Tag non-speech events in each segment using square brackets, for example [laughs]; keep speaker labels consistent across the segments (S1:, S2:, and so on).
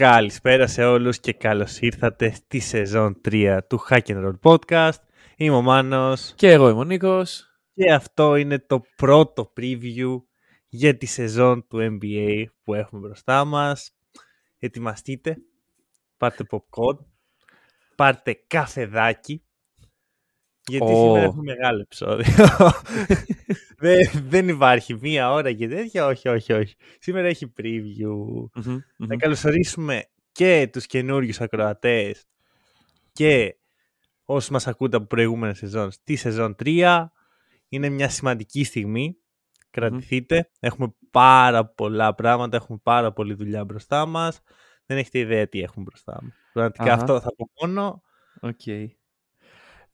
S1: Καλησπέρα σε όλους και καλώς ήρθατε στη σεζόν 3 του Hack and Roll Podcast. Είμαι ο Μάνος
S2: Και εγώ είμαι ο Νίκος.
S1: και αυτό είναι το πρώτο preview για τη σεζόν του NBA που έχουμε μπροστά μας. Ετοιμαστείτε, πάρτε popcorn, πάρτε καφεδάκι, γιατί
S2: Ω.
S1: σήμερα έχουμε μεγάλο επεισόδιο. [laughs] δεν, δεν υπάρχει μία ώρα και τέτοια, όχι, όχι, όχι. Σήμερα έχει preview.
S2: Μμμ, μμμ.
S1: Να καλωσορίσουμε και τους καινούριους ακροατές και όσους μας ακούτε από προηγούμενα σεζόν στη σεζόν 3. Είναι μια σημαντική στιγμή. Κρατηθείτε. Έχουμε πάρα πολλά πράγματα. Έχουμε πάρα πολλή δουλειά μπροστά μας. Δεν έχετε ιδέα τι έχουμε μπροστά μας. Πραγματικά
S2: Αχα.
S1: αυτό θα πω μόνο.
S2: Οκ.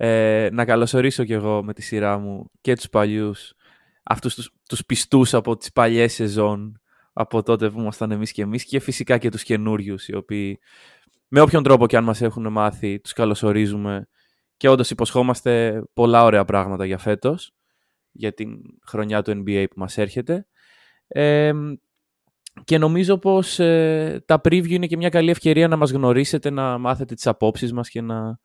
S2: Ε, να καλωσορίσω κι εγώ με τη σειρά μου και τους παλιούς, αυτούς τους, τους πιστούς από τις παλιές σεζόν, από τότε που ήμασταν εμείς και εμείς και φυσικά και τους καινούριους, οι οποίοι με όποιον τρόπο και αν μας έχουν μάθει, τους καλωσορίζουμε και όντως υποσχόμαστε πολλά ωραία πράγματα για φέτος, για την χρονιά του NBA που μας έρχεται. Ε, και νομίζω πως ε, τα preview είναι και μια καλή ευκαιρία να μας γνωρίσετε, να μάθετε τις απόψεις μας και να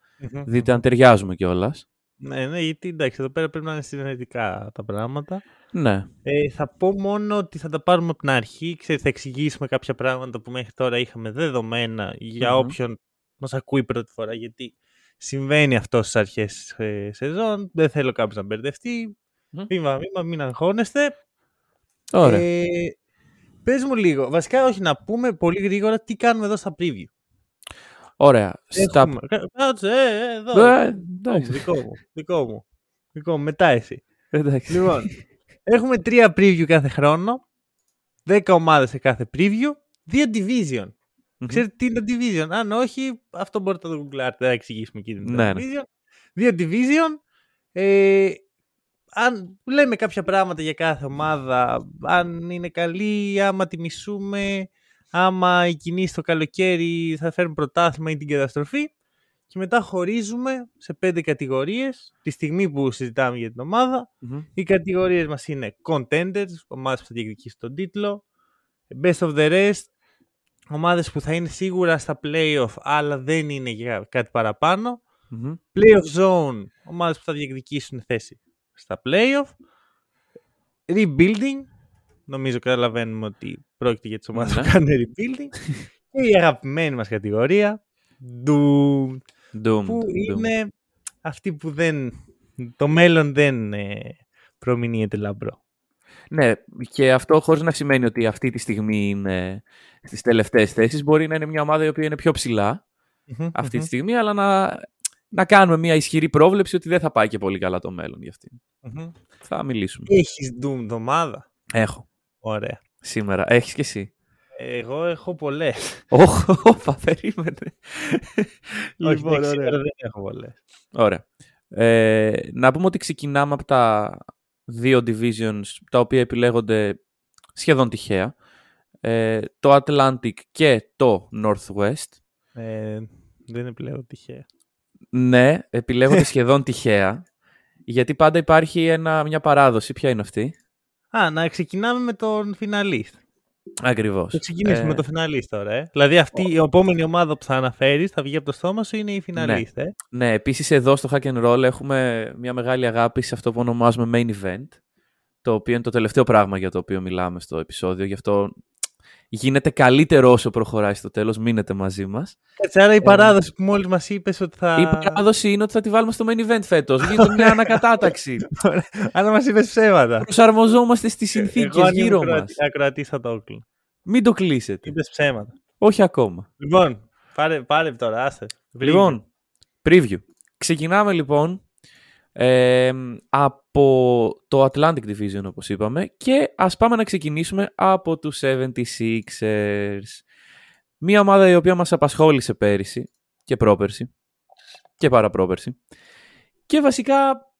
S2: δείτε αν ταιριάζουμε κιόλας.
S1: Ναι, ναι, γιατί εντάξει, εδώ πέρα πρέπει να είναι συνενετικά τα πράγματα.
S2: Ναι.
S1: Ε, θα πω μόνο ότι θα τα πάρουμε από την αρχή. Ξέρεις, θα εξηγήσουμε κάποια πράγματα που μέχρι τώρα είχαμε δεδομένα για
S2: Μμμ.
S1: όποιον μας ακούει πρώτη φορά. Γιατί συμβαίνει αυτό στις αρχές ε, σεζόν. Δεν θέλω κάποιος να μπερδευτεί.
S2: Μμμ.
S1: Βήμα, βήμα, μην αγχώνεστε.
S2: Ωραία.
S1: Ε, πες μου λίγο. Βασικά, όχι να πούμε πολύ γρήγορα τι κάνουμε εδώ στα preview.
S2: Ωραία. Στα...
S1: Έχουμε- κα- Κάτσε, ε, ε, εδώ.
S2: Ε,
S1: Δικό μου,
S2: εντάξει.
S1: δικό μου, δικό μου. Δικό μου, μετά εσύ.
S2: εντάξει.
S1: Λοιπόν, έχουμε τρία preview κάθε χρόνο. Δέκα ομάδες σε κάθε preview. Δύο division.
S2: Μμμ.
S1: Ξέρετε τι είναι το division; Αν όχι, αυτό μπορείτε να το googlάρετε. Δεν θα εξηγήσουμε εκεί. τι είναι το
S2: Ναι, ναι.
S1: division. Δύο division. Ε, αν λέμε κάποια πράγματα για κάθε ομάδα, αν είναι καλή, άμα τη μισούμε, άμα οι κινήσεις το καλοκαίρι θα φέρουν πρωτάθλημα ή την καταστροφή. Και μετά χωρίζουμε σε πέντε κατηγορίες τη στιγμή που συζητάμε για την ομάδα.
S2: Μμμ.
S1: Οι κατηγορίες μας είναι contenders, ομάδες που θα διεκδικήσουν τον τίτλο, best of the rest, ομάδες που θα είναι σίγουρα στα playoff αλλά δεν είναι για κάτι παραπάνω,
S2: Μμμ.
S1: playoff zone, ομάδες που θα διεκδικήσουν θέση στα playoff, rebuilding, νομίζω καταλαβαίνουμε ότι πρόκειται για τις ομάδες
S2: Ναι.
S1: που κάνουν rebuilding, [laughs] και η αγαπημένη μας κατηγορία, Doom,
S2: Doom,
S1: που
S2: Doom.
S1: είναι αυτή που δεν, το μέλλον δεν ε, προμηνύεται λαμπρό.
S2: Ναι, και αυτό χωρίς να σημαίνει ότι αυτή τη στιγμή είναι στις τελευταίες θέσεις. Μπορεί να είναι μια ομάδα η οποία είναι πιο ψηλά αυτή τη στιγμή, αλλά να, να κάνουμε μια ισχυρή πρόβλεψη ότι δεν θα πάει και πολύ καλά το μέλλον για αυτήν.
S1: Μμμ.
S2: Θα μιλήσουμε.
S1: Έχεις Doom εβδομάδα;
S2: Έχω.
S1: Ωραία.
S2: Σήμερα. Έχεις και εσύ;
S1: Εγώ έχω πολλές.
S2: Όχ, όπα, περίμενε.
S1: Όχι,
S2: λοιπόν,
S1: δεν, ξέρω,
S2: ωραία.
S1: δεν έχω πολλές.
S2: Ωραία. Ε, να πούμε ότι ξεκινάμε από τα δύο divisions τα οποία επιλέγονται σχεδόν τυχαία. Ε, το Atlantic και το Northwest.
S1: Ε, δεν είναι πλέον τυχαία.
S2: Ναι, επιλέγονται σχεδόν τυχαία. Γιατί πάντα υπάρχει ένα, μια παράδοση. Ποια είναι αυτή;
S1: Α, να ξεκινάμε με τον φιναλίστ.
S2: Ακριβώς.
S1: Θα ξεκινήσουμε
S2: Ε,
S1: με τον φιναλίστ τώρα, ε. Δηλαδή αυτή η επόμενη ομάδα που θα αναφέρεις, θα βγει από το στόμα σου, είναι η φιναλίστ, ε.
S2: Ναι, επίσης εδώ στο Hack and Roll έχουμε μια μεγάλη αγάπη σε αυτό που ονομάζουμε main event, το οποίο είναι το τελευταίο πράγμα για το οποίο μιλάμε στο επεισόδιο, γι' αυτό γίνεται καλύτερο όσο προχωράει στο τέλος, μείνετε μαζί μας.
S1: Έτσι, άρα η παράδοση που μόλις μας είπες ότι θα...
S2: Η παράδοση είναι ότι θα τη βάλουμε στο main event φέτος, γίνεται μια ανακατάταξη.
S1: άρα μας είπες ψέματα.
S2: Προσαρμοζόμαστε στις συνθήκες
S1: Εγώ αν
S2: γύρω
S1: ήμουν
S2: μας.
S1: ακροατή- ακροατής θα το έκλεινα.
S2: Μην το κλείσετε.
S1: Είπες ψέματα.
S2: Όχι ακόμα.
S1: Λοιπόν, πάρε, πάρε τώρα, άσε.
S2: Λοιπόν, preview. Ξεκινάμε λοιπόν ε, από το Atlantic Division όπως είπαμε και ας πάμε να ξεκινήσουμε από τους 76ers. Μία ομάδα η οποία μας απασχόλησε πέρυσι και πρόπερση και παραπρόπερση. Και βασικά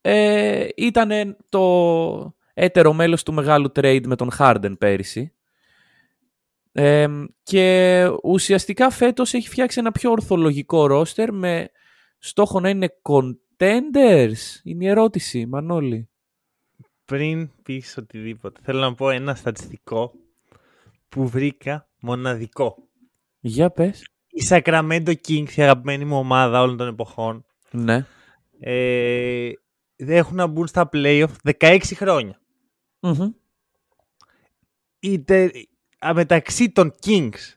S2: ε, ήταν το έτερο μέλος του μεγάλου trade με τον Harden πέρυσι. Ε, και ουσιαστικά φέτος έχει φτιάξει ένα πιο ορθολογικό ρόστερ με στόχο να είναι contenders. Είναι η ερώτηση, Μανώλη.
S1: Πριν πεις οτιδήποτε, θέλω να πω ένα στατιστικό που βρήκα μοναδικό.
S2: Για πες.
S1: Η Sacramento Kings, η αγαπημένη μου ομάδα όλων των εποχών,
S2: Ναι.
S1: ε, έχουν να μπουν στα playoff 16 χρόνια.
S2: Μμμ.
S1: Η τε- α, μεταξύ των Kings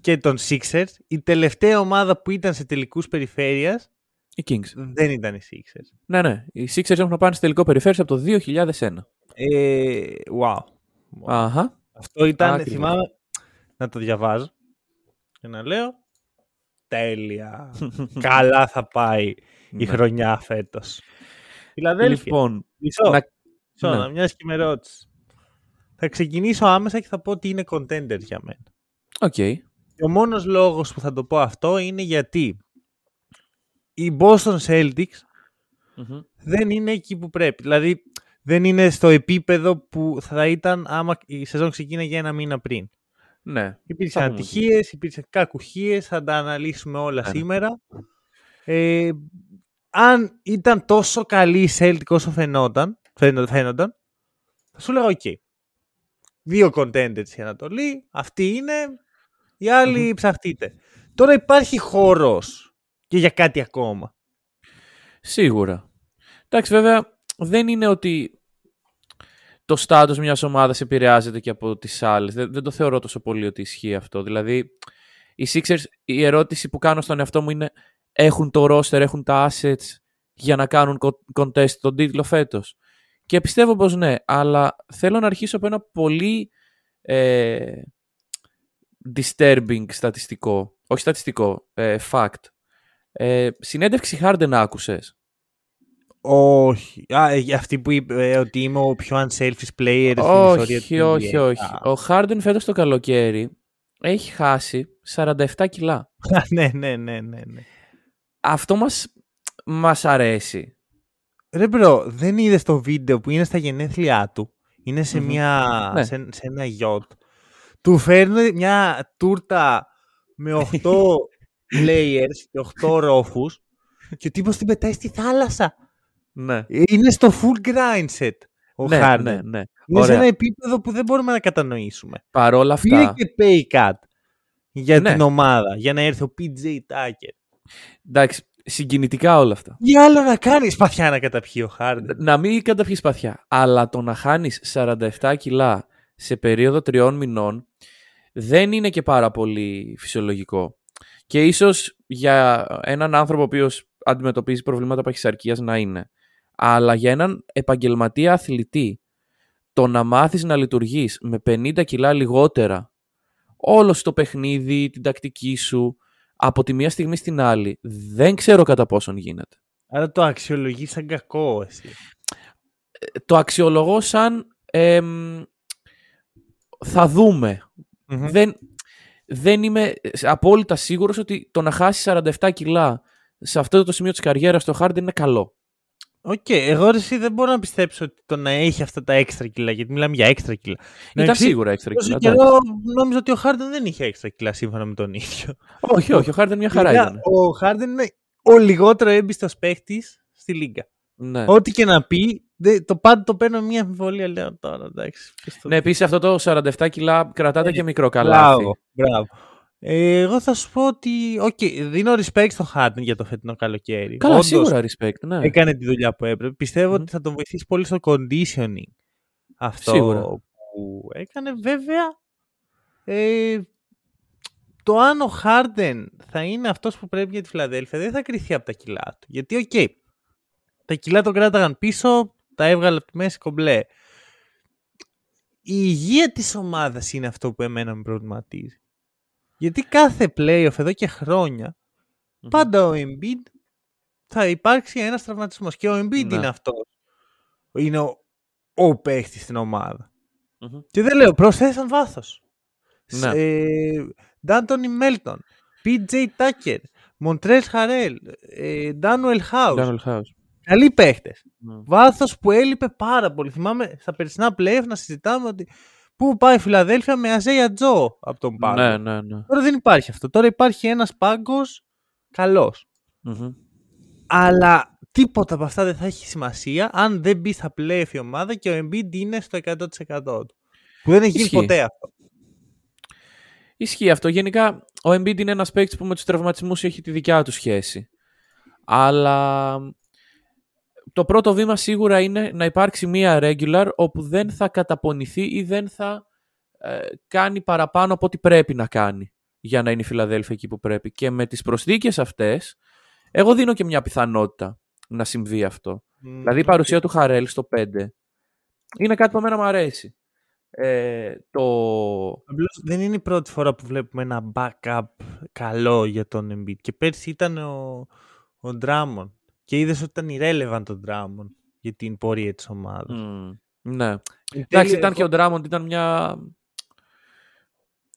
S1: και των Sixers, η τελευταία ομάδα που ήταν σε τελικούς περιφέρειας
S2: Οι Kings.
S1: δεν ήταν οι Sixers.
S2: Ναι, ναι. Οι Sixers έχουν πάει στο τελικό περιφέρειες από το 2001.
S1: Ε, wow.
S2: Αχα.
S1: Αυτό ήταν,
S2: Ακριβώς.
S1: θυμάμαι, να το διαβάζω και να λέω τέλεια. [laughs] Καλά θα πάει η
S2: Ναι.
S1: χρονιά φέτος. Φιλαδέλφεια.
S2: Λοιπόν,
S1: Μισό.
S2: να-
S1: Μισό,
S2: ναι.
S1: να μοιάζει και με ερώτηση. Θα ξεκινήσω άμεσα και θα πω ότι είναι contender για μένα.
S2: οκ.
S1: Και ο μόνος λόγος που θα το πω αυτό είναι γιατί οι Boston Celtics
S2: Μμμ.
S1: δεν είναι εκεί που πρέπει. Δηλαδή δεν είναι στο επίπεδο που θα ήταν άμα η σεζόν ξεκίναγε ένα μήνα πριν.
S2: Ναι.
S1: Υπήρξαν
S2: Θα πούμε
S1: ατυχίες, υπήρξαν κακουχίες, θα τα αναλύσουμε όλα
S2: Ναι.
S1: σήμερα. Ε, αν ήταν τόσο καλοί οι Celtics όσο φαινόταν, φαίνο- φαίνονταν, θα σου λέγα οκ. Δύο contenders στην Ανατολή, αυτοί είναι, οι άλλοι ψαχτείτε. Τώρα υπάρχει χώρος και για κάτι ακόμα.
S2: Σίγουρα. Εντάξει, βέβαια, δεν είναι ότι το στάτους μιας ομάδας επηρεάζεται και από τις άλλες. Δεν, δεν το θεωρώ τόσο πολύ ότι ισχύει αυτό. Δηλαδή, οι Sixers, η ερώτηση που κάνω στον εαυτό μου είναι έχουν το roster, έχουν τα assets για να κάνουν co- contest τον τίτλο φέτος; Και πιστεύω πως ναι, αλλά θέλω να αρχίσω από ένα πολύ ε, disturbing στατιστικό, όχι στατιστικό, ε, fact. Ε, συνέντευξη Harden άκουσες;
S1: Όχι. Α, ε, αυτή που είπε ε, ότι είμαι ο πιο unselfish player στην ιστορία
S2: Όχι,
S1: του
S2: όχι,
S1: NBA.
S2: όχι.
S1: Α,
S2: Ο Harden φέτος το καλοκαίρι έχει χάσει 47 κιλά. [laughs]
S1: ναι, ναι, ναι, ναι, ναι.
S2: Αυτό μας, μας αρέσει.
S1: Ρε bro, δεν είδες το βίντεο που είναι στα γενέθλιά του; Είναι σε,
S2: Μμμ.
S1: μια,
S2: Ναι.
S1: σε, σε ένα γιότ. Του φέρνουν μια τούρτα με [laughs] 8 layers και 8 ρόφους και ο τύπος την πετάει στη θάλασσα.
S2: Ναι,
S1: Ε, Είναι στο full grind set ο
S2: ναι,
S1: Harden.
S2: ναι, ναι.
S1: Είναι σε
S2: Ωραία.
S1: ένα επίπεδο που δεν μπορούμε να κατανοήσουμε.
S2: Παρόλα
S1: Πήρε
S2: αυτά,
S1: και pay cut για
S2: Ναι.
S1: την ομάδα, για να έρθει ο PJ Tucker.
S2: εντάξει, συγκινητικά όλα αυτά.
S1: Τι άλλο να κάνεις σπαθιά να καταπιεί ο Harden.
S2: Να μην καταπιείς παθιά, αλλά το να χάνεις 47 κιλά σε περίοδο τριών μηνών δεν είναι και πάρα πολύ φυσιολογικό. Και ίσως για έναν άνθρωπο ο οποίος αντιμετωπίζει προβλήματα παχυσαρκίας να είναι. Αλλά για έναν επαγγελματία αθλητή το να μάθεις να λειτουργείς με 50 κιλά λιγότερα όλο στο παιχνίδι, την τακτική σου, από τη μία στιγμή στην άλλη, δεν ξέρω κατά πόσον γίνεται.
S1: Άρα το αξιολογείς σαν κακό εσύ.
S2: το αξιολογώ σαν εμ, θα δούμε.
S1: Μμμ.
S2: Δεν, δεν είμαι απόλυτα σίγουρος ότι το να χάσει 47 κιλά σε αυτό το σημείο της καριέρας το Harden είναι καλό.
S1: Οκ, εγώ ρε, εσύ δεν μπορώ να πιστέψω ότι το να έχει αυτά τα έξτρα κιλά, γιατί μιλάμε για έξτρα κιλά.
S2: Ήταν
S1: Εντάξει,
S2: σίγουρα έξτρα
S1: Τόσο
S2: κιλά.
S1: καιρό
S2: εντάξει.
S1: νόμιζα ότι ο Χάρντεν δεν είχε έξτρα κιλά σύμφωνα με τον ίδιο.
S2: Όχι, όχι, ο Harden μια χαρά
S1: Παιδιά,
S2: ήταν.
S1: Ο Χάρντεν είναι ο λιγότερο έμπιστος παίχτη στη Λίγκα.
S2: Ναι.
S1: Ό,τι και να πει, δε- το πάντα το παίρνω μια αμφιβολία. Λέω τώρα, εντάξει. ποιος το-
S2: ναι, επίσης αυτό το 47 κιλά κρατάτε
S1: Ε,
S2: και μικρό καλάθι.
S1: Μπράβο, μπράβο. Ε, εγώ θα σου πω ότι, οκ, δίνω respect στον Χάρντεν για το φετινό καλοκαίρι.
S2: Καλά,
S1: Όντως,
S2: σίγουρα respect. Ναι.
S1: έκανε τη δουλειά που έπρεπε. Πιστεύω
S2: Μμμ.
S1: ότι θα τον βοηθήσει πολύ στο conditioning αυτό
S2: Σίγουρα.
S1: που έκανε. Βέβαια, ε, το αν ο Χάρντεν θα είναι αυτός που πρέπει για τη Φιλαδέλφια δεν θα κριθεί από τα κιλά του. Γιατί, οκ, τα κιλά τον κράταγαν πίσω, τα έβγαλε από τη μέση κομπλέ. Η υγεία της ομάδας είναι αυτό που εμένα με προβληματίζει. Γιατί κάθε playoff εδώ και χρόνια
S2: Μμμ.
S1: πάντα ο Embiid θα υπάρξει ένας τραυματισμός και ο Embiid
S2: Ναι.
S1: είναι αυτός. Είναι ο, ο παίχτης στην ομάδα.
S2: Μμμ.
S1: Και δεν λέω, προσθέσαν βάθος.
S2: Ναι.
S1: Ε, Ντάντονι Μέλτον, PJ Tucker, Μοντρέλ Χαρέλ, ε, Ντάνουελ Χάους.
S2: Daniel House.
S1: Καλοί παίχτες.
S2: Ναι.
S1: Βάθος που έλειπε πάρα πολύ. Θυμάμαι στα περσινά playoff να συζητάμε ότι πού πάει η Φιλαδέλφια με Αζέια Τζο από τον πάγκο.
S2: Ναι, ναι, ναι.
S1: Τώρα δεν υπάρχει αυτό. Τώρα υπάρχει ένας πάγκος καλός.
S2: Μμμ.
S1: Αλλά τίποτα από αυτά δεν θα έχει σημασία αν δεν μπει στα playoff η ομάδα και ο Embiid είναι στο 100% του. Που δεν έχει γίνει
S2: Ισχύει.
S1: ποτέ αυτό.
S2: Ισχύει αυτό. Γενικά, ο Embiid είναι ένας παίκτης που με τους τραυματισμούς έχει τη δικιά του σχέση. Αλλά το πρώτο βήμα σίγουρα είναι να υπάρξει μία regular όπου δεν θα καταπονηθεί ή δεν θα ε, κάνει παραπάνω από ό,τι πρέπει να κάνει για να είναι η Φιλαδέλφια εκεί που πρέπει. Και με τις προσθήκες αυτές, εγώ δίνω και μια πιθανότητα να συμβεί αυτό. Δηλαδή η παρουσία του Χαρέλ στο 5 είναι κάτι που εμένα μου αρέσει. Ε, το...
S1: Απλώς δεν είναι η πρώτη φορά που βλέπουμε ένα backup καλό για τον Embiid. Και πέρσι ήταν ο, ο Drummond. Και είδες ότι ήταν irrelevant ο Drummond για την πορεία της ομάδας.
S2: Μμ, ναι.
S1: Εν
S2: Εντάξει,
S1: τέλει,
S2: ήταν και ο Ντράμοντ, ήταν μια,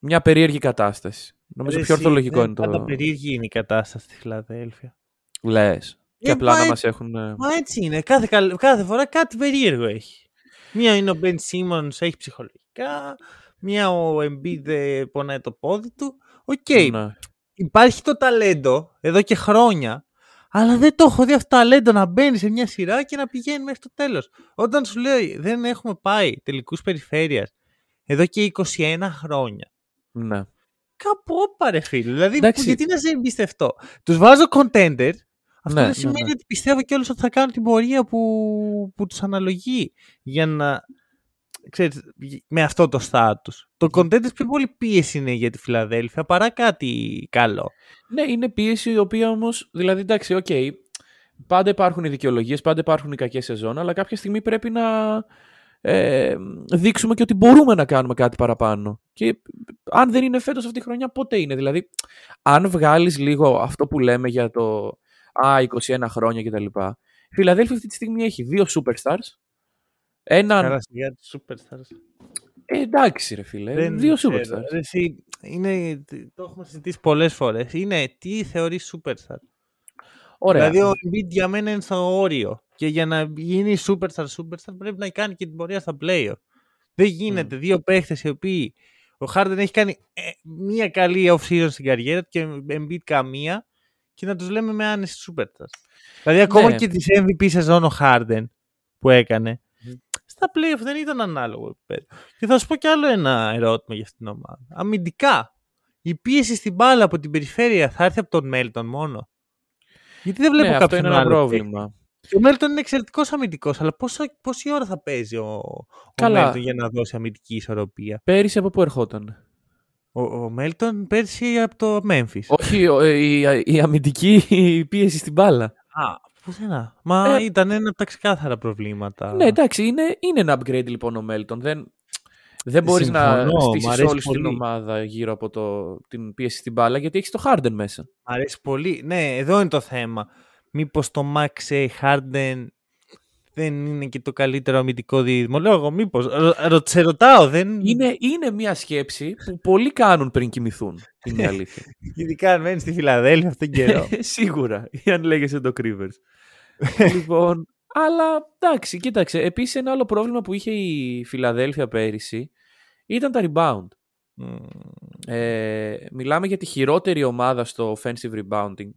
S2: μια περίεργη κατάσταση. Νομίζω
S1: Ρε
S2: πιο
S1: εσύ,
S2: ορθολογικό
S1: ναι,
S2: είναι
S1: Πάντα
S2: το.
S1: περίεργη είναι η κατάσταση στη Φιλαδέλφια.
S2: Λες. Και
S1: Ε,
S2: απλά
S1: μα
S2: να
S1: ε-
S2: μας έχουν. ε,
S1: Μα έτσι είναι. Κάθε, καλ- κάθε φορά κάτι περίεργο έχει. Μία είναι ο Ben Simmons, έχει ψυχολογικά. Μία ο Embiid ε, πονάει το πόδι του. Οκ,
S2: ναι.
S1: υπάρχει το ταλέντο εδώ και χρόνια. Αλλά δεν το έχω δει αυτό το ταλέντο να μπαίνει σε μια σειρά και να πηγαίνει μέχρι το τέλος. Όταν σου λέει δεν έχουμε πάει τελικούς περιφέρειας εδώ και 21 χρόνια.
S2: ναι.
S1: Κάπου όπα ρε φίλε. Δηλαδή,
S2: Εντάξει.
S1: γιατί να σε εμπιστευτώ. Τους βάζω contender. Αυτό
S2: Ναι,
S1: δεν
S2: ναι,
S1: σημαίνει
S2: ναι.
S1: ότι πιστεύω κιόλας ότι θα κάνουν την πορεία που, που τους αναλογεί για να. Ξέρεις, με αυτό το στάτους. Το contender πιο πολύ πίεση είναι για τη Φιλαδέλφια παρά κάτι καλό.
S2: Ναι, είναι πίεση η οποία όμως. Δηλαδή, εντάξει, οκ. πάντα υπάρχουν οι δικαιολογίες, πάντα υπάρχουν οι κακές σεζόν, αλλά κάποια στιγμή πρέπει να ε, δείξουμε και ότι μπορούμε να κάνουμε κάτι παραπάνω. Και αν δεν είναι φέτος αυτή τη χρονιά, πότε είναι. Δηλαδή, αν βγάλεις λίγο αυτό που λέμε για το Α, 21 χρόνια κτλ. Η Φιλαδέλφια αυτή τη στιγμή έχει δύο superstars. Έναν.
S1: Καλά, σιγά τους superstars.
S2: Ε, εντάξει, ρε φίλε.
S1: Δεν
S2: δύο
S1: ξέρω.
S2: superstars.
S1: Ρε, Εσύ, είναι, το έχουμε συζητήσει πολλές φορές. Είναι τι θεωρείς superstar;
S2: Ωραία.
S1: Δηλαδή ο Embiid για μένα είναι στο όριο. Και για να γίνει superstar superstar πρέπει να κάνει και την πορεία στα playoff. Δεν γίνεται δύο παίχτες οι οποίοι ο Harden έχει κάνει ε, μία καλή off-season στην καριέρα του και ο Embiid καμία και να τους λέμε με άνεση superstars. Δηλαδή ακόμα
S2: Ναι.
S1: και τις MVP σεζόν ο Harden που έκανε στα playoff δεν ήταν ανάλογο επίπεδο. Και θα σου πω κι άλλο ένα ερώτημα για αυτήν την ομάδα. Αμυντικά, η πίεση στην μπάλα από την περιφέρεια θα έρθει από τον Μέλτον μόνο; Γιατί δεν βλέπω
S2: ναι, αυτό
S1: κάποιον
S2: είναι ένα
S1: άλλο
S2: πρόβλημα.
S1: και Ο Μέλτον είναι εξαιρετικός αμυντικός, αλλά πόσο, πόση ώρα θα παίζει ο, ο
S2: Καλά.
S1: Μέλτον για να δώσει αμυντική ισορροπία;
S2: Πέρυσι από πού ερχόταν;
S1: Ο, ο Μέλτον πέρσι από το Memphis.
S2: Όχι, ο- ε, η, η αμυντική πίεση στην μπάλα.
S1: Α, πουθενά. Μα
S2: Ε,
S1: ήταν ένα από τα ξεκάθαρα προβλήματα.
S2: Ναι, εντάξει, είναι, είναι ένα upgrade λοιπόν ο Μέλτον. Δεν, δεν μπορείς να
S1: Συμφωνώ, μ'
S2: στήσεις
S1: αρέσει
S2: όλη σου την
S1: πολύ.
S2: ομάδα γύρω από το, την πίεση στην μπάλα γιατί έχεις το Harden μέσα.
S1: Μ' αρέσει πολύ. Ναι, εδώ είναι το θέμα. Μήπως το Max A. Harden δεν είναι και το καλύτερο αμυντικό δίδυμο. Λέω εγώ, μήπως. Ρω, ρω- σε ρωτάω, δεν...
S2: Είναι, είναι μια σκέψη που πολλοί κάνουν πριν κοιμηθούν. Είναι η αλήθεια. [laughs]
S1: Ειδικά αν μένεις στη Φιλαδέλφια αυτόν τον καιρό. [laughs]
S2: Σίγουρα, ή αν λέγεσαι το Rivers. [laughs] λοιπόν, αλλά εντάξει, κοίταξε. Επίσης, ένα άλλο πρόβλημα που είχε η Φιλαδέλφια πέρυσι ήταν τα rebound.
S1: Μμμ.
S2: Ε, μιλάμε για τη χειρότερη ομάδα στο offensive rebounding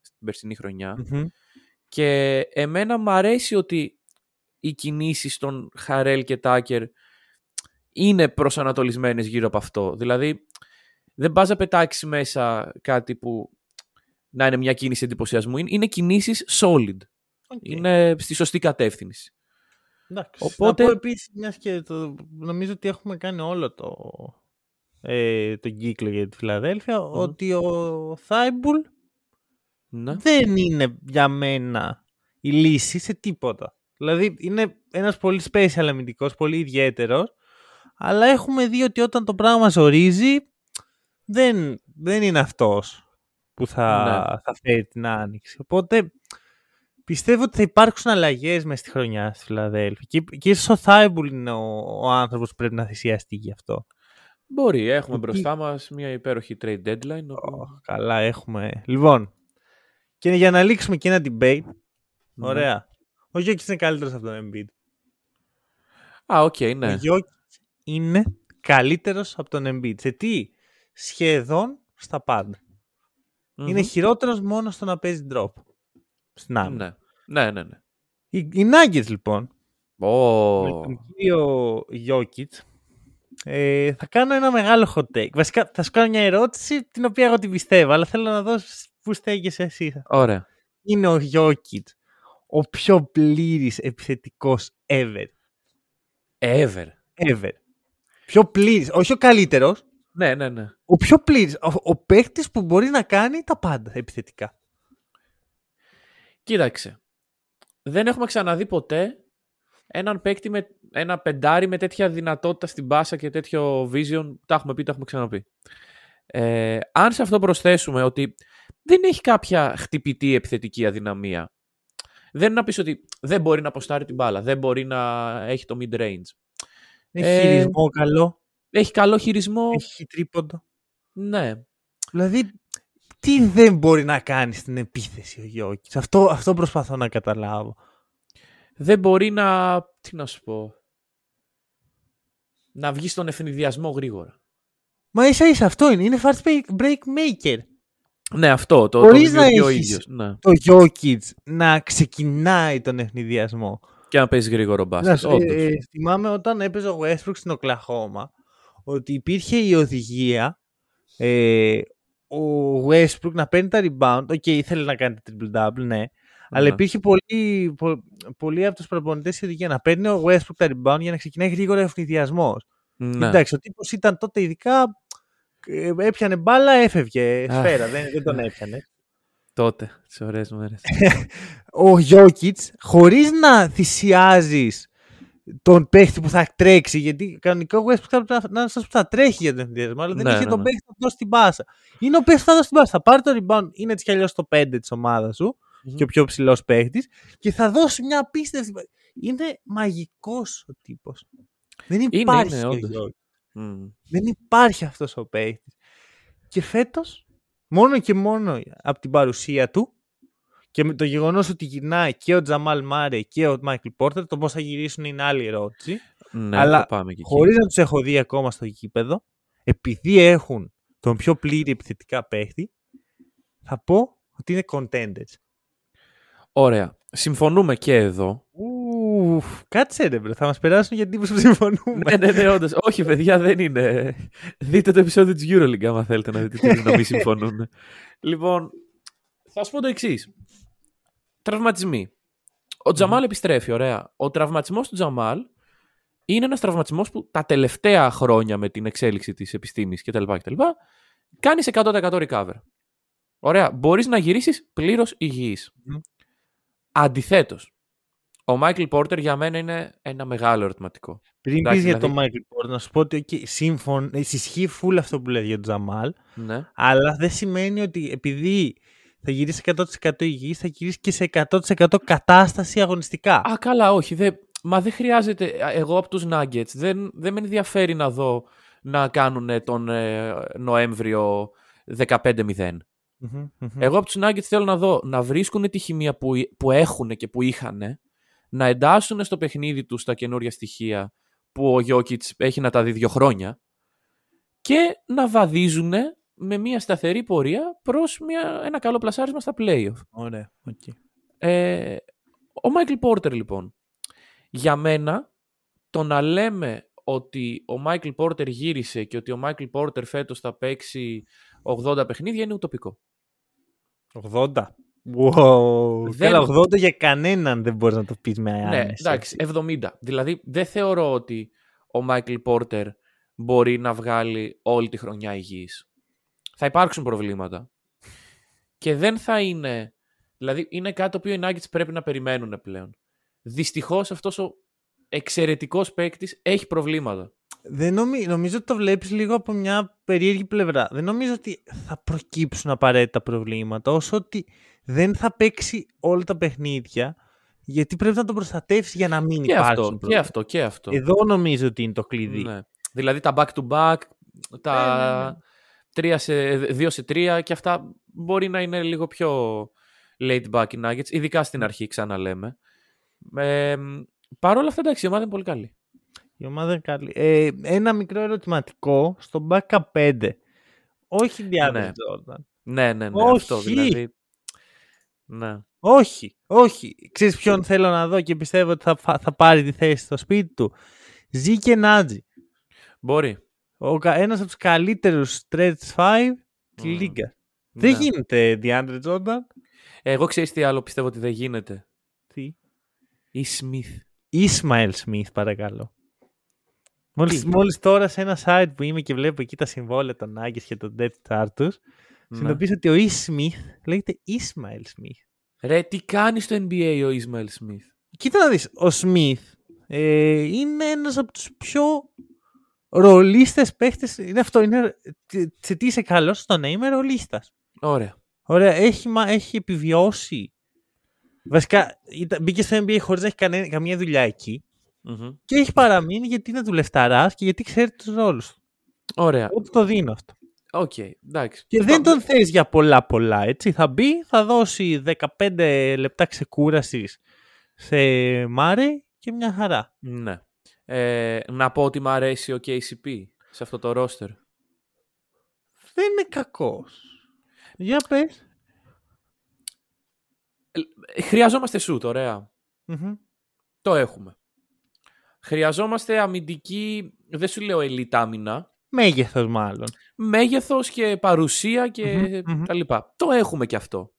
S2: στην περσινή χρονιά.
S1: Μμμ.
S2: Και εμένα μου αρέσει ότι οι κινήσεις των Χαρέλ και Τάκερ είναι προσανατολισμένες γύρω από αυτό. Δηλαδή, δεν πας να πετάξεις μέσα κάτι που να είναι μια κίνηση εντυπωσιασμού. Είναι, είναι κινήσεις solid.
S1: Οκ.
S2: Είναι στη σωστή κατεύθυνση.
S1: Εντάξει.
S2: Οπότε-
S1: Να πω επίσης, μιας και το, νομίζω ότι έχουμε κάνει όλο το, ε, τον κύκλο για τη Φιλαδέλφια, ότι ο Θάιμπουλ
S2: Ναι.
S1: δεν είναι για μένα η λύση σε τίποτα. Δηλαδή είναι ένας πολύ special αμυντικός, πολύ ιδιαίτερος, αλλά έχουμε δει ότι όταν το πράγμα ζορίζει, δεν, δεν είναι αυτός που θα,
S2: Ναι.
S1: θα φέρει την άνοιξη. Οπότε πιστεύω ότι θα υπάρξουν αλλαγές μέσα στη χρονιά στη Φιλαδέλφια. Και, και ίσως ο Θάιμπουλ είναι ο, ο άνθρωπος που πρέπει να θυσιαστεί γι' αυτό.
S2: Μπορεί, έχουμε
S1: Ότι-
S2: μπροστά μας μια υπέροχη trade deadline. όπου-
S1: Ω, καλά έχουμε. Λοιπόν, Και για να λήξουμε και ένα debate.
S2: Ναι.
S1: Ωραία. Ο Γιόκιτς είναι καλύτερος από τον Embiid.
S2: Α, οκ, ναι.
S1: Ο Γιόκιτς είναι καλύτερος από τον Embiid. Σε τι; Σχεδόν στα πάντα.
S2: Μμμ.
S1: Είναι χειρότερος μόνο στο να παίζει drop. Στην άμυνα.
S2: Ναι, ναι, ναι. ναι.
S1: Οι, οι Nuggets λοιπόν
S2: Ω,
S1: με τον κύριο Γιώκητ ε, θα κάνω ένα μεγάλο hot take. Βασικά θα σου κάνω μια ερώτηση την οποία εγώ την πιστεύω, αλλά θέλω να δω πού στέκεσαι εσύ.
S2: Ωραία.
S1: Είναι ο Γιώκητ ο πιο πλήρης επιθετικός ever.
S2: Ever.
S1: Ever. Πιο πλήρης, όχι ο καλύτερος,
S2: Ναι, ναι, ναι.
S1: ο πιο πλήρης. Ο, ο παίκτης που μπορεί να κάνει τα πάντα επιθετικά.
S2: Κοίταξε. Δεν έχουμε ξαναδεί ποτέ έναν παίκτη με ένα πεντάρι με τέτοια δυνατότητα στην πάσα και τέτοιο vision. Τα έχουμε πει, τα έχουμε ξαναπεί. Ε, αν σε αυτό προσθέσουμε ότι δεν έχει κάποια χτυπητή επιθετική αδυναμία. Δεν είναι να πεις ότι δεν μπορεί να αποστάρει την μπάλα, δεν μπορεί να έχει το mid-range.
S1: Έχει
S2: Ε,
S1: χειρισμό καλό,
S2: Έχει καλό χειρισμό.
S1: έχει τρίποντο.
S2: Ναι.
S1: Δηλαδή, τι δεν μπορεί να κάνει στην επίθεση ο Γιώκητ. Αυτό, αυτό προσπαθώ να καταλάβω.
S2: Δεν μπορεί να... Τι να σου πω... Να βγεις στον ευνηδιασμό γρήγορα.
S1: Μα ίσα ίσα αυτό είναι. Είναι fast break- break maker.
S2: Ναι, αυτό. Το,
S1: Χωρίς
S2: το
S1: να
S2: δημιουργεί ο
S1: έχεις-
S2: ίδιος. Ναι.
S1: Το Jokic να ξεκινάει τον ευνηδιασμό.
S2: Και να παίζει γρήγορο
S1: Να
S2: μπάσκετ.
S1: σου-
S2: όντως.
S1: ε, ε, θυμάμαι όταν έπαιζε ο Westbrook στην Οκλαχώμα ότι υπήρχε η οδηγία ε, ο Westbrook να παίρνει τα rebound. Οκ, ήθελε να κάνει triple-double, ναι. Αλλά
S2: Ναι.
S1: υπήρχε πολύ, πο- πολύ από τους προπονητές η οδηγία να παίρνει ο Westbrook τα rebound για να ξεκινάει γρήγορα αιφνιδιασμός.
S2: Ναι.
S1: Εντάξει, ο τύπος ήταν τότε ειδικά. ε, Έπιανε μπάλα, έφευγε
S2: Αχ.
S1: σφαίρα. δεν, δεν τον έπιανε.
S2: Τότε, τις ωραίες μέρες. [laughs]
S1: ο Γιώκητς, χωρίς να θυσιάζεις τον παίχτη που θα τρέξει, γιατί κανονικά ο Westbrook θα πρέπει να, να είναι αυτός που θα τρέχει για τον ενδιασμό, αλλά δεν
S2: Ναι,
S1: είχε
S2: ναι,
S1: τον
S2: ναι.
S1: παίχτη που θα δώσει την πάσα. Είναι ο παίχτης που θα δώσει την πάσα. Θα πάρει το rebound, είναι έτσι κι αλλιώς το 5 της ομάδας σου και ο πιο ψηλός παίχτης, και θα δώσει μια απίστευτη. Είναι μαγικός ο τύπος. Δεν υπάρχει.
S2: είναι,
S1: ο
S2: όντως.
S1: Jokic.
S2: Μμ.
S1: Δεν υπάρχει αυτός ο παίχτης. Και φέτος, μόνο και μόνο από την παρουσία του και με το γεγονός ότι γυρνάει και ο Τζαμάλ Μάρεϊ και ο Μάικλ Πόρτερ, το πώς θα γυρίσουν είναι άλλη ερώτηση.
S2: Ναι,
S1: Αλλά
S2: θα πάμε και εκεί.
S1: Χωρίς να τους έχω δει ακόμα στο γήπεδο, επειδή έχουν τον πιο πλήρη επιθετικά παίχτη, θα πω ότι είναι contenders.
S2: Ωραία. Συμφωνούμε και εδώ.
S1: Ουφ, κάτσε ρε bro, θα μας περάσουν για τύπους που συμφωνούμε.
S2: ναι, ναι, ναι, όντως. Όχι, παιδιά, δεν είναι. Δείτε το επεισόδιο της EuroLeague, άμα θέλετε να δείτε τι να μην συμφωνούν. [laughs] λοιπόν, θα σου πω το εξής. Τραυματισμοί. Ο Τζαμάλ επιστρέφει, ωραία. Ο τραυματισμός του Τζαμάλ είναι ένας τραυματισμός που τα τελευταία χρόνια με την εξέλιξη της επιστήμης κτλ. κτλ κάνεις 100% recover. Ωραία. Μπορείς να γυρίσεις πλήρως υγιής.
S1: Μμμ.
S2: Αντιθέτως, ο Μάικλ Πόρτερ για μένα είναι ένα μεγάλο ερωτηματικό.
S1: Πριν
S2: Εντάξει,
S1: πεις για
S2: δηλαδή-
S1: τον Μάικλ Πόρτερ, να σου πω ότι okay, σύμφων, ισχύει φουλ αυτό που λέει για τον Τζαμάλ,
S2: Ναι.
S1: Αλλά δεν σημαίνει ότι επειδή θα γυρίσεις 100% υγιής, θα γυρίσεις και σε 100% κατάσταση αγωνιστικά.
S2: Α, καλά, όχι. Δε, μα δεν χρειάζεται. α, Εγώ από τους Nuggets δεν, δεν με ενδιαφέρει να δω να κάνουν τον ε, Νοέμβριο 15-0.
S1: Μμμ, μμμ.
S2: Εγώ από τους Nuggets θέλω να δω να βρίσκουν τη χημεία που, που έχουν και που είχαν, να εντάσσουν στο παιχνίδι τους τα καινούρια στοιχεία που ο Γιόκιτς έχει να τα δει δύο χρόνια και να βαδίζουν με μια σταθερή πορεία προς μια, ένα καλό πλασάρισμα στα playoff.
S1: Ωραία, οκ.
S2: Ε, ο Μάικλ Πόρτερ λοιπόν. Για μένα το να λέμε ότι ο Μάικλ Πόρτερ γύρισε και ότι ο Μάικλ Πόρτερ φέτος θα παίξει 80 παιχνίδια είναι ουτοπικό.
S1: 80. Wow.
S2: Δεν-
S1: Καλά, 80 για κανέναν δεν μπορείς να το πεις με
S2: Ναι,
S1: άνεση.
S2: εντάξει, 70. Δηλαδή δεν θεωρώ ότι ο Μάικλ Πόρτερ μπορεί να βγάλει όλη τη χρονιά υγιής. Θα υπάρξουν προβλήματα. Και δεν θα είναι... Δηλαδή είναι κάτι το οποίο οι Nuggets πρέπει να περιμένουν πλέον. Δυστυχώς αυτός ο εξαιρετικός παίκτης έχει προβλήματα.
S1: Δεν νομι... Νομίζω ότι το βλέπεις λίγο από μια περίεργη πλευρά. Δεν νομίζω ότι θα προκύψουν απαραίτητα προβλήματα, όσο ότι δεν θα παίξει όλα τα παιχνίδια, γιατί πρέπει να τον προστατεύσεις για να μην
S2: Και
S1: υπάρξουν
S2: αυτό, και
S1: προβλήματα.
S2: αυτό, και αυτό.
S1: Εδώ νομίζω ότι είναι το κλειδί.
S2: Ναι. Δηλαδή τα back to back, τα
S1: Ναι, ναι, ναι.
S2: 3 σε, 2 σε 3 και αυτά μπορεί να είναι λίγο πιο, late back οι Nuggets, ειδικά στην αρχή, ξαναλέμε. Ε, Παρ' όλα αυτά, εντάξει, η ομάδα είναι πολύ καλή.
S1: Η ομάδα είναι καλή. Ε, ένα μικρό ερωτηματικό στο backup 5. Όχι διάδραση
S2: Ναι.
S1: Jordan.
S2: Ναι, ναι, ναι.
S1: Όχι.
S2: Αυτό δηλαδή. Ναι.
S1: Όχι, όχι. Ξέρεις ποιον θέλω να δω και πιστεύω ότι θα, θα, θα πάρει τη θέση στο σπίτι του. Ζή και Νάτζι.
S2: Μπορεί.
S1: Ο, κα- ένας από τους καλύτερους stretch 5 τη
S2: Μμμ.
S1: λίγα.
S2: Ναι.
S1: Δεν γίνεται DeAndre Jordan.
S2: Εγώ ξέρεις τι άλλο πιστεύω ότι δεν γίνεται.
S1: Τι;
S2: Η Smith.
S1: Ισμαήλ Smith, παρακαλώ. Μόλις,
S2: Τι;
S1: μόλις τώρα σε ένα site που είμαι και βλέπω εκεί τα συμβόλαια των Nuggets και τον depth chart τους,
S2: Ναι.
S1: συνειδητοποίησα ότι ο E. Smith λέγεται Ισμαήλ Smith.
S2: Ρε, τι κάνει στο NBA ο Ισμαήλ Smith.
S1: Κοίτα να δεις, ο Smith ε, είναι ένας από τους πιο ρολίστες παίχτες. Είναι αυτό, είναι, τε- σε τι είσαι καλός, στο να είμαι ρολίστας.
S2: Ωραία.
S1: Ωραία, έχει, μα- έχει επιβιώσει. Βασικά, ήταν- μπήκε στο NBA χωρίς να έχει κανέ- καμία δουλειά εκεί.
S2: Μμμ.
S1: Και έχει παραμείνει γιατί είναι δουλευταράς και γιατί ξέρει τους ρόλους του.
S2: Ωραία.
S1: Εγώ του το δίνω αυτό.
S2: Οκ. Εντάξει.
S1: Και δεν τον θες για πολλά πολλά, έτσι. Θα μπει, θα δώσει 15 λεπτά ξεκούρασης σε Μάρεϊ και μια χαρά.
S2: Ναι. Ε, να πω ότι μου αρέσει ο KCP σε αυτό το roster.
S1: Δεν είναι κακός. Για πες.
S2: Ε, Χρειαζόμαστε σουτ, ωραία.
S1: Μμμ.
S2: Το έχουμε. Χρειαζόμαστε αμυντική, δεν σου λέω elite άμυνα,
S1: Μέγεθος μάλλον.
S2: μέγεθος και παρουσία και
S1: Μμμ, μμμ.
S2: τα λοιπά. Το έχουμε και αυτό.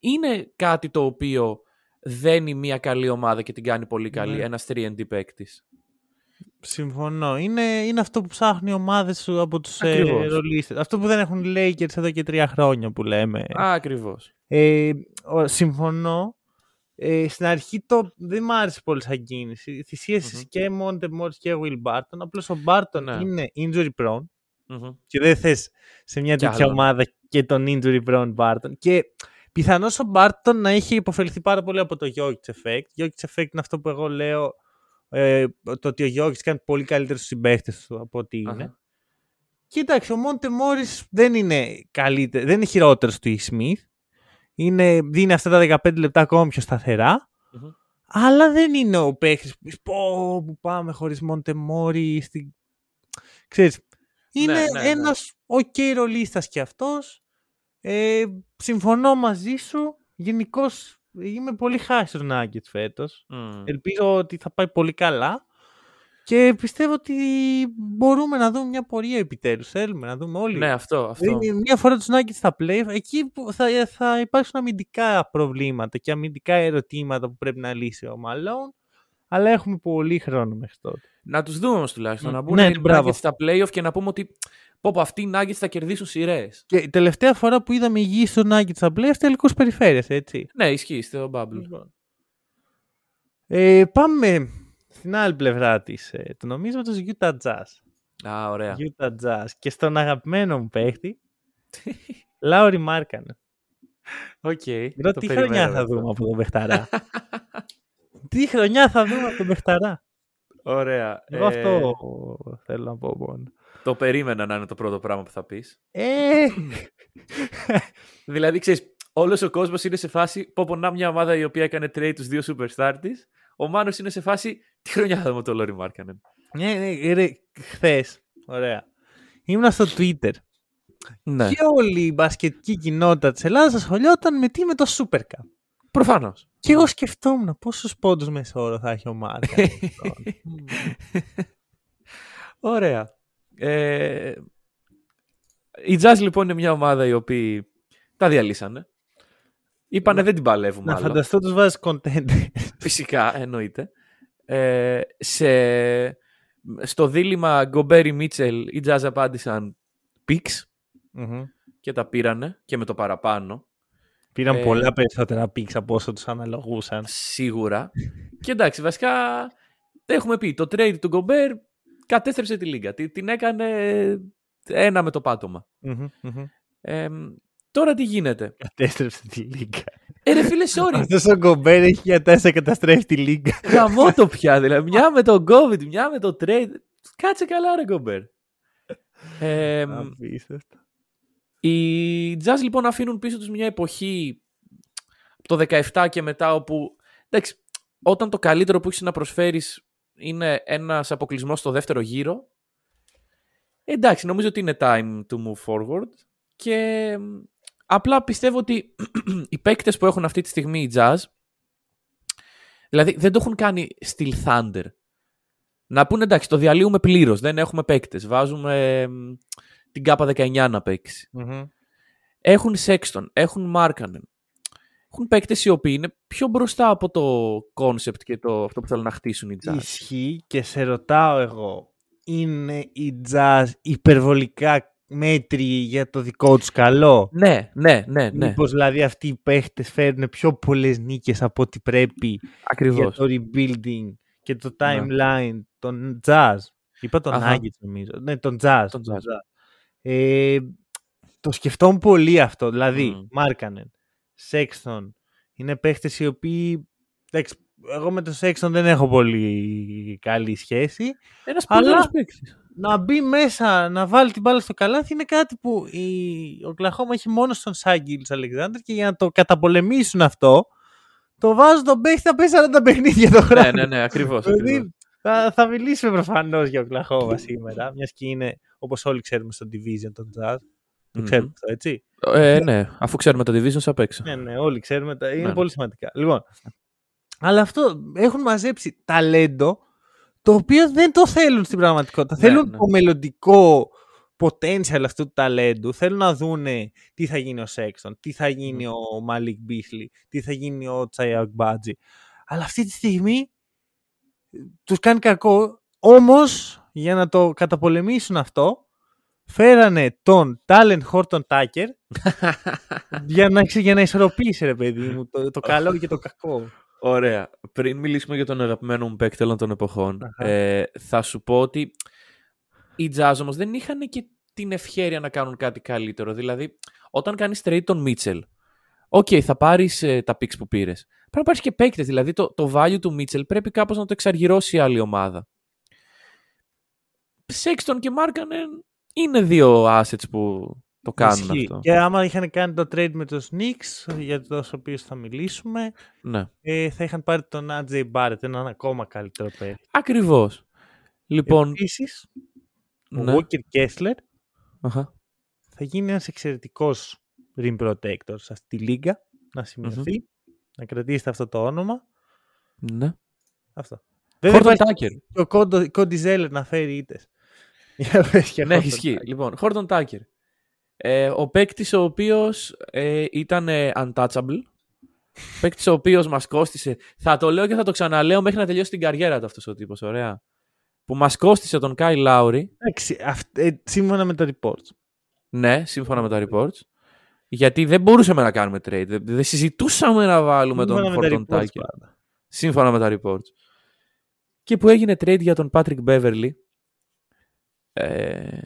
S2: Είναι κάτι το οποίο δένει μια καλή ομάδα και την κάνει πολύ καλή,
S1: Ναι.
S2: ένας 3D παίκτης.
S1: Συμφωνώ. Είναι, είναι αυτό που ψάχνουν οι ομάδες σου από τους ε,
S2: Ακριβώς.
S1: ρολίστες. Αυτό που δεν έχουν οι Lakers εδώ και τρία χρόνια που λέμε.
S2: Ακριβώς.
S1: Ε, ο- συμφωνώ. Ε, στην αρχή το, δεν μ' άρεσε πολύ σαν κίνηση. Θυσίασες
S2: Μμμ.
S1: και Monte Morris και Will Barton. Απλώς ο Barton
S2: Ναι.
S1: είναι injury prone
S2: Μμμ.
S1: και δεν θες σε μια
S2: Κι
S1: τέτοια
S2: άλλο.
S1: ομάδα και τον injury prone Barton. Και πιθανώς ο Barton να έχει υποφεληθεί πάρα πολύ από το Jokic effect. Jokic effect είναι αυτό που εγώ λέω ε, το ότι ο Jokic κάνει πολύ καλύτερο στους συμπαίχτες του από ότι είναι.
S2: Αχα.
S1: Κοίταξε, ο Μόντε Μόρις δεν είναι καλύτερο, δεν είναι χειρότερος του E. Smith. Είναι, δίνει αυτά τα 15 λεπτά ακόμα πιο σταθερά.
S2: Μμμ.
S1: Αλλά δεν είναι ο παίχτης που πεις, πω πω πού πάμε χωρίς Μόντε Μόρις. Στην... Ξέρεις, είναι
S2: Ναι, ναι, ναι.
S1: ένας οκ ρολίστας κι αυτός. Ε, συμφωνώ μαζί σου. Γενικώς είμαι πολύ high στους Nuggets φέτος.
S2: Μμ.
S1: Ελπίζω ότι θα πάει πολύ καλά. Και πιστεύω ότι μπορούμε να δούμε μια πορεία επιτέλους. Θέλουμε να δούμε όλοι.
S2: Ναι, αυτό. αυτό.
S1: Δηλαδή, μια φορά τους Nuggets στα play, εκεί που θα, θα υπάρξουν αμυντικά προβλήματα και αμυντικά ερωτήματα που πρέπει να λύσει ο Malone. Αλλά έχουμε πολύ χρόνο μέχρι τότε.
S2: Να τους δούμε όμως τουλάχιστον.
S1: Μ,
S2: Να μπουν
S1: ναι,
S2: οι
S1: μπράβο.
S2: Nuggets στα playoff και να πούμε ότι πω, πω, αυτοί οι Nuggets θα κερδίσουν σειρές.
S1: Και η τελευταία φορά που είδαμε υγιή στους Nuggets στα play, τελικούς περιφέρειες, έτσι.
S2: Ναι, ισχύει στο Bubble.
S1: Λοιπόν. Ε, πάμε στην άλλη πλευρά της, ε, του νομίσματος Utah Jazz.
S2: Α, ωραία.
S1: Utah Jazz. Και στον αγαπημένο μου παίχτη, [laughs] Λάουρι Μάρκανεν.
S2: Οκ.
S1: Bro,
S2: το
S1: τι
S2: περιμέναμε
S1: χρονιά θα
S2: αυτό.
S1: δούμε από τον παιχταρά. [laughs] τι χρονιά θα δούμε από τον παιχταρά.
S2: Ωραία.
S1: Εγώ
S2: Ε,
S1: αυτό θέλω να πω μόνο.
S2: Το περίμενα να είναι το πρώτο πράγμα που θα πεις.
S1: Ε, [laughs]
S2: Δηλαδή, ξέρεις, όλος ο κόσμος είναι σε φάση πω πω να μια ομάδα η οποία έκανε trade τους δύο superstar της. Ο Μάνος είναι σε φάση τι χρονιά θα δούμε το Λόρι Μάρκανεν.
S1: ναι, ναι, ρε, χθες, ωραία. Ήμουνα στο Twitter
S2: Ναι.
S1: και όλη η μπασκετική κοινότητα της Ελλάδας ασχολιόταν με τι με το Super Cup.
S2: Προφανώς.
S1: Και εγώ σκεφτόμουν πόσους πόντους μεσόωρο θα έχει ο Μάρκαν. [laughs]
S2: Ωραία. Ε, η Jazz λοιπόν είναι μια ομάδα η οποία τα διαλύσανε. Είπανε
S1: Να-
S2: δεν την παλεύουμε
S1: να
S2: άλλο.
S1: φανταστώ τους βάζεις content.
S2: Φυσικά, εννοείται. Ε, σε, στο δίλημα Γκομπέρι Μίτσελ οι Jazz απάντησαν picks
S1: Μμμ.
S2: και τα πήρανε και με το παραπάνω.
S1: Πήραν
S2: Ε,
S1: πολλά περισσότερα πίξ από όσο τους αναλογούσαν.
S2: Σίγουρα. και εντάξει, βασικά έχουμε πει, το trade του Γκομπέρ κατέστρεψε τη λίγα. Τι- Την έκανε ένα με το πάτωμα.
S1: Μμμ, μμμ.
S2: Ε, τώρα τι γίνεται;
S1: Κατέστρεψε τη λίγα.
S2: Ε, ρε φίλε, sorry.
S1: Αυτός ο Γκομπέρ έχει για τέσσερα καταστρέφει τη λίγα.
S2: Γαμώ το πια, δηλαδή. Μια με το COVID, μια με το trade. Κάτσε καλά, ρε Γκομπέρ. Ε,
S1: Απίστευτο.
S2: Οι Jazz λοιπόν αφήνουν πίσω τους μια εποχή το 17 και μετά όπου... Εντάξει, όταν το καλύτερο που έχεις να προσφέρεις είναι ένας αποκλεισμός στο δεύτερο γύρο, εντάξει, νομίζω ότι είναι time to move forward και απλά πιστεύω ότι [clears throat] οι παίκτες που έχουν αυτή τη στιγμή οι Jazz, δηλαδή δεν το έχουν κάνει Steel Thunder. Να πούνε εντάξει, το διαλύουμε πλήρως. Δεν έχουμε παίκτες. Βάζουμε την ΚΑΠΑ 19 να παιξει Έχουν Sexton, έχουν Markkanen. Έχουν παίκτες οι οποίοι είναι πιο μπροστά από το concept και το, αυτό που θέλουν να χτίσουν οι Jazz.
S1: Ισχύει και σε ρωτάω εγώ, είναι οι Jazz υπερβολικά μέτροι για το δικό τους καλό;
S2: Ναι, ναι, ναι. ναι.
S1: Μήπως δηλαδή αυτοί οι παίχτες φέρνουν πιο πολλές νίκες από ό,τι πρέπει
S2: Ακριβώς.
S1: για το rebuilding και το
S2: Ναι.
S1: timeline των Jazz; Είπα τον
S2: Αχα.
S1: Nuggets νομίζω. Ναι, τον Jazz.
S2: Τον
S1: τον
S2: Jazz.
S1: Jazz. Ε, το σκεφτόμουν πολύ αυτό. Δηλαδή,
S2: Μμμ.
S1: Μάρκανεν, Sexton, είναι παίχτες οι οποίοι... Εντάξει, εγώ με τον Sexton δεν έχω πολύ καλή σχέση.
S2: Ένας
S1: Αλλά-
S2: πολύ ωραίος παίκτης.
S1: Να μπει μέσα, να βάλει την μπάλα στο καλάθι είναι κάτι που η Οκλαχώμα έχει μόνο στον Σάγκυλς Αλεξάνδρ και για να το καταπολεμήσουν αυτό το βάζουν τον παίχτη να παίζει 40 παιχνίδια το χρόνο.
S2: ναι, ναι, ναι, ακριβώς. ακριβώς.
S1: Δηλαδή, θα, θα μιλήσουμε προφανώς για Οκλαχώμα [laughs] σήμερα, μιας και είναι όπως όλοι ξέρουμε στο Division των Jazz. Το
S2: Μμμ.
S1: ξέρουμε αυτό, έτσι.
S2: Ε, ναι, αφού ξέρουμε τα divisions απ' έξω.
S1: Ναι, ναι, όλοι ξέρουμε. τα- Είναι
S2: Ναι.
S1: πολύ σημαντικά. Λοιπόν, αλλά αυτό έχουν μαζέψει ταλέντο το οποίο δεν το θέλουν στην πραγματικότητα.
S2: Ναι,
S1: θέλουν
S2: ναι.
S1: το μελλοντικό potential αυτού του ταλέντου. Θέλουν να δούνε τι θα γίνει ο Sexton, τι θα γίνει ο Malik Beasley, τι θα γίνει ο Τσάι Μπάτζι. Αλλά αυτή τη στιγμή ε, τους κάνει κακό. Όμως, για να το καταπολεμήσουν αυτό, φέρανε τον Talen Horton Tucker για να, ξε- για να ισορροπήσει, ρε παιδί μου, το, το καλό και το κακό.
S2: Ωραία. Πριν μιλήσουμε για τον αγαπημένο μου παίκτη όλων των εποχών,
S1: Αχα.
S2: ε, θα σου πω ότι οι Jazz όμως δεν είχαν και την ευχέρεια να κάνουν κάτι καλύτερο. Δηλαδή, όταν κάνεις trade τον Mitchell, οκ, θα πάρεις ε, τα picks που πήρες. Πρέπει να πάρεις και παίκτες. Δηλαδή, το, το value του Mitchell πρέπει κάπως να το εξαργυρώσει η άλλη ομάδα. Sexton και Markkanen είναι δύο assets που το κάνουν
S1: Ισχύει.
S2: αυτό.
S1: Και άμα είχαν κάνει το trade με τους Knicks, για τους οποίους θα μιλήσουμε,
S2: Ναι.
S1: ε, θα είχαν πάρει τον AJ Barrett, έναν ακόμα καλύτερο παίκτη.
S2: Ακριβώς. Λοιπόν,
S1: Επίσης, ο
S2: ναι.
S1: Walker Kessler
S2: Αχα.
S1: θα γίνει ένας εξαιρετικός rim protector σε αυτή τη λίγα, να σημειωθεί, να κρατήσετε αυτό το όνομα.
S2: Ναι.
S1: Αυτό. Βέβαια
S2: Horton
S1: υπάρχει
S2: Tucker.
S1: και ο Κόντο- Κόντι Zeller να φέρει ήττες. Για πες και
S2: Ναι,
S1: Horton
S2: ισχύει.
S1: Tucker.
S2: Λοιπόν, Χόρτον Τάκερ. Ε, ο παίκτης ο οποίος ε, ήταν ε, untouchable. [laughs] παίκτης ο οποίος μας κόστησε. Θα το λέω και θα το ξαναλέω μέχρι να τελειώσει την καριέρα του αυτός ο τύπος. Ωραία. Που μας κόστησε τον Κάι Λάουρι.
S1: Εντάξει, αυ- ε, σύμφωνα με τα reports.
S2: Ναι, σύμφωνα με τα reports. Γιατί δεν μπορούσαμε να κάνουμε trade. Δεν, δεν συζητούσαμε να βάλουμε τον
S1: Σύμφωνα με τα
S2: Χόρτον
S1: reports
S2: Τάκερ.
S1: πάντα.
S2: Σύμφωνα με τα reports. Και που έγινε trade για τον Patrick Beverly. Ε,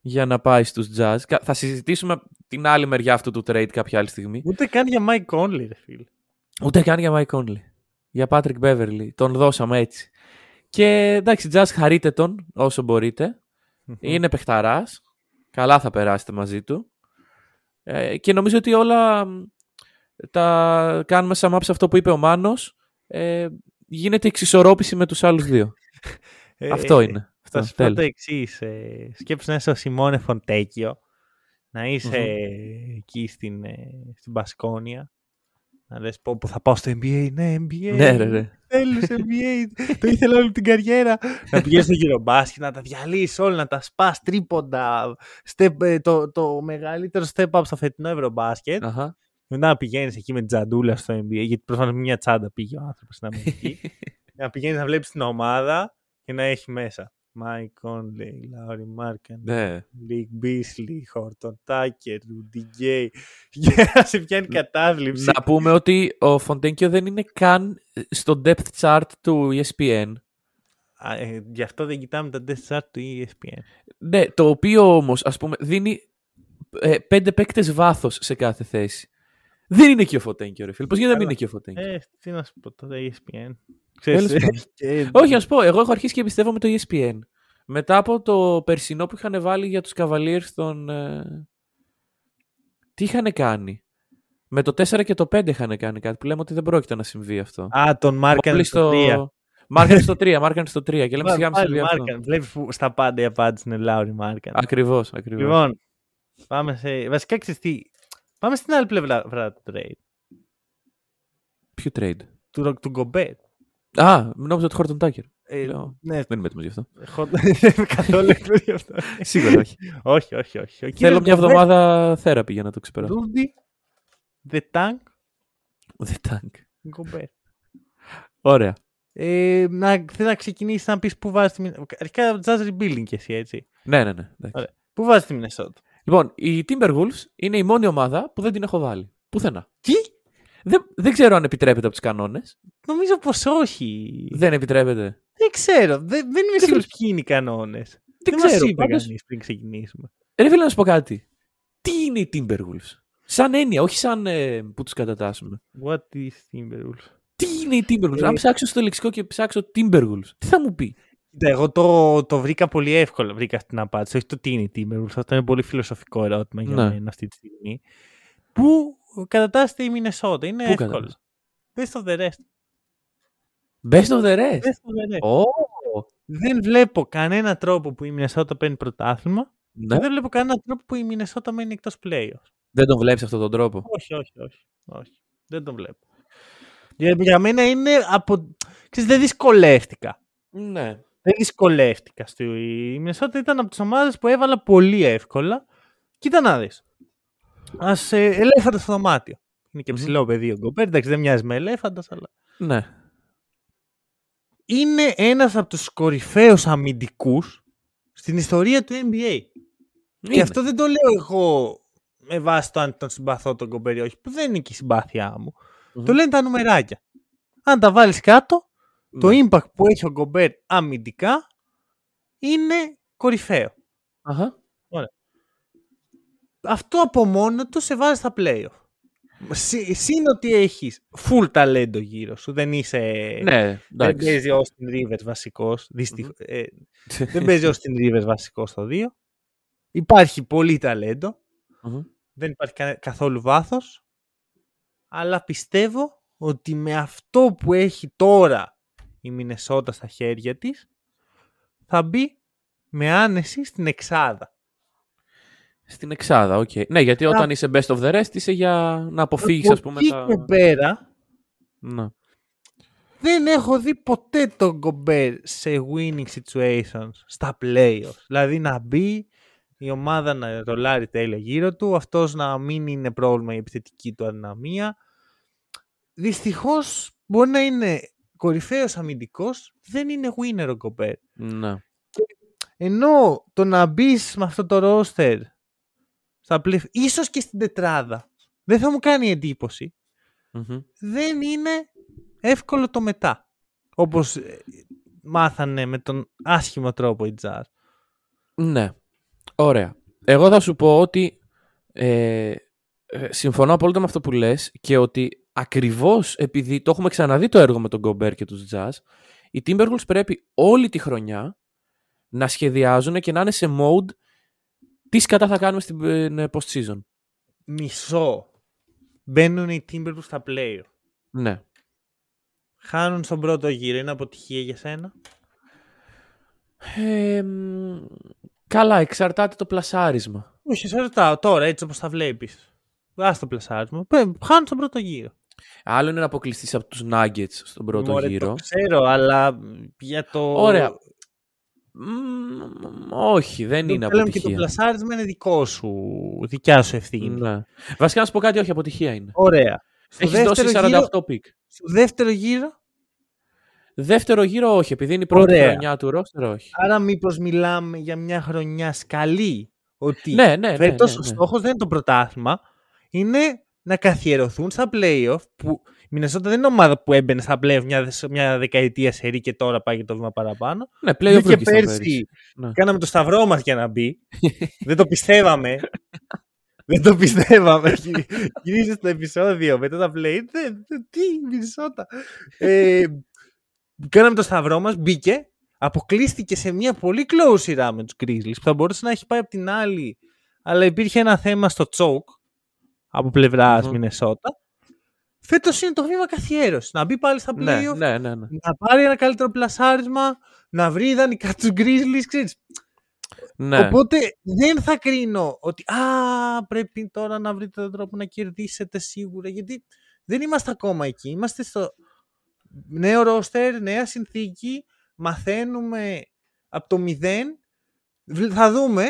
S2: για να πάει στους Jazz. Κα- Θα συζητήσουμε την άλλη μεριά αυτού του trade κάποια άλλη στιγμή.
S1: Ούτε καν για Mike Conley, ρε φίλε.
S2: Ούτε καν για Mike Conley. Για Patrick Beverly. Τον δώσαμε έτσι. Και εντάξει, Jazz χαρείτε τον όσο μπορείτε. [laughs] Είναι παιχταράς. Καλά θα περάσετε μαζί του. Ε, και νομίζω ότι όλα μ, τα κάνουμε σαν map σε αυτό που είπε ο Μάνος. Ε, γίνεται εξισορρόπηση με τους άλλους δύο. [laughs]
S1: Ε,
S2: αυτό
S1: ε,
S2: είναι.
S1: Θα
S2: Αυτό,
S1: σου πω
S2: τέλος.
S1: το εξής. Ε, σκέψου να είσαι ο Σιμώνε Φοντέκιο, να είσαι
S2: Μμμ.
S1: εκεί στην, ε, στην Μπασκόνια, να λες πω που θα πάω στο NBA. Ναι, NBA.
S2: Ναι, ρε, ρε.
S1: Θέλω σε NBA. το ήθελα όλη την καριέρα. να πηγαίνεις στο γύρο μπάσκετ, να τα διαλύσεις όλα, να τα σπάς τρίποντα. Step, ε, το, το μεγαλύτερο step up στο φετινό Ευρωμπάσκετ.
S2: Αχα.
S1: Μετά να πηγαίνεις εκεί με τζαντούλα στο NBA, γιατί προφανώς με μια τσάντα πήγε ο άνθρωπος στην Αμερική. [laughs] να πηγαίνεις να βλέπεις την ομάδα και να έχει μέσα. Mike Conley, Larry Markin,
S2: Ναι.
S1: League Beasley, Horton Tucker, Rudy Gay. [laughs] Για να σε πιάνει κατάθλιψη.
S2: Να πούμε ότι ο Φοντέγκιο δεν είναι καν στο depth chart του E ESPN.
S1: Α, ε, γι' αυτό δεν κοιτάμε τα test chart του E ESPN.
S2: Ναι, το οποίο όμως, ας πούμε, δίνει ε, πέντε παίκτες βάθος σε κάθε θέση. Δεν είναι και ο Φωτέγκιο, ρε φίλε. Πώς γίνεται να μην
S1: Καλά.
S2: είναι και ο Φωτέγκιο.
S1: Ε, τι να σου πω τώρα, ESPN.
S2: Τέλος
S1: Ξέρεις,
S2: πάντων. [laughs]
S1: και-
S2: Όχι, ας πω, εγώ έχω αρχίσει και πιστεύω με το E ESPN. Μετά από το περσινό που είχαν βάλει για τους Cavaliers τον... ε, Τι είχαν κάνει; Με το 4 και το 5 είχαν κάνει κάτι που λέμε ότι δεν πρόκειται να συμβεί αυτό.
S1: Α, τον μάρκανε
S2: Μόλις
S1: στο 3.
S2: Μάρκανε στο 3, μάρκανε στο 3 και λέμε σιγά μην συμβεί αυτό.
S1: Βλέπεις που στα πάντα η απάντηση είναι Λάουρι Μάρκαν.
S2: Ακριβώς, ακριβώς.
S1: Λοιπόν, πάμε σε... Βασικά ξέρεις τι. Πάμε στην άλλη πλευρά πλευρά του trade.
S2: Ποιο trade;
S1: Του, Ρο- του Γκομπέρ.
S2: Α, νόμιζα ότι Χόρτον Τάκερ.
S1: Ε,
S2: Λέω,
S1: ναι,
S2: Δεν είμαι έτοιμος γι' αυτό.
S1: χω- [laughs] δεν είμαι καθόλου έτοιμος γι' αυτό.
S2: Σίγουρα όχι.
S1: όχι, όχι, όχι. Ο
S2: Θέλω
S1: κύριος
S2: μια
S1: Γκομπέρ,
S2: εβδομάδα θέραπη για να το ξεπεράσω.
S1: Ρούντι, The Tank,
S2: The Tank.
S1: Γκομπέρ.
S2: Ωραία.
S1: Ε, να, θέλω να ξεκινήσεις να πεις πού βάζεις τη Μινεσότα. Αρχικά jazz rebuilding και εσύ, έτσι.
S2: Ναι, ναι, ναι. εντάξει.
S1: Ωραία. Πού βάζεις τη Μινεσότα;
S2: Λοιπόν, η Timberwolves είναι η μόνη ομάδα που δεν την έχω βάλει. Πουθενά.
S1: Τι;
S2: Δεν, δεν ξέρω αν επιτρέπεται από του κανόνες.
S1: Νομίζω πως όχι.
S2: Δεν επιτρέπεται.
S1: Δεν ξέρω. Δεν, δεν είμαι σίγουρος ποιοι είναι οι κανόνες. Δεν, μας
S2: ξέρω,
S1: είπε
S2: πάντως-
S1: κανείς πριν ξεκινήσουμε.
S2: Ρε φίλε να σου πω κάτι. Τι είναι η Timberwolves; Σαν έννοια, όχι σαν ε, που τους κατατάσσουμε.
S1: What is Timberwolves;
S2: Τι είναι η Timberwolves;
S1: Ε,
S2: Αν ψάξω στο λεξικό και ψάξω Timberwolves, τι θα μου πει;
S1: Κοίτα, εγώ το, το βρήκα πολύ εύκολα. Βρήκα αυτή την απάντηση. Όχι το τι είναι η Timberwolves. Αυτό είναι πολύ φιλοσοφικό ερώτημα για
S2: Ναι.
S1: μένα αυτή τη στιγμή. Πού κατατάσσεται η Μινεσότα. Είναι
S2: Πού
S1: εύκολος.
S2: κατατάσσεται;
S1: Best of the rest.
S2: Best of the rest;
S1: Best of the rest.
S2: Ω,
S1: Δεν βλέπω κανένα τρόπο που η Μινεσότα παίρνει πρωτάθλημα.
S2: ναι.
S1: Και δεν βλέπω κανένα τρόπο που η Μινεσότα μένει εκτός playoff.
S2: Δεν τον βλέπεις αυτόν τον τρόπο;
S1: Όχι, όχι, όχι. όχι. Δεν το βλέπω. Για, για μένα είναι από. Ξέρεις, δεν δυσκολεύτηκα.
S2: Ναι.
S1: Δεν δυσκολεύτηκα. Στο... Η Μινεσότα ήταν από τις ομάδες που έβαλα πολύ εύκολα. Κοίτα να δεις. Α ε, ελέφαντας στο δωμάτιο. Είναι και
S2: Μμμ.
S1: ψηλό παιδί ο Γκομπέρ. Εντάξει, δεν μοιάζει με ελέφαντας, αλλά.
S2: Ναι.
S1: Είναι ένας από τους κορυφαίους αμυντικούς στην ιστορία του NBA. Και
S2: Είναι.
S1: αυτό δεν το λέω εγώ με βάση το αν τον συμπαθώ τον Γκομπέρ ή όχι, που δεν είναι και η συμπάθειά μου.
S2: Μμμ.
S1: Το λένε τα νουμεράκια. Αν τα βάλεις κάτω, το
S2: Ναι.
S1: impact που έχει ο Γκομπέρ αμυντικά είναι κορυφαίο.
S2: Αχα.
S1: Αυτό από μόνο του σε βάζει στα playoff. Συ- Συν ότι έχεις full ταλέντο γύρω σου, δεν είσαι...
S2: Ναι,
S1: δεν
S2: εντάξει.
S1: παίζει ο Austin Rivers βασικός. δυστυχ- ε, [laughs] δεν παίζει ο Austin Rivers βασικό στο 2. Υπάρχει πολύ ταλέντο.
S2: Μμμ.
S1: δεν υπάρχει κα- καθόλου βάθος αλλά πιστεύω ότι με αυτό που έχει τώρα η Μινεσότα στα χέρια της θα μπει με άνεση στην εξάδα.
S2: Στην εξάδα, οκ. Ναι, γιατί
S1: Α.
S2: όταν είσαι best of the rest είσαι για να αποφύγεις, ας πούμε,
S1: εκεί
S2: τα...
S1: και πέρα
S2: Ναι.
S1: δεν έχω δει ποτέ τον Γκομπέρ σε winning situations στα playoffs. Δηλαδή να μπει η ομάδα να ρολάρει τέλεια γύρω του, αυτός να μην είναι πρόβλημα η επιθετική του αδυναμία. Δυστυχώς μπορεί να είναι κορυφαίος αμυντικός, δεν είναι winner ο Γκομπέρ.
S2: ναι.
S1: Ενώ το να μπεις με αυτό το roster στα play, ίσως και στην τετράδα, δεν θα μου κάνει εντύπωση.
S2: Μμμ.
S1: δεν είναι εύκολο το μετά. Όπως ε, μάθανε με τον άσχημο τρόπο οι Jazz.
S2: Ναι. Ωραία. Εγώ θα σου πω ότι ε, ε, συμφωνώ απόλυτα με αυτό που λες και ότι ακριβώς επειδή το έχουμε ξαναδεί το έργο με τον Gobert και τους Jazz, οι Timberwolves πρέπει όλη τη χρονιά να σχεδιάζουν και να είναι σε mode τι σκατά θα κάνουμε στην ε, post-season;
S1: Μισό. Μπαίνουν οι Timberwolves στα playoff.
S2: Ναι.
S1: Χάνουν στον πρώτο γύρο. Είναι αποτυχία για σένα;
S2: Ε, μ, καλά, εξαρτάται το πλασάρισμα.
S1: Όχι, σε ρωτάω τώρα, έτσι όπως τα βλέπεις. Ας το πλασάρισμα. Πε- Χάνουν στον πρώτο γύρο.
S2: Άλλο είναι να αποκλειστείς από τους Nuggets στον πρώτο
S1: Μωρέ,
S2: γύρο.
S1: Το ξέρω, αλλά για το...
S2: Ωραία. Μ, όχι, δεν
S1: Το
S2: είναι
S1: λέμε
S2: αποτυχία.
S1: και το πλασάρισμα είναι δικό σου, δικιά σου ευθύνη.
S2: Ναι. Βασικά να σου πω κάτι, όχι, αποτυχία είναι.
S1: Ωραία. Στο
S2: Έχεις δώσει
S1: δεύτερο
S2: 48
S1: γύρο-
S2: πικ.
S1: Στο δεύτερο γύρο,
S2: Δεύτερο γύρο όχι, επειδή είναι η πρώτη
S1: Ωραία.
S2: χρονιά του ρόστερ όχι.
S1: άρα μήπως μιλάμε για μια χρονιά σκαλή. Ότι
S2: Ναι, ναι, ναι.
S1: φέτος
S2: ναι,
S1: ο
S2: ναι.
S1: στόχος δεν είναι το πρωτάθλημα, είναι να καθιερωθούν στα playoff που η Μινεσότα δεν είναι ομάδα που έμπαινε στα playoff μια, μια δεκαετία σε και τώρα πάει για το βήμα παραπάνω.
S2: Ναι, play
S1: και πέρσι
S2: Ναι.
S1: κάναμε το σταυρό μας για να μπει. [laughs] δεν το πιστεύαμε. δεν το πιστεύαμε. Γυρίζει στο επεισόδιο μετά τα play. Δεν, δεν- τι, Μινεσότα. ε, κάναμε το σταυρό μας, μπήκε. Αποκλείστηκε σε μια πολύ close σειρά με τους Grizzlies που θα μπορούσε να έχει πάει από την άλλη αλλά υπήρχε ένα θέμα στο choke από πλευράς
S2: Μμμ.
S1: Μινεσότα. Φέτος είναι το βήμα καθιέρωσης. Να μπει πάλι στα
S2: Ναι,
S1: playoff,
S2: ναι, ναι, ναι.
S1: να πάρει ένα καλύτερο πλασάρισμα, να βρει ιδανικά τους Grizzlies, ξέρεις.
S2: ναι.
S1: Οπότε δεν θα κρίνω ότι α, πρέπει τώρα να βρείτε τον τρόπο να κερδίσετε σίγουρα. Γιατί δεν είμαστε ακόμα εκεί. Είμαστε στο νέο ρόστερ, νέα συνθήκη. Μαθαίνουμε από το μηδέν. Βλ- Θα δούμε.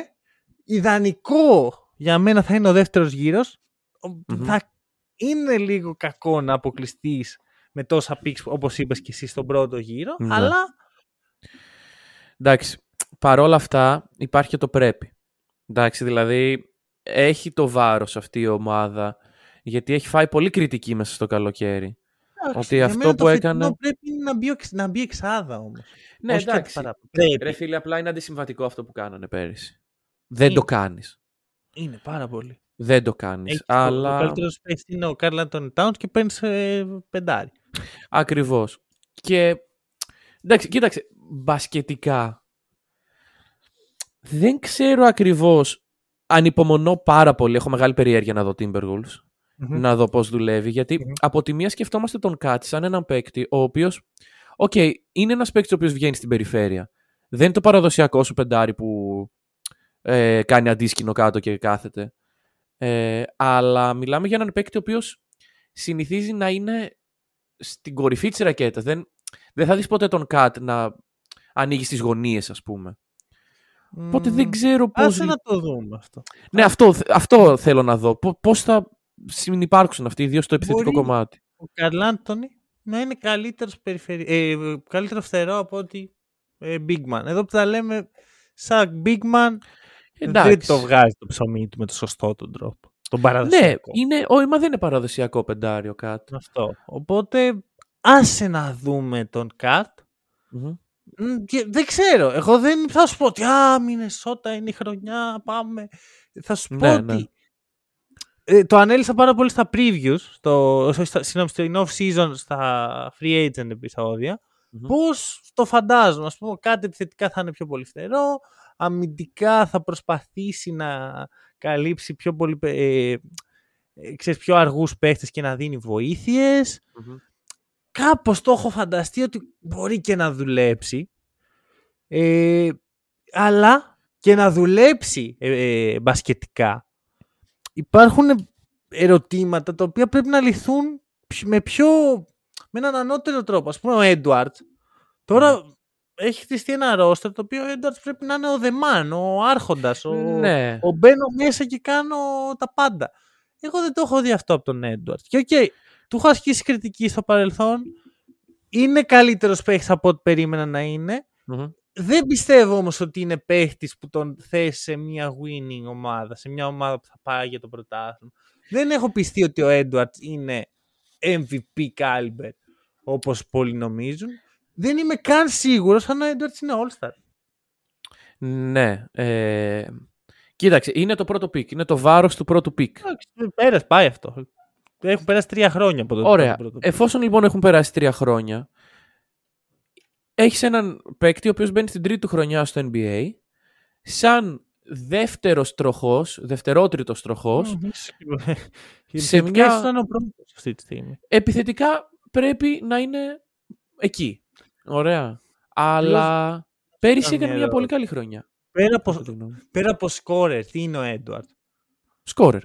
S1: Ιδανικό για μένα θα είναι ο δεύτερος γύρος. Ο-
S2: Μμμ.
S1: Θα είναι λίγο κακό να αποκλειστείς με τόσα picks όπως είπες και εσύ στον πρώτο γύρο.
S2: Ναι.
S1: Αλλά
S2: Εντάξει, παρόλα αυτά υπάρχει και το πρέπει. Εντάξει, δηλαδή έχει το βάρος αυτή η ομάδα γιατί έχει φάει πολύ κριτική μέσα στο καλοκαίρι.
S1: εντάξει,
S2: Ότι
S1: για
S2: αυτό
S1: μένα
S2: που
S1: το φετινό
S2: έκανε-
S1: Πρέπει να μπει, εξ- να μπει εξάδα όμως.
S2: Ναι,
S1: Όχι κάτι
S2: εντάξει.
S1: παραπάνω. Πρέπει.
S2: Ρε φίλε, απλά είναι αντισυμβατικό αυτό που κάνανε πέρυσι. Δεν
S1: Είναι.
S2: το κάνεις.
S1: Είναι πάρα πολύ.
S2: Δεν το κάνεις.
S1: Έχεις
S2: αλλά...
S1: Το, ο καλύτερο παίκτη είναι ο Καρλ Άντονι Τάουνς και παίρνεις ε, πεντάρι.
S2: Ακριβώς. Και εντάξει, κοίταξε, μπασκετικά δεν ξέρω ακριβώς ανυπομονώ πάρα πολύ. Έχω μεγάλη περιέργεια να δω Timberwolves. να δω πώς δουλεύει. Γιατί
S1: Μμμ.
S2: από τη μία σκεφτόμαστε τον KAT σαν έναν παίκτη ο οποίος, οκ, είναι ένας παίκτης ο οποίος βγαίνει στην περιφέρεια. Δεν είναι το παραδοσιακό σου πεντάρι που ε, κάνει αντίσκηνο κάτω και κάθεται. Ε, αλλά μιλάμε για έναν παίκτη ο οποίος συνηθίζει να είναι στην κορυφή της ρακέτας. Δεν, δεν θα δεις ποτέ τον Κάτ να ανοίγει στις γωνίες, ας πούμε. Οπότε δεν ξέρω πώς...
S1: Άσε να το δούμε αυτό.
S2: Ναι, αυτό, αυτό θέλω να δω. Πο- Πώς θα συνυπάρξουν αυτοί οι δύο στο επιθετικό
S1: Μπορεί-
S2: κομμάτι.
S1: Ο Καρλ Άντωνι να είναι καλύτερος περιφερει... ε, καλύτερο φτερό από ότι ε, Big Man. Εδώ που τα λέμε σαν Big Man δεν
S2: Εντάξει.
S1: το βγάζει το ψωμί του με το σωστό τον τρόπο. Τον
S2: Ναι,
S1: παραδοσιακό.
S2: είναι, όχι, μα δεν είναι παραδοσιακό πεντάριο κάτι.
S1: Αυτό. Οπότε άσε να δούμε τον Κατ.
S2: Μμμ.
S1: Μ, και δεν ξέρω. Εγώ δεν θα σου πω ότι Α, Μινεσότα είναι η χρονιά. Πάμε. Θα σου πω
S2: Ναι,
S1: ότι.
S2: ναι.
S1: Ε, το ανέλησα πάρα πολύ στα previews, στο, όχι, στα, συγγνώμη, στο off-season, στα free agent επεισόδια.
S2: Μμμ.
S1: Πώς το φαντάζομαι. Ας πούμε, κάτι επιθετικά θα είναι πιο πολύ φτερό. Αμυντικά θα προσπαθήσει να καλύψει πιο, πολύ, παι- ε, ε, ξέρεις, πιο αργούς παίχτες και να δίνει βοήθειες
S2: Μμμ.
S1: κάπως το έχω φανταστεί ότι μπορεί και να δουλέψει. Ε, αλλά και να δουλέψει ε, ε, μπασκετικά. Υπάρχουν ερωτήματα τα οποία πρέπει να λυθούν ψ- με πιο με έναν ανώτερο τρόπο. Ας πούμε ο Έντουαρντς. Τώρα έχει χτιστεί ένα ρόστερ το οποίο ο Έντουαρντς πρέπει να είναι ο the man, ο άρχοντας, ο,
S2: Ναι.
S1: ο μπαίνω μέσα και κάνω τα πάντα. Εγώ δεν το έχω δει αυτό από τον Έντουαρντς. Και οκ, του έχω ασκήσει κριτική στο παρελθόν. Είναι καλύτερος παίχτης από ό,τι περίμενα να είναι.
S2: Μμμ.
S1: Δεν πιστεύω όμως ότι είναι παίχτης που τον θες σε μια winning ομάδα, σε μια ομάδα που θα πάει για το πρωτάθλημα. Δεν έχω πειστεί ότι ο Έντουαρντς είναι MVP caliber όπως πολλοί νομίζουν. Δεν είμαι καν σίγουρος αν ο Έντουαρντς είναι All-Star.
S2: Ναι. Ε, κοίταξε, είναι το πρώτο pick. Είναι το βάρος του πρώτου pick.
S1: Εντάξει, Πέρασε, πάει αυτό. Έχουν περάσει τρία χρόνια από το
S2: Ωραία.
S1: πρώτο.
S2: Εφόσον λοιπόν έχουν περάσει τρία χρόνια, έχεις έναν παίκτη ο οποίος μπαίνει στην τρίτη του χρονιά στο NBA, σαν δεύτερος τροχός, δευτερότριτος τροχός,
S1: Μμμ.
S2: Σε
S1: Σε
S2: μια-
S1: μια... ήταν ο πρώτος αυτή τη στιγμή.
S2: επιθετικά πρέπει να είναι εκεί. Ωραία. Αλλά πέρυσι
S1: κάνω
S2: έκανε
S1: μια
S2: μια πολύ καλή χρονιά.
S1: Πέρα από,
S2: κατά τη γνώμη μου.
S1: πέρα από σκόρερ, τι είναι ο Έντουαρτ;
S2: Σκόρερ.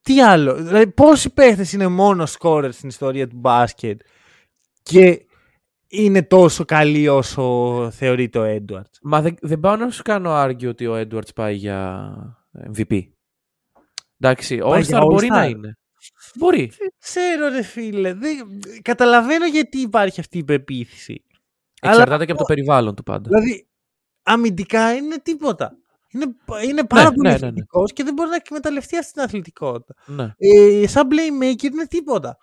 S1: Τι άλλο. Δηλαδή, πόσοι παίχτες είναι μόνο σκόρερ στην ιστορία του μπάσκετ και είναι τόσο καλοί όσο θεωρείται ο Έντουαρτ;
S2: Μα δεν, δεν πάω να σου κάνω άργιο ότι ο Έντουαρτς πάει για MVP. Εντάξει,
S1: Πάει για
S2: All-Star μπορεί
S1: All-Star.
S2: να είναι. Μπορεί.
S1: Δεν ξέρω ρε φίλε. Δεν... Καταλαβαίνω γιατί υπάρχει αυτή η πεποίθηση.
S2: Εξαρτάται και από το περιβάλλον του πάντα.
S1: Δηλαδή, αμυντικά είναι τίποτα. Είναι, είναι πάρα
S2: Ναι,
S1: πολύ
S2: ναι, ναι, ναι.
S1: αθλητικός και δεν μπορεί να εκμεταλλευτεί αυτή την αθλητικότητα.
S2: Ναι.
S1: Ε, σαν playmaker είναι τίποτα.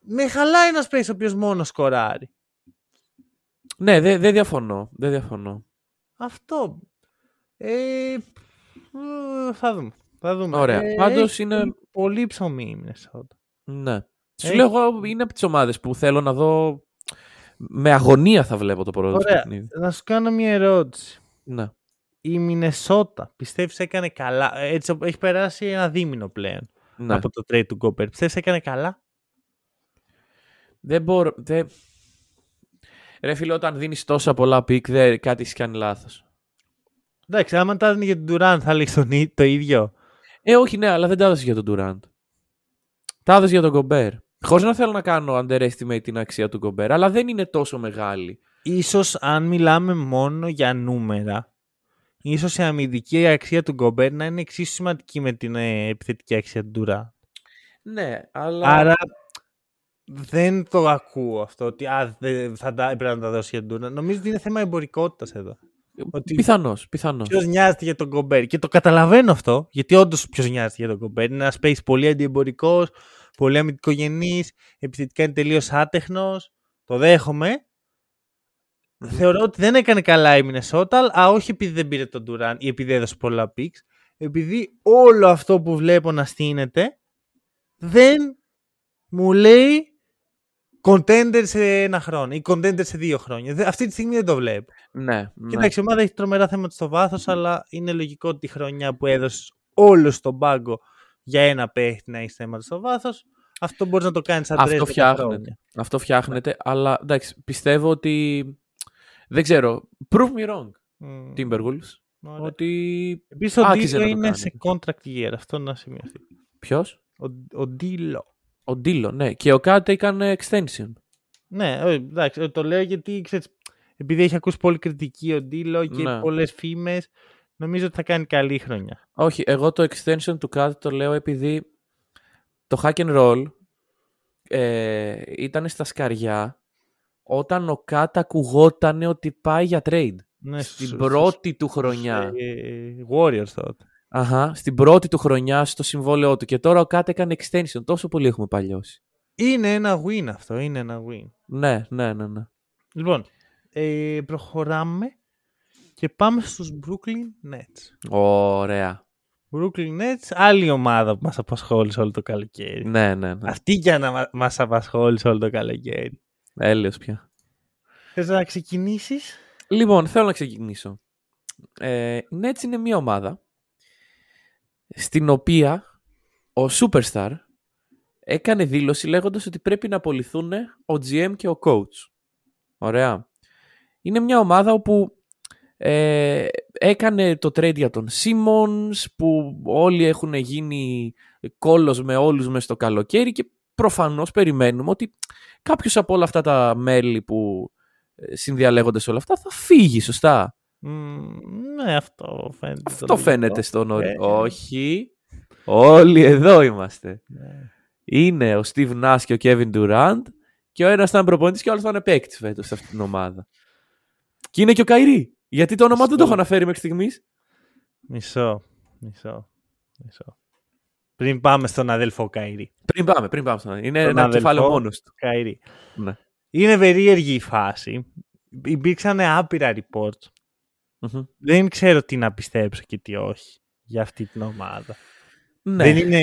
S1: Με χαλάει ένας παίκτης ο οποίος μόνος σκοράρει.
S2: Ναι, δεν δεν διαφωνώ. Δεν διαφωνώ.
S1: Αυτό. Ε, ε, θα δούμε. Θα δούμε.
S2: Ωραία.
S1: Ε,
S2: Πάντως
S1: έχει
S2: είναι-
S1: Πολύ, πολύ ψωμί η Μινεσότα.
S2: Ναι. Σου
S1: Έχει-
S2: λέω εγώ είναι από τις ομάδες που θέλω να δω με αγωνία θα βλέπω το πρώτο
S1: Ωραία.
S2: παιχνίδι.
S1: Να σου κάνω μια ερώτηση.
S2: Ναι.
S1: Η Μινεσότα πιστεύεις έκανε καλά; Έτσι, έχει περάσει ένα δίμηνο πλέον
S2: Ναι.
S1: από το trade του Gobert. Πιστεύεις έκανε καλά;
S2: Δεν μπορώ. Δεν... Ρε φίλε, όταν δίνεις τόσα πολλά pick, δεν... κάτι έχει κάνει λάθος.
S1: Εντάξει, άμα τα έδινε για τον Durant θα έλεγες τον ί- το ίδιο.
S2: Ε, όχι, ναι, αλλά δεν τα έδωσε για τον Durant. Τα έδωσε για τον Gobert. Χωρίς να θέλω να κάνω underestimate την αξία του Gobert, αλλά δεν είναι τόσο μεγάλη.
S1: Ίσως αν μιλάμε μόνο για νούμερα, ίσως η αμυντική αξία του Gobert να είναι εξίσου σημαντική με την ε, επιθετική αξία του Durant.
S2: Ναι, αλλά.
S1: Άρα δεν το ακούω αυτό ότι α, δεν θα τα, έπρεπε να τα δώσει για τον Durant. Νομίζω ότι είναι θέμα εμπορικότητας εδώ. ότι-
S2: Πιθανώς, πιθανώς.
S1: Ποιος νοιάζεται για τον Gobert. Και το καταλαβαίνω αυτό, γιατί όντως ποιος νοιάζεται για τον Gobert. Είναι ένας space πολύ αντιεμπορικός, πολύ αμυντικογενής, επιθετικά είναι τελείως άτεχνος. Το δέχομαι. Θεωρώ ότι δεν έκανε καλά η Μινεσότα, αλλά όχι επειδή δεν πήρε τον Durant ή επειδή έδωσε πολλά picks. Επειδή όλο αυτό που βλέπω να στείνεται δεν μου λέει contender σε ένα χρόνο ή contender σε δύο χρόνια. Δε- Αυτή τη στιγμή δεν το βλέπω.
S2: Ναι, ναι.
S1: Κοιτάξτε, η ομάδα έχει τρομερά θέματα στο βάθος, αλλά είναι λογικό ότι η χρονιά που έδωσες όλο στον πάγκο για ένα παίχτη να έχεις θέματα στο βάθος, αυτό μπορείς να το κάνεις σαν
S2: Αυτό
S1: τρεις δέκα
S2: φτιάχνεται.
S1: χρόνια.
S2: Αυτό φτιάχνεται, αλλά εντάξει, πιστεύω ότι. Δεν ξέρω. Prove me wrong,
S1: Μμμ,
S2: Timberwolves.
S1: ωραία.
S2: Ότι.
S1: Επίσης ο
S2: άξιζε
S1: Ντίλο
S2: να το
S1: είναι
S2: κάνει.
S1: σε contract year, αυτό να σημειωθεί.
S2: Ποιος;
S1: Ο, ο Ντίλο.
S2: Ο Ντίλο, ναι. Και ο Κάτε έκανε extension.
S1: Ναι, ε, εντάξει, ε, το λέω γιατί ξέρεις, επειδή έχει ακούσει πολύ κριτική ο Ντίλο και
S2: Ναι.
S1: πολλές φήμες, νομίζω ότι θα κάνει καλή χρονιά.
S2: Όχι, εγώ το extension του Κάτε το λέω επειδή το hack and roll ε, ήταν στα σκαριά όταν ο Κάτε ακουγόταν ότι πάει για trade.
S1: Ναι,
S2: Στην
S1: στους-
S2: πρώτη του
S1: στους,
S2: χρονιά.
S1: ε, Warriors τότε.
S2: Αχα, στην πρώτη του χρονιά στο συμβόλαιό του. Και τώρα ο Κάτε έκανε extension. Τόσο πολύ έχουμε παλιώσει.
S1: Είναι ένα win αυτό, είναι ένα win.
S2: Ναι, ναι, ναι. ναι.
S1: Λοιπόν, ε, προχωράμε και πάμε στους Brooklyn Nets.
S2: Ωραία.
S1: Brooklyn Nets, άλλη ομάδα που μας απασχόλησε όλο το καλοκαίρι.
S2: Ναι, ναι, ναι.
S1: Αυτή για να μα- μας απασχόλησε όλο το καλοκαίρι.
S2: Έλεος πια.
S1: Θες να ξεκινήσεις;
S2: Λοιπόν, θέλω να ξεκινήσω. Ε, η Nets είναι μια ομάδα στην οποία ο Superstar έκανε δήλωση λέγοντας ότι πρέπει να απολυθούν ο GM και ο coach. Ωραία. Είναι μια ομάδα όπου ε, έκανε το trade για τον Simmons που όλοι έχουν γίνει κόλος με όλους μες στο καλοκαίρι και προφανώς περιμένουμε ότι κάποιος από όλα αυτά τα μέλη που ε, συνδιαλέγονται σε όλα αυτά θα φύγει, σωστά;
S1: Μ, ναι, αυτό φαίνεται. το
S2: Αυτό
S1: λογικό.
S2: φαίνεται στον όρο.
S1: Ε,
S2: Όχι. Όλοι εδώ είμαστε.
S1: ναι.
S2: Είναι ο Steve Nash και ο Kevin Durant και ο ένας ήταν προπονητής και ο άλλος ήταν παίκτης φέτος σε αυτή την ομάδα. Και είναι και ο Καϊρή. Γιατί το όνομα του δεν το έχω
S1: Σωστό.
S2: αναφέρει μέχρι στιγμής.
S1: Μισό, μισό, μισό. Πριν πάμε στον αδελφό Καϊρή.
S2: Πριν πάμε, πριν πάμε. στον- Είναι
S1: Τον
S2: ένα
S1: αδελφό.
S2: κεφάλαιο μόνος του.
S1: Καϊρή.
S2: Ναι.
S1: Είναι περίεργη η φάση. Υπήρξαν άπειρα reports.
S2: Μμμ.
S1: Δεν ξέρω τι να πιστέψω και τι όχι για αυτή την ομάδα.
S2: Ναι.
S1: Δεν, είναι,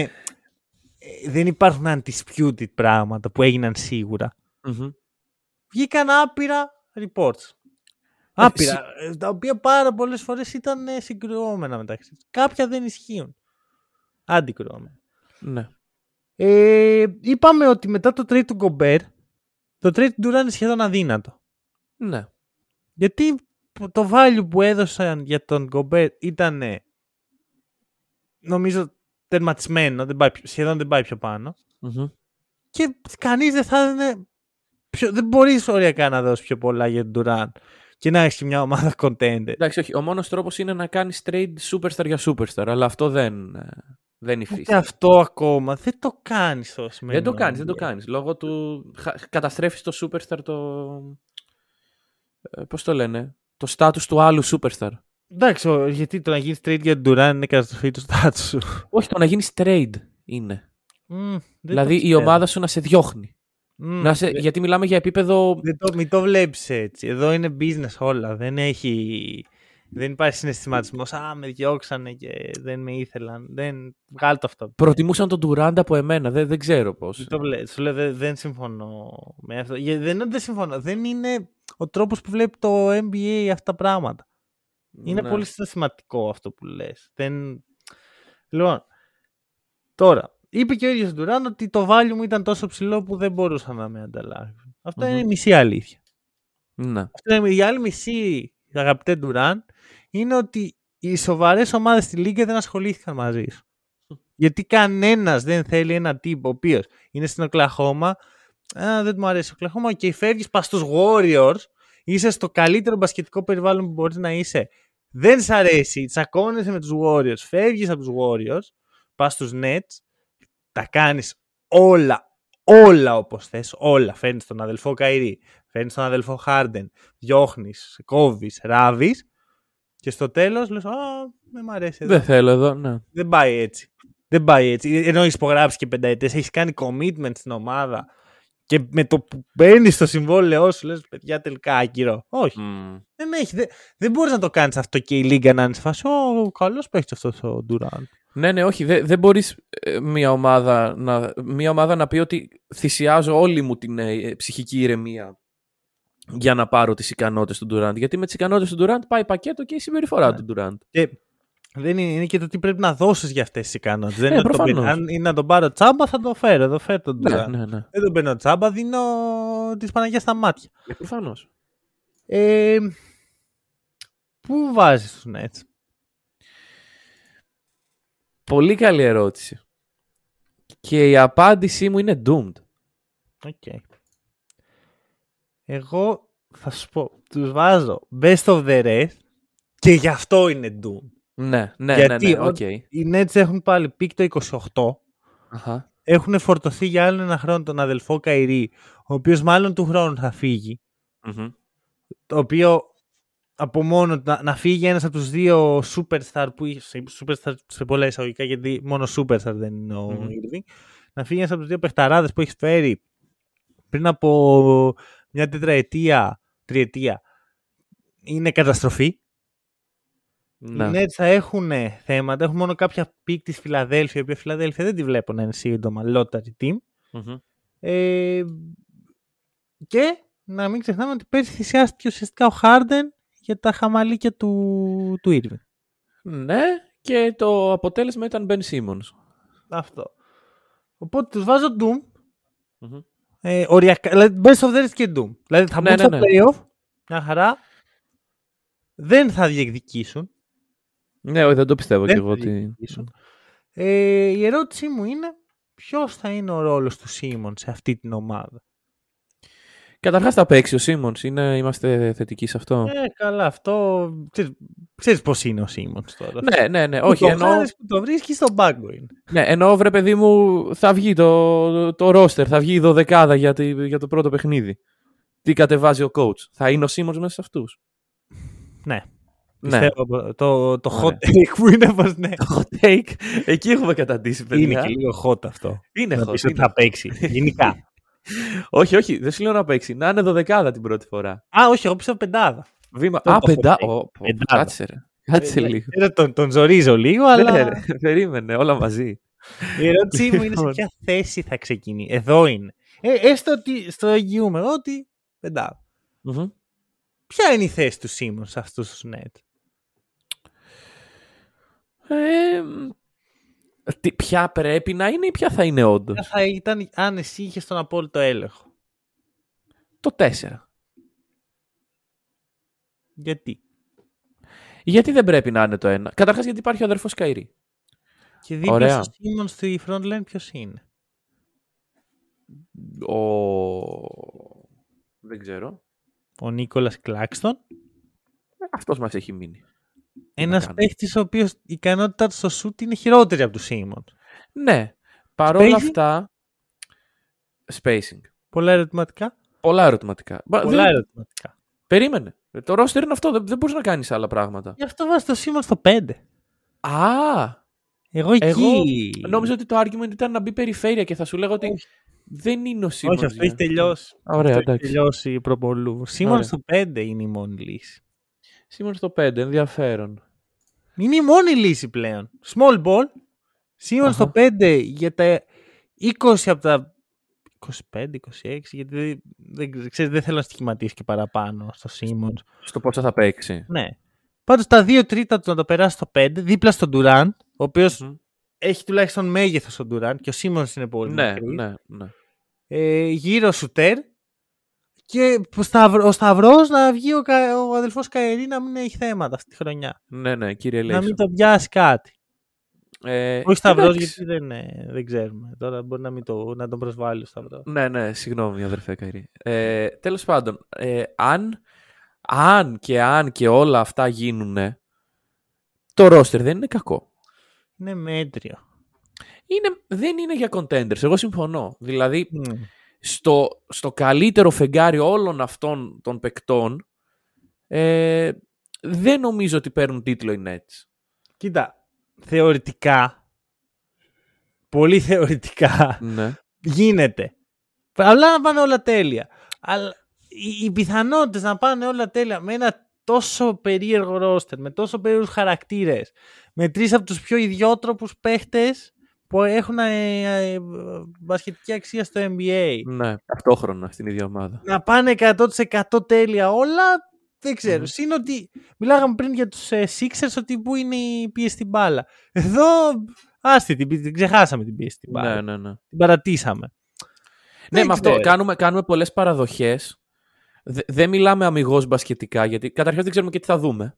S1: ε, δεν υπάρχουν undisputed πράγματα που έγιναν σίγουρα.
S2: Μμμ.
S1: Βγήκαν άπειρα reports. Άπειρα, ε, τα οποία πάρα πολλές φορές ήταν ε, συγκρουόμενα μεταξύ τους. Κάποια δεν ισχύουν. Αντικρουόμενα.
S2: Ναι.
S1: Ε, είπαμε ότι μετά το trade του Gobert, το trade του Durant είναι σχεδόν αδύνατο.
S2: Ναι.
S1: Γιατί το value που έδωσαν για τον Gobert ήταν νομίζω τερματισμένο, δεν πάει, πιο- σχεδόν δεν πάει πιο πάνω.
S2: Μμμ.
S1: Και κανείς δεν θα έδινε πιο, δεν μπορείς οριακά να δώσεις πιο πολλά για τον Durant και να έχει μια ομάδα contender.
S2: Εντάξει, όχι. Ο μόνος τρόπος είναι να κάνεις trade superstar για superstar, αλλά αυτό δεν, ε, δεν
S1: Ούτε
S2: υφίσταται.
S1: αυτό ακόμα δεν το κάνεις στο σημείο.
S2: Δεν το κάνεις, δεν το κάνεις. Λόγω του... χα- Καταστρέφεις το superstar το... Ε, πώς το λένε; Το status του άλλου superstar.
S1: Εντάξει, ο- γιατί το να γίνεις trade για τον Durant είναι καταστροφή του στάτους σου.
S2: Όχι, το να γίνεις trade είναι.
S1: Μμ, δεν
S2: δηλαδή
S1: το
S2: η
S1: ξέρω.
S2: ομάδα σου να σε διώχνει.
S1: Μμ,
S2: Να σε...
S1: δεν-
S2: Γιατί μιλάμε για επίπεδο...
S1: Δεν το, μην το βλέπεις έτσι. Εδώ είναι business όλα. Δεν έχει... Δεν υπάρχει συναισθηματισμός. Α, με διώξανε και δεν με ήθελαν. Δεν... Βγάλει το αυτό.
S2: Προτιμούσαν τον Durant από εμένα. Δεν, δεν ξέρω πώς.
S1: Δεν το βλέ- Σου λέω δεν, δεν συμφωνώ με αυτό. Για- Δεν είναι ότι δεν συμφωνώ. Δεν είναι ο τρόπος που βλέπει το NBA αυτά τα πράγματα. Είναι
S2: Ναι.
S1: πολύ συναισθηματικό αυτό που λες. Δεν... Λοιπόν, τώρα, είπε και ο ίδιος ο Ντουράν ότι το value μου ήταν τόσο ψηλό που δεν μπορούσα να με ανταλλάξω. Αυτό
S2: Μμμ.
S1: είναι η μισή αλήθεια.
S2: Ναι.
S1: Αυτό είναι η άλλη μισή, αγαπητέ Ντουράν, είναι ότι οι σοβαρές ομάδες στη Λίγκα δεν ασχολήθηκαν μαζί σου. Γιατί κανένας δεν θέλει ένα τύπο ο οποίος είναι στην Οκλαχώμα. Α, δεν μου αρέσει ο Οκλαχώμα και φεύγεις πας στους Warriors. Είσαι στο καλύτερο μπασκετικό περιβάλλον που μπορείς να είσαι. Δεν σ' αρέσει, τσακώνεσαι με τους Warriors. Φεύγεις από τους Warriors, πας στους Nets, τα κάνεις όλα, όλα όπως θες. Όλα. Φέρνεις τον αδελφό Καϊρή, φέρνεις τον αδελφό Χάρντεν, διώχνεις, κόβεις, ράβεις. Και στο τέλος λες: Α, δεν μ' αρέσει εδώ.
S2: Δεν θέλω εδώ, ναι.
S1: Δεν πάει έτσι. Δεν πάει έτσι. Ενώ έχει υπογράψεις και πενταετές, έχεις κάνει commitment στην ομάδα και με το που μπαίνει στο συμβόλαιό σου λες: Παιδιά, τελικά άκυρο. Όχι.
S2: Μμ.
S1: Δεν, έχει, δεν, δεν μπορείς να το κάνεις αυτό και η Λίγκα να είναι σε φάση. Ω, καλός παίχτης αυτός ο Ντουράν.
S2: Ναι, ναι, όχι. Δεν, δεν μπορείς μια, ομάδα να, μια ομάδα να πει ότι θυσιάζω όλη μου την ε, ψυχική ηρεμία για να πάρω τις ικανότητες του Ντουράντ. Γιατί με τις ικανότητες του Ντουράντ πάει πακέτο και η συμπεριφορά
S1: Ναι.
S2: του Ντουράντ.
S1: Και δεν είναι, είναι και το τι πρέπει να δώσεις για αυτές τις ικανότητες. Δεν
S2: Ε,
S1: είναι ότι το
S2: προφανώς.
S1: παίρνω. Αν είναι να τον πάρω τσάμπα, θα το φέρω. Εδώ φέρω τον
S2: Ναι,
S1: Ντουράν.
S2: ναι, ναι.
S1: Δεν τον παίρνω τσάμπα, δίνω τη Παναγία στα μάτια.
S2: Ε, Προφανώς.
S1: Ε, πού βάζεις τους Nets;
S2: Πολύ καλή ερώτηση. Και η απάντησή μου είναι doomed.
S1: Οκ. Εγώ θα σου πω, τους βάζω best of the rest και γι' αυτό είναι doomed.
S2: Ναι, ναι,
S1: Γιατί
S2: ναι, ναι,
S1: ο-
S2: οκ.
S1: Οι Nets έχουν πάλι pick το 28.
S2: Αχα.
S1: Έχουν φορτωθεί για άλλο ένα χρόνο τον αδελφό Καϊρή, ο οποίος μάλλον του χρόνου θα φύγει.
S2: Μμμ.
S1: Το οποίο από μόνο του να, να φύγει ένας από τους δύο superstar που είχε, superstar σε πολλά εισαγωγικά γιατί μόνο superstar δεν είναι ο
S2: Μμμ.
S1: Irving, να φύγει ένας από τους δύο παιχταράδες που έχει φέρει πριν από μια τετραετία, τριετία, είναι καταστροφή.
S2: Ναι.
S1: Οι Nets θα έχουν θέματα, έχουν μόνο κάποια picks της Φιλαδέλφια, η οποία Φιλαδέλφια δεν τη βλέπω να είναι σύντομα lottery team.
S2: Μμμ.
S1: Ε, και να μην ξεχνάμε ότι πέρσι θυσιάστηκε ουσιαστικά ο Χάρντεν για τα χαμαλίκια του, του Irving.
S2: Ναι, και το αποτέλεσμα ήταν Ben Simmons.
S1: Αυτό. Οπότε τους βάζω doom.
S2: Μμμ.
S1: Ε, οριακά, δηλαδή best of the rest και Doom. Δηλαδή θα
S2: Ναι,
S1: μπουν
S2: ναι,
S1: στο
S2: ναι.
S1: playoff, μια χαρά. Δεν θα διεκδικήσουν.
S2: Ναι, όχι, δεν το πιστεύω κι
S1: Δεν
S2: εγώ.
S1: θα
S2: Ότι...
S1: διεκδικήσουν. Ε, η ερώτησή μου είναι ποιος θα είναι ο ρόλος του Σίμονς σε αυτή την ομάδα;
S2: Καταρχάς θα παίξει ο Simmons. Είναι... Είμαστε θετικοί σε αυτό.
S1: Ε, καλά, αυτό. Ξέρεις, ξέρεις πώς είναι ο Σίμονς τώρα.
S2: Ναι, ναι, ναι.
S1: Που
S2: Όχι,
S1: το
S2: εννοώ,
S1: χάρεις που το βρίσκεις στον πάγκο είναι.
S2: ναι, εννοώ, βρε παιδί μου, θα βγει το, το roster, θα βγει η δωδεκάδα για, τη, για το πρώτο παιχνίδι. Τι κατεβάζει ο coach. Θα είναι ο Simmons μέσα σε αυτούς;
S1: Ναι.
S2: Ναι.
S1: Πιστεύω το, το hot
S2: Ωραία.
S1: take που είναι πως ναι.
S2: Το hot take, εκεί έχουμε καταντήσει, παιδιά.
S1: Είναι και λίγο hot αυτό.
S2: Είναι
S1: να
S2: hot,
S1: πεις ότι
S2: είναι.
S1: θα παίξει. Γενικά. [laughs]
S2: όχι, όχι, δεν σου λέω να παίξει. Να είναι δωδεκάδα την πρώτη φορά.
S1: Α, όχι, εγώ πιστεύω πεντάδα.
S2: Βήμα.
S1: Το
S2: Α,
S1: το hot
S2: πεντά.
S1: take.
S2: Ω, πω,
S1: Πεντάδα.
S2: Κάτσε ρε. Κάτσε
S1: Ε,
S2: λίγο.
S1: ε, Τον, τον ζορίζω λίγο, αλλά
S2: Ναι, ρε, περίμενε, όλα μαζί.
S1: η ερώτησή μου είναι σε
S2: Λοιπόν.
S1: ποια θέση θα ξεκινήσει. Εδώ είναι. Ε, έστω ότι στο εγγυούμε εγώ ότι πεντάδα.
S2: Μμμ.
S1: Ποια είναι η θέση του Σίμονς σε αυτούς τους net;
S2: Ε, μ, τι, ποια πρέπει να είναι ή ποια θα είναι όντως;
S1: Ποια θα ήταν αν εσύ είχες τον απόλυτο έλεγχο;
S2: Το 4.
S1: Γιατί;
S2: Γιατί δεν πρέπει να είναι το 1. Καταρχάς γιατί υπάρχει ο αδερφός Καϊρή.
S1: Και δίπλα
S2: Ωραία.
S1: στο Σίμον στη front line ποιος είναι.
S2: Ο. Δεν ξέρω.
S1: Ο Νίκολας Κλάκστον.
S2: Αυτός μας έχει μείνει. Να
S1: Ένας
S2: κάνουμε.
S1: παίχτης ο οποίος η ικανότητά του στο σουτ είναι χειρότερη από τους Σίμον.
S2: Ναι. Παρόλα
S1: Spacing;
S2: αυτά. Spacing.
S1: Πολλά ερωτηματικά.
S2: Πολλά ερωτηματικά. Μα
S1: Πολλά
S2: δεν-
S1: ερωτηματικά.
S2: Περίμενε. Το roster είναι αυτό. Δεν, δεν μπορείς να κάνεις άλλα πράγματα.
S1: Γι' αυτό βάζεις το Σίμον στο 5.
S2: Α!
S1: Εγώ εκεί.
S2: Εγώ νόμιζα ότι το argument ήταν να μπει περιφέρεια και θα σου λέγω ότι δεν είναι ο Simmons.
S1: Όχι, αυτό
S2: για-
S1: έχει τελειώσει.
S2: Ωραία,
S1: Αυτό έχει
S2: εντάξει.
S1: τελειώσει προπολού. Σίμον
S2: Ωραία.
S1: στο 5 είναι η μόνη λύση.
S2: Simmons στο 5, ενδιαφέρον.
S1: Είναι η μόνη λύση πλέον. Small ball. Σίμον
S2: Αχα.
S1: στο 5 για τα 20 από τα 25-26, γιατί δεν, δεν, ξέρεις, δεν θέλω να στοιχηματίσει και παραπάνω στο Σίμον.
S2: Στο πόσα θα παίξει.
S1: Ναι. Πάντως τα 2 τρίτα του να το περάσει στο 5, δίπλα στον Durant, ο οποίος
S2: Μμμ.
S1: έχει τουλάχιστον μέγεθος ο Ντουράν και ο Σίμον είναι πολύ
S2: Ναι,
S1: μικρής.
S2: ναι, ναι.
S1: Ε, γύρω σουτέρ και ο, Σταυρο, ο Σταυρός να βγει ο, Κα- ο αδελφός Καερή να μην έχει θέματα αυτή τη χρονιά.
S2: Ναι, ναι, κύριε
S1: Να
S2: Λέισον.
S1: μην το πιάσει κάτι.
S2: Ε,
S1: Όχι Σταυρός
S2: εντάξει.
S1: γιατί δεν, ε, δεν ξέρουμε. Τώρα μπορεί να, μην το, να τον προσβάλλει ο Σταυρός.
S2: Ναι, ναι, συγγνώμη αδερφέ Καϊρή. Ε, τέλος πάντων, ε, αν, αν και αν και όλα αυτά γίνουν, το ρόστερ δεν είναι κακό.
S1: Είναι μέτριο.
S2: Είναι, δεν είναι για contenders, εγώ συμφωνώ. Δηλαδή,
S1: Μμ.
S2: Στο, στο καλύτερο φεγγάρι όλων αυτών των παικτών, ε, δεν νομίζω ότι παίρνουν τίτλο οι Nets.
S1: Κοίτα, θεωρητικά, πολύ θεωρητικά,
S2: Ναι.
S1: γίνεται. Αλλά να πάνε όλα τέλεια. Αλλά οι, οι πιθανότητες να πάνε όλα τέλεια με ένα τόσο περίεργο ρόστερ, με τόσο περίεργους χαρακτήρες, με τρεις από τους πιο ιδιότροπους παίχτες που έχουν ε, ε, μπασκετική αξία στο NBA.
S2: ναι, ταυτόχρονα στην ίδια ομάδα.
S1: Να πάνε 100% τέλεια όλα, δεν ξέρω.
S2: Μμμ.
S1: Συν ότι μιλάγαμε πριν για τους ε, Sixers ότι που είναι η πίεση στην μπάλα. Εδώ, άστη, την, την ξεχάσαμε την πίεση στην μπάλα.
S2: Ναι, ναι, ναι.
S1: Την παρατήσαμε.
S2: Ναι,
S1: Δεν
S2: με αυτό
S1: ξέρω.
S2: κάνουμε, κάνουμε πολλές παραδοχές. Δε- δεν μιλάμε αμυγός μπασκετικά, γιατί καταρχάς δεν ξέρουμε και τι θα δούμε.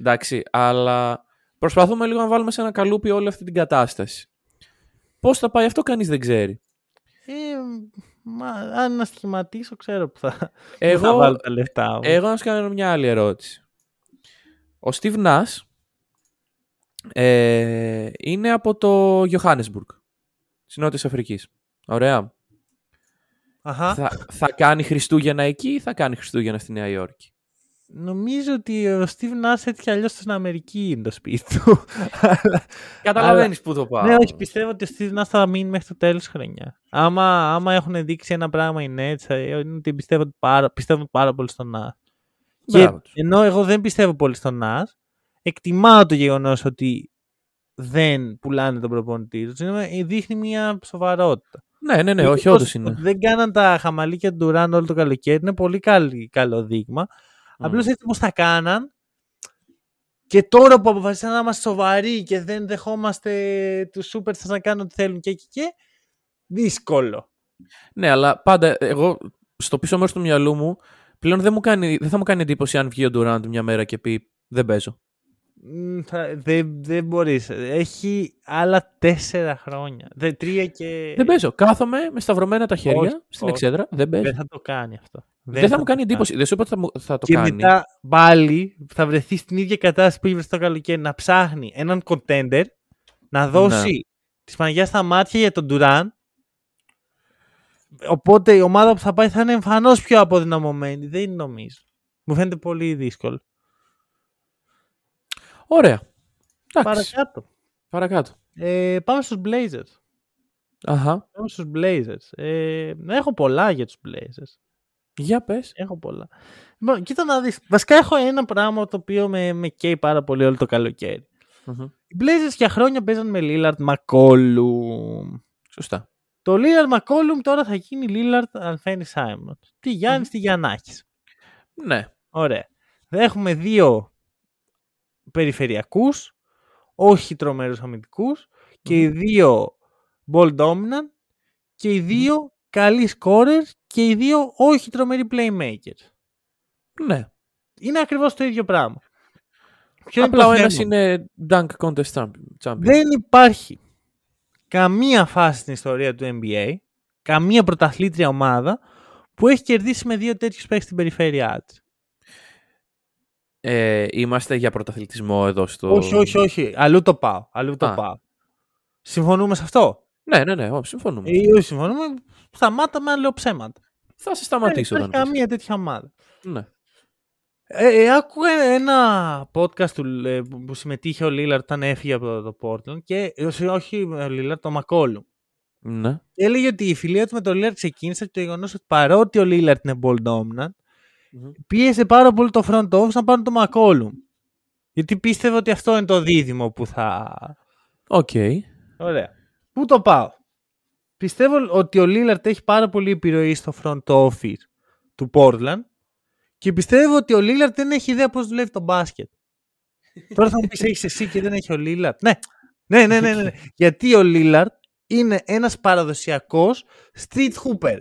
S2: Εντάξει, αλλά προσπαθούμε λίγο να βάλουμε σε ένα καλούπι όλη αυτή την κατάσταση. Πώς θα πάει αυτό κανείς δεν ξέρει.
S1: Ε, μα, αν να σχηματίσω, ξέρω που θα, που θα
S2: Εγώ,
S1: βάλω τα λεφτά μου.
S2: εγώ να σου κάνω μια άλλη ερώτηση. Ο Steve Nash ε, είναι από το Johannesburg, της Νότιας Αφρικής. Ωραία.
S1: Αχα.
S2: Θα, θα κάνει Χριστούγεννα εκεί ή θα κάνει Χριστούγεννα στη Νέα Υόρκη;
S1: Νομίζω ότι ο Steve Nash έτσι κι αλλιώς στην Αμερική είναι το σπίτι του. [laughs] Αλλά-
S2: Καταλαβαίνεις πού το πάω.
S1: ναι, όχι, πιστεύω ότι ο Steve Nash θα μείνει μέχρι το τέλος της χρονιά. Άμα, άμα έχουν δείξει ένα πράγμα οι Nets, ε, είναι ότι πιστεύω πάρα, πιστεύω πάρα πολύ στον Nash. Και
S2: Μπράβο τους.
S1: ενώ εγώ δεν πιστεύω πολύ στον Nash, εκτιμάω το γεγονός ότι δεν πουλάνε τον προπονητή τους. Δείχνει μια σοβαρότητα.
S2: Ναι, ναι, ναι, όχι,
S1: Ευτυχώς
S2: όντως είναι.
S1: ότι Δεν κάναν τα χαμαλίκια του Ντουράν όλο το καλοκαίρι. Είναι πολύ καλή, καλό δείγμα.
S2: Μμ.
S1: Απλώς έτσι πώ τα κάναν. Και τώρα που αποφασίσαν να είμαστε σοβαροί και δεν δεχόμαστε τους superstars να κάνουν ό,τι θέλουν και εκεί και. Δύσκολο.
S2: Ναι, αλλά πάντα εγώ στο πίσω μέρος του μυαλού μου πλέον δεν, μου κάνει, δεν θα μου κάνει εντύπωση αν βγει ο Ντουράντ μια μέρα και πει Δεν παίζω.
S1: Μ, θα- Δεν, δεν μπορείς. Έχει άλλα τέσσερα χρόνια. Δε, τρία και.
S2: Δεν παίζω. Κάθομαι με σταυρωμένα τα χέρια
S1: Όχι,
S2: στην
S1: όχι.
S2: εξέδρα. Δεν παίζω.
S1: Δεν θα το κάνει αυτό.
S2: Δεν, θα μου κάνει
S1: το
S2: εντύπωση. Δεν σου είπα ότι θα, μου- θα το
S1: και
S2: κάνει.
S1: μετά πάλι θα βρεθεί στην ίδια κατάσταση που είχε το καλοκαίρι να ψάχνει έναν contender να δώσει
S2: Ναι.
S1: τη Παναγιά στα μάτια για τον Ντουράν. Οπότε η ομάδα που θα πάει θα είναι εμφανώς πιο αποδυναμωμένη. Δεν νομίζω. Μου φαίνεται πολύ δύσκολο.
S2: Ωραία. Εντάξει.
S1: Παρακάτω.
S2: Παρακάτω.
S1: Ε, πάμε στους Blazers.
S2: Αχα.
S1: Πάμε στους Blazers. Ε, έχω πολλά για τους Blazers.
S2: Για πες.
S1: Έχω πολλά. Λοιπόν, κοίτα να δεις. Βασικά έχω ένα πράγμα το οποίο με, με καίει πάρα πολύ όλο το καλοκαίρι. Οι Blazers για χρόνια παίζαν με Lillard McCollum.
S2: Σωστά.
S1: Το Lillard McCollum τώρα θα γίνει Lillard Αλφένι Σάιμον. Τι Γιάννης,
S2: Μμμ.
S1: τι Γιαννάκης.
S2: Ναι.
S1: Ωραία. Θα έχουμε δύο περιφερειακούς, όχι τρομερούς αμυντικούς και οι δύο ball dominant και οι δύο καλοί scorers και οι δύο όχι τρομεροί playmakers.
S2: Ναι.
S1: Είναι ακριβώς το ίδιο πράγμα. Ποιο
S2: Απλά
S1: το
S2: ο ένας
S1: θέμα;
S2: είναι dunk contest champ- champion.
S1: Δεν υπάρχει καμία φάση στην ιστορία του NBA, καμία πρωταθλήτρια ομάδα που έχει κερδίσει με δύο τέτοιους παίκτες στην περιφέρειά της.
S2: Ε, είμαστε για πρωταθλητισμό εδώ στο.
S1: Όχι, όχι, όχι. Αλλού το πάω. Αλλού το
S2: Α.
S1: πάω. Συμφωνούμε σε αυτό;
S2: Ναι, ναι, ναι. Ω, συμφωνούμε.
S1: Ή όχι συμφωνούμε, σταμάταμε αν λέω ψέματα.
S2: Θα σε
S1: Δεν
S2: σταματήσω
S1: υπάρχει
S2: όταν. πεις.
S1: καμία τέτοια ομάδα.
S2: Ναι.
S1: Ε, ε, άκουγα ένα podcast του, ε, που- που συμμετείχε ο Λίλαρντ όταν έφυγε από το Portland και ε, όχι ο Λίλαρντ, το ΜακΚόλουμ.
S2: Ναι.
S1: Και έλεγε ότι η φιλία του με τον Λίλαρντ ξεκίνησε από το γεγονός ότι παρότι ο Λίλαρντ είναι ball dominant,
S2: Μμμ.
S1: πίεσε πάρα πολύ το front office να πάρουν το ΜακΚόλουμ. Γιατί πίστευε ότι αυτό είναι το δίδυμο που θα.
S2: Οκ.
S1: Ωραία. Πού το πάω; Πιστεύω ότι ο Λίλαρντ έχει πάρα πολύ επιρροή στο front office του Portland και πιστεύω ότι ο Λίλαρντ δεν έχει ιδέα πώς δουλεύει το μπάσκετ. [laughs] Τώρα θα μου πεις έχεις εσύ και δεν έχει ο Λίλαρντ. Ναι, Ναι, ναι, ναι, ναι. [laughs] Γιατί ο Λίλαρντ είναι ένας παραδοσιακός street hooper.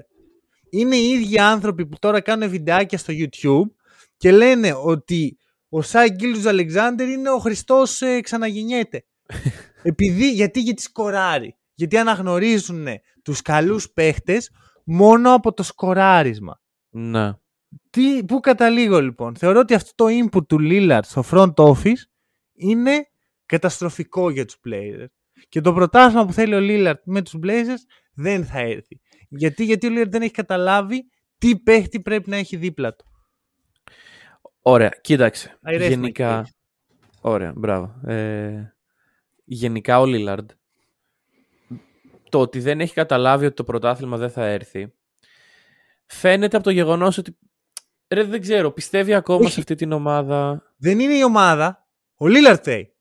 S1: Είναι οι ίδιοι άνθρωποι που τώρα κάνουν βιντεάκια στο YouTube και λένε ότι ο Σάι Γκίλους Αλεξάνδρ είναι ο Χριστός ε, ξαναγεννιέται. [laughs] Επειδή, γιατί, γιατί σκοράρει; Γιατί αναγνωρίζουν τους καλούς παίχτες μόνο από το σκοράρισμα.
S2: Ναι.
S1: Τι, πού καταλήγω λοιπόν; Θεωρώ ότι αυτό το input του Lillard στο front office είναι καταστροφικό για τους Blazers. Και το πρωτάθλημα που θέλει ο Lillard με τους Blazers δεν θα έρθει. Γιατί, γιατί ο Lillard δεν έχει καταλάβει τι παίχτη πρέπει να έχει δίπλα του.
S2: Ωραία, κοίταξε.
S1: I rest my
S2: γενικά.
S1: case.
S2: Ωραία, μπράβο. Ε, γενικά ο Λίλαρντ το ότι δεν έχει καταλάβει ότι το πρωτάθλημα δεν θα έρθει φαίνεται από το γεγονός ότι ρε, δεν ξέρω, πιστεύει ακόμα
S1: Όχι.
S2: σε αυτή την ομάδα.
S1: Δεν είναι η ομάδα. Ο Lillard θέλει.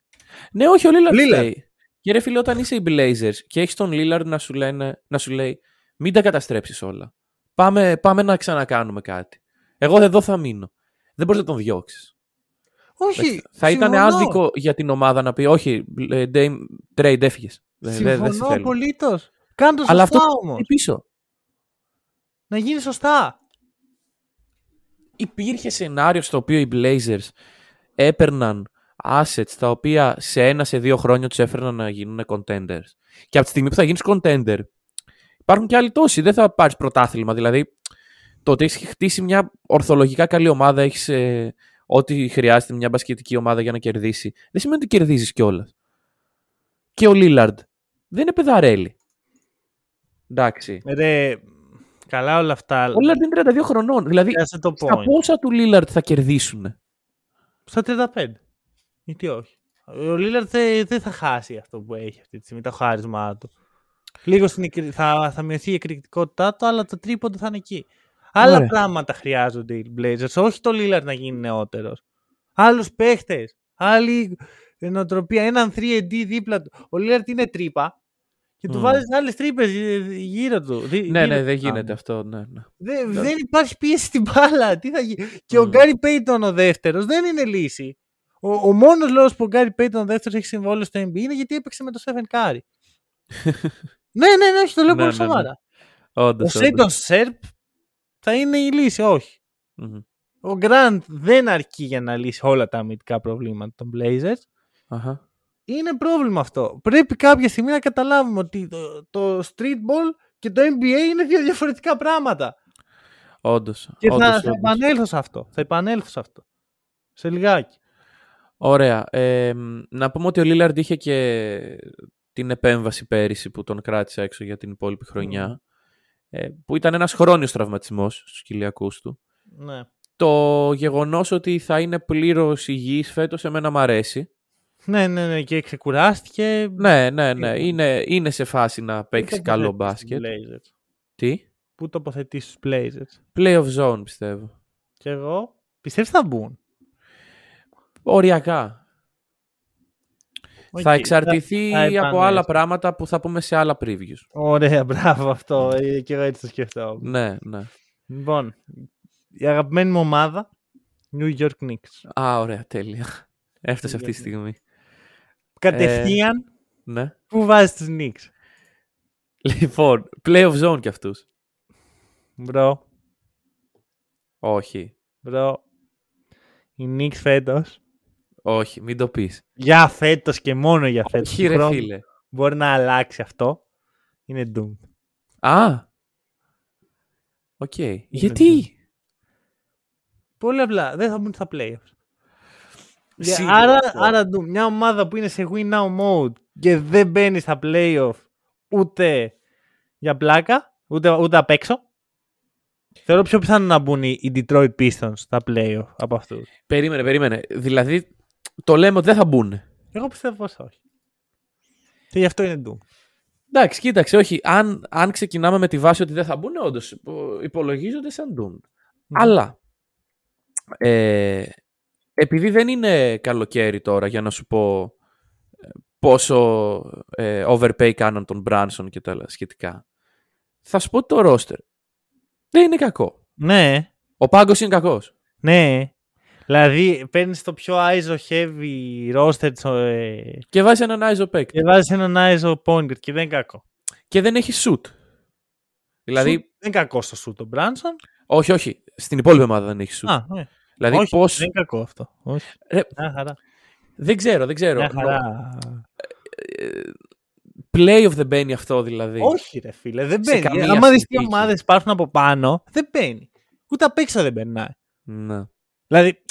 S2: Ναι, όχι, ο Λίλαρντ
S1: Lillard.
S2: φταίει. Και ρε φίλε, όταν είσαι οι Blazers και έχεις τον Λίλαρντ να σου, λένε, να σου λέει μην τα καταστρέψεις όλα. Πάμε, πάμε να ξανακάνουμε κάτι. Εγώ εδώ θα μείνω. Δεν μπορείς να τον διώξεις.
S1: Όχι.
S2: Θα ήταν
S1: συμφωνώ.
S2: άδικο για την ομάδα να πει όχι, ε, Dame, trade έφυγες. Δεν, δεν, δεν σε
S1: Συμφωνώ
S2: θέλω.
S1: απολύτως. Κάνε το
S2: Αλλά
S1: σωστά
S2: αυτό
S1: όμως.
S2: είναι πίσω.
S1: Να γίνει σωστά.
S2: Υπήρχε σενάριο στο οποίο οι Blazers έπαιρναν assets τα οποία σε ένα σε δύο χρόνια τους έφερναν να γίνουν contenders. Και από τη στιγμή που θα γίνεις contender, υπάρχουν και άλλοι τόσοι. Δεν θα πάρεις πρωτάθλημα. Δηλαδή, το ότι έχεις χτίσει μια ορθολογικά καλή ομάδα, έχεις ε, ό,τι χρειάζεται μια μπασκετική ομάδα για να κερδίσει, δεν σημαίνει ότι κερδίζεις κιόλας. Και ο Λίλαρντ δεν είναι παιδαρέλη. Εντάξει.
S1: Ρε, καλά όλα αυτά.
S2: Ο Λίλαρντ είναι 32 χρονών. Δηλαδή,
S1: Πιάσε το
S2: στα
S1: point.
S2: πόσα του Λίλαρντ θα κερδίσουν.
S1: Στα 35. Γιατί όχι. Ο Λίλαρντ δεν δεν θα χάσει αυτό που έχει αυτή τη στιγμή, το χάρισμά του. Λίγο στην, εκρη- θα, θα μειωθεί η εκρηκτικότητά του, αλλά το τρίποντο θα είναι εκεί. Άλλα
S2: Ωραία.
S1: πράγματα χρειάζονται οι Blazers. Όχι το Lillard να γίνει νεότερος. Άλλους παίχτες. Άλλη νοοτροπία. Έναν 3D δίπλα του. Ο Lillard είναι τρύπα και του
S2: Μμμ.
S1: βάζεις άλλες τρύπες γύρω του. Δι-
S2: Ναι,
S1: γύρω
S2: ναι,
S1: του
S2: δεν
S1: πάνω.
S2: γίνεται αυτό. Ναι, ναι.
S1: Δεν, δεν υπάρχει πίεση στην μπάλα. Τι θα γίνει. Και ο
S2: Μμ.
S1: Γκάρι Πέιτον ο δεύτερος δεν είναι λύση. Ο, ο μόνος λόγος που ο Γκάρι Πέιτον ο δεύτερος έχει συμβόλαιο στο NBA είναι γιατί έπαιξε με το Σέβεν Κάρι. Ναι, ναι, ναι, όχι, το λέω
S2: Ναι,
S1: πολύ
S2: ναι, ναι.
S1: σοβαρά.
S2: Όντως,
S1: Ο
S2: όντως.
S1: Σέντον Σέρπ θα είναι η λύση, όχι.
S2: Μμμ.
S1: Ο Γκραντ δεν αρκεί για να λύσει όλα τα αμυντικά προβλήματα των Blazers.
S2: Αχα.
S1: Είναι πρόβλημα αυτό. Πρέπει κάποια στιγμή να καταλάβουμε ότι το, το streetball και το NBA είναι δύο διαφορετικά πράγματα.
S2: Όντως.
S1: Και
S2: όντως,
S1: θα, θα
S2: όντως.
S1: επανέλθω σε αυτό. Θα επανέλθω σε αυτό. Σε λιγάκι.
S2: Ωραία. Ε, μ, να πούμε ότι ο Λίλαρντ είχε και την επέμβαση πέρυσι που τον κράτησε έξω για την υπόλοιπη χρονιά. Ε, που ήταν ένας χρόνιος τραυματισμός στους κοιλιακούς του.
S1: Ναι.
S2: Το γεγονός ότι θα είναι πλήρως υγιής φέτος εμένα μ' αρέσει.
S1: Ναι, ναι, ναι, και ξεκουράστηκε.
S2: Ναι, ναι, ναι. Είναι, είναι σε φάση να παίξει
S1: Πού
S2: καλό
S1: τοποθετείς τους
S2: μπάσκετ.
S1: Blazers?
S2: Τι;
S1: Πού τοποθετείς τους Blazers;
S2: Play-off zone πιστεύω.
S1: Και εγώ πιστεύω θα μπουν;
S2: Οριακά. Θα
S1: Οκ,
S2: εξαρτηθεί
S1: θα
S2: από
S1: επανέλθω.
S2: άλλα πράγματα που θα πούμε σε άλλα previews.
S1: Ωραία, μπράβο αυτό. Ε, Και εγώ έτσι το σκεφτόμουν.
S2: Ναι, ναι.
S1: Λοιπόν, η αγαπημένη μου ομάδα, New York Knicks.
S2: Α, ωραία, τέλεια. Έφτασε αυτή τη
S1: Γιατί.
S2: στιγμή.
S1: Κατευθείαν,
S2: Ναι.
S1: πού βάζεις τους Knicks;
S2: Λοιπόν, play-off zone κι αυτούς.
S1: Bro,
S2: Όχι.
S1: bro. Οι Knicks φέτος,
S2: Όχι, μην το πεις.
S1: για φέτος και μόνο για φέτος.
S2: Όχι
S1: του
S2: ρε
S1: χρόνου
S2: φίλε.
S1: Μπορεί να αλλάξει αυτό. Είναι doom.
S2: Α. Οκ. Γιατί;
S1: Πολύ απλά. Δεν θα μπουν στα playoffs. Για-
S2: Σίγουρα
S1: άρα,
S2: αυτό.
S1: άρα ντου, μια ομάδα που είναι σε win now mode και δεν μπαίνει στα playoff ούτε για πλάκα, ούτε, ούτε απ' έξω. Θεωρώ πιο πιθανό να μπουν οι οι Detroit Pistons στα playoff από αυτούς.
S2: Περίμενε, περίμενε. Δηλαδή, το λέμε ότι δεν θα μπουν.
S1: Εγώ πιστεύω πως όχι. Και γι' αυτό είναι doom.
S2: Εντάξει, κοίταξε, όχι. Αν, αν ξεκινάμε με τη βάση ότι δεν θα μπουν, όντως υπολογίζονται σαν doom. Αλλά ε, επειδή δεν είναι καλοκαίρι τώρα για να σου πω ε, πόσο ε, overpay κάναν τον Branson και τα άλλα σχετικά, θα σου πω ότι το roster δεν είναι κακό.
S1: Ναι,
S2: Ο πάγκος είναι κακός.
S1: ναι. Δηλαδή, παίρνεις το πιο ISO heavy roster τσο- ε,
S2: Και βάζει έναν Άιζο παίκτη.
S1: και βάζεις έναν ISO pointer και δεν είναι κακό.
S2: Και δεν έχει shoot. Δηλαδή,
S1: Σου- δεν είναι κακό στο σου το Μπράνσον.
S2: όχι, όχι. Στην υπόλοιπη ομάδα δεν έχει shoot.
S1: Α, ναι.
S2: δηλαδή,
S1: όχι,
S2: πώς...
S1: δεν είναι κακό αυτό. Όχι.
S2: Ρε,
S1: Μια χαρά.
S2: δεν ξέρω, δεν ξέρω.
S1: Μια χαρά.
S2: Play of the μπαίνει αυτό δηλαδή.
S1: Όχι, ρε φίλε, δεν
S2: Σε
S1: μπαίνει.
S2: καμία
S1: Άμα δεις τι
S2: συνθήκη.
S1: ομάδες υπάρχουν από πάνω, δεν μπαίνει. Ούτε απ' έξω δεν περνάει.
S2: Ναι.
S1: Δηλαδή,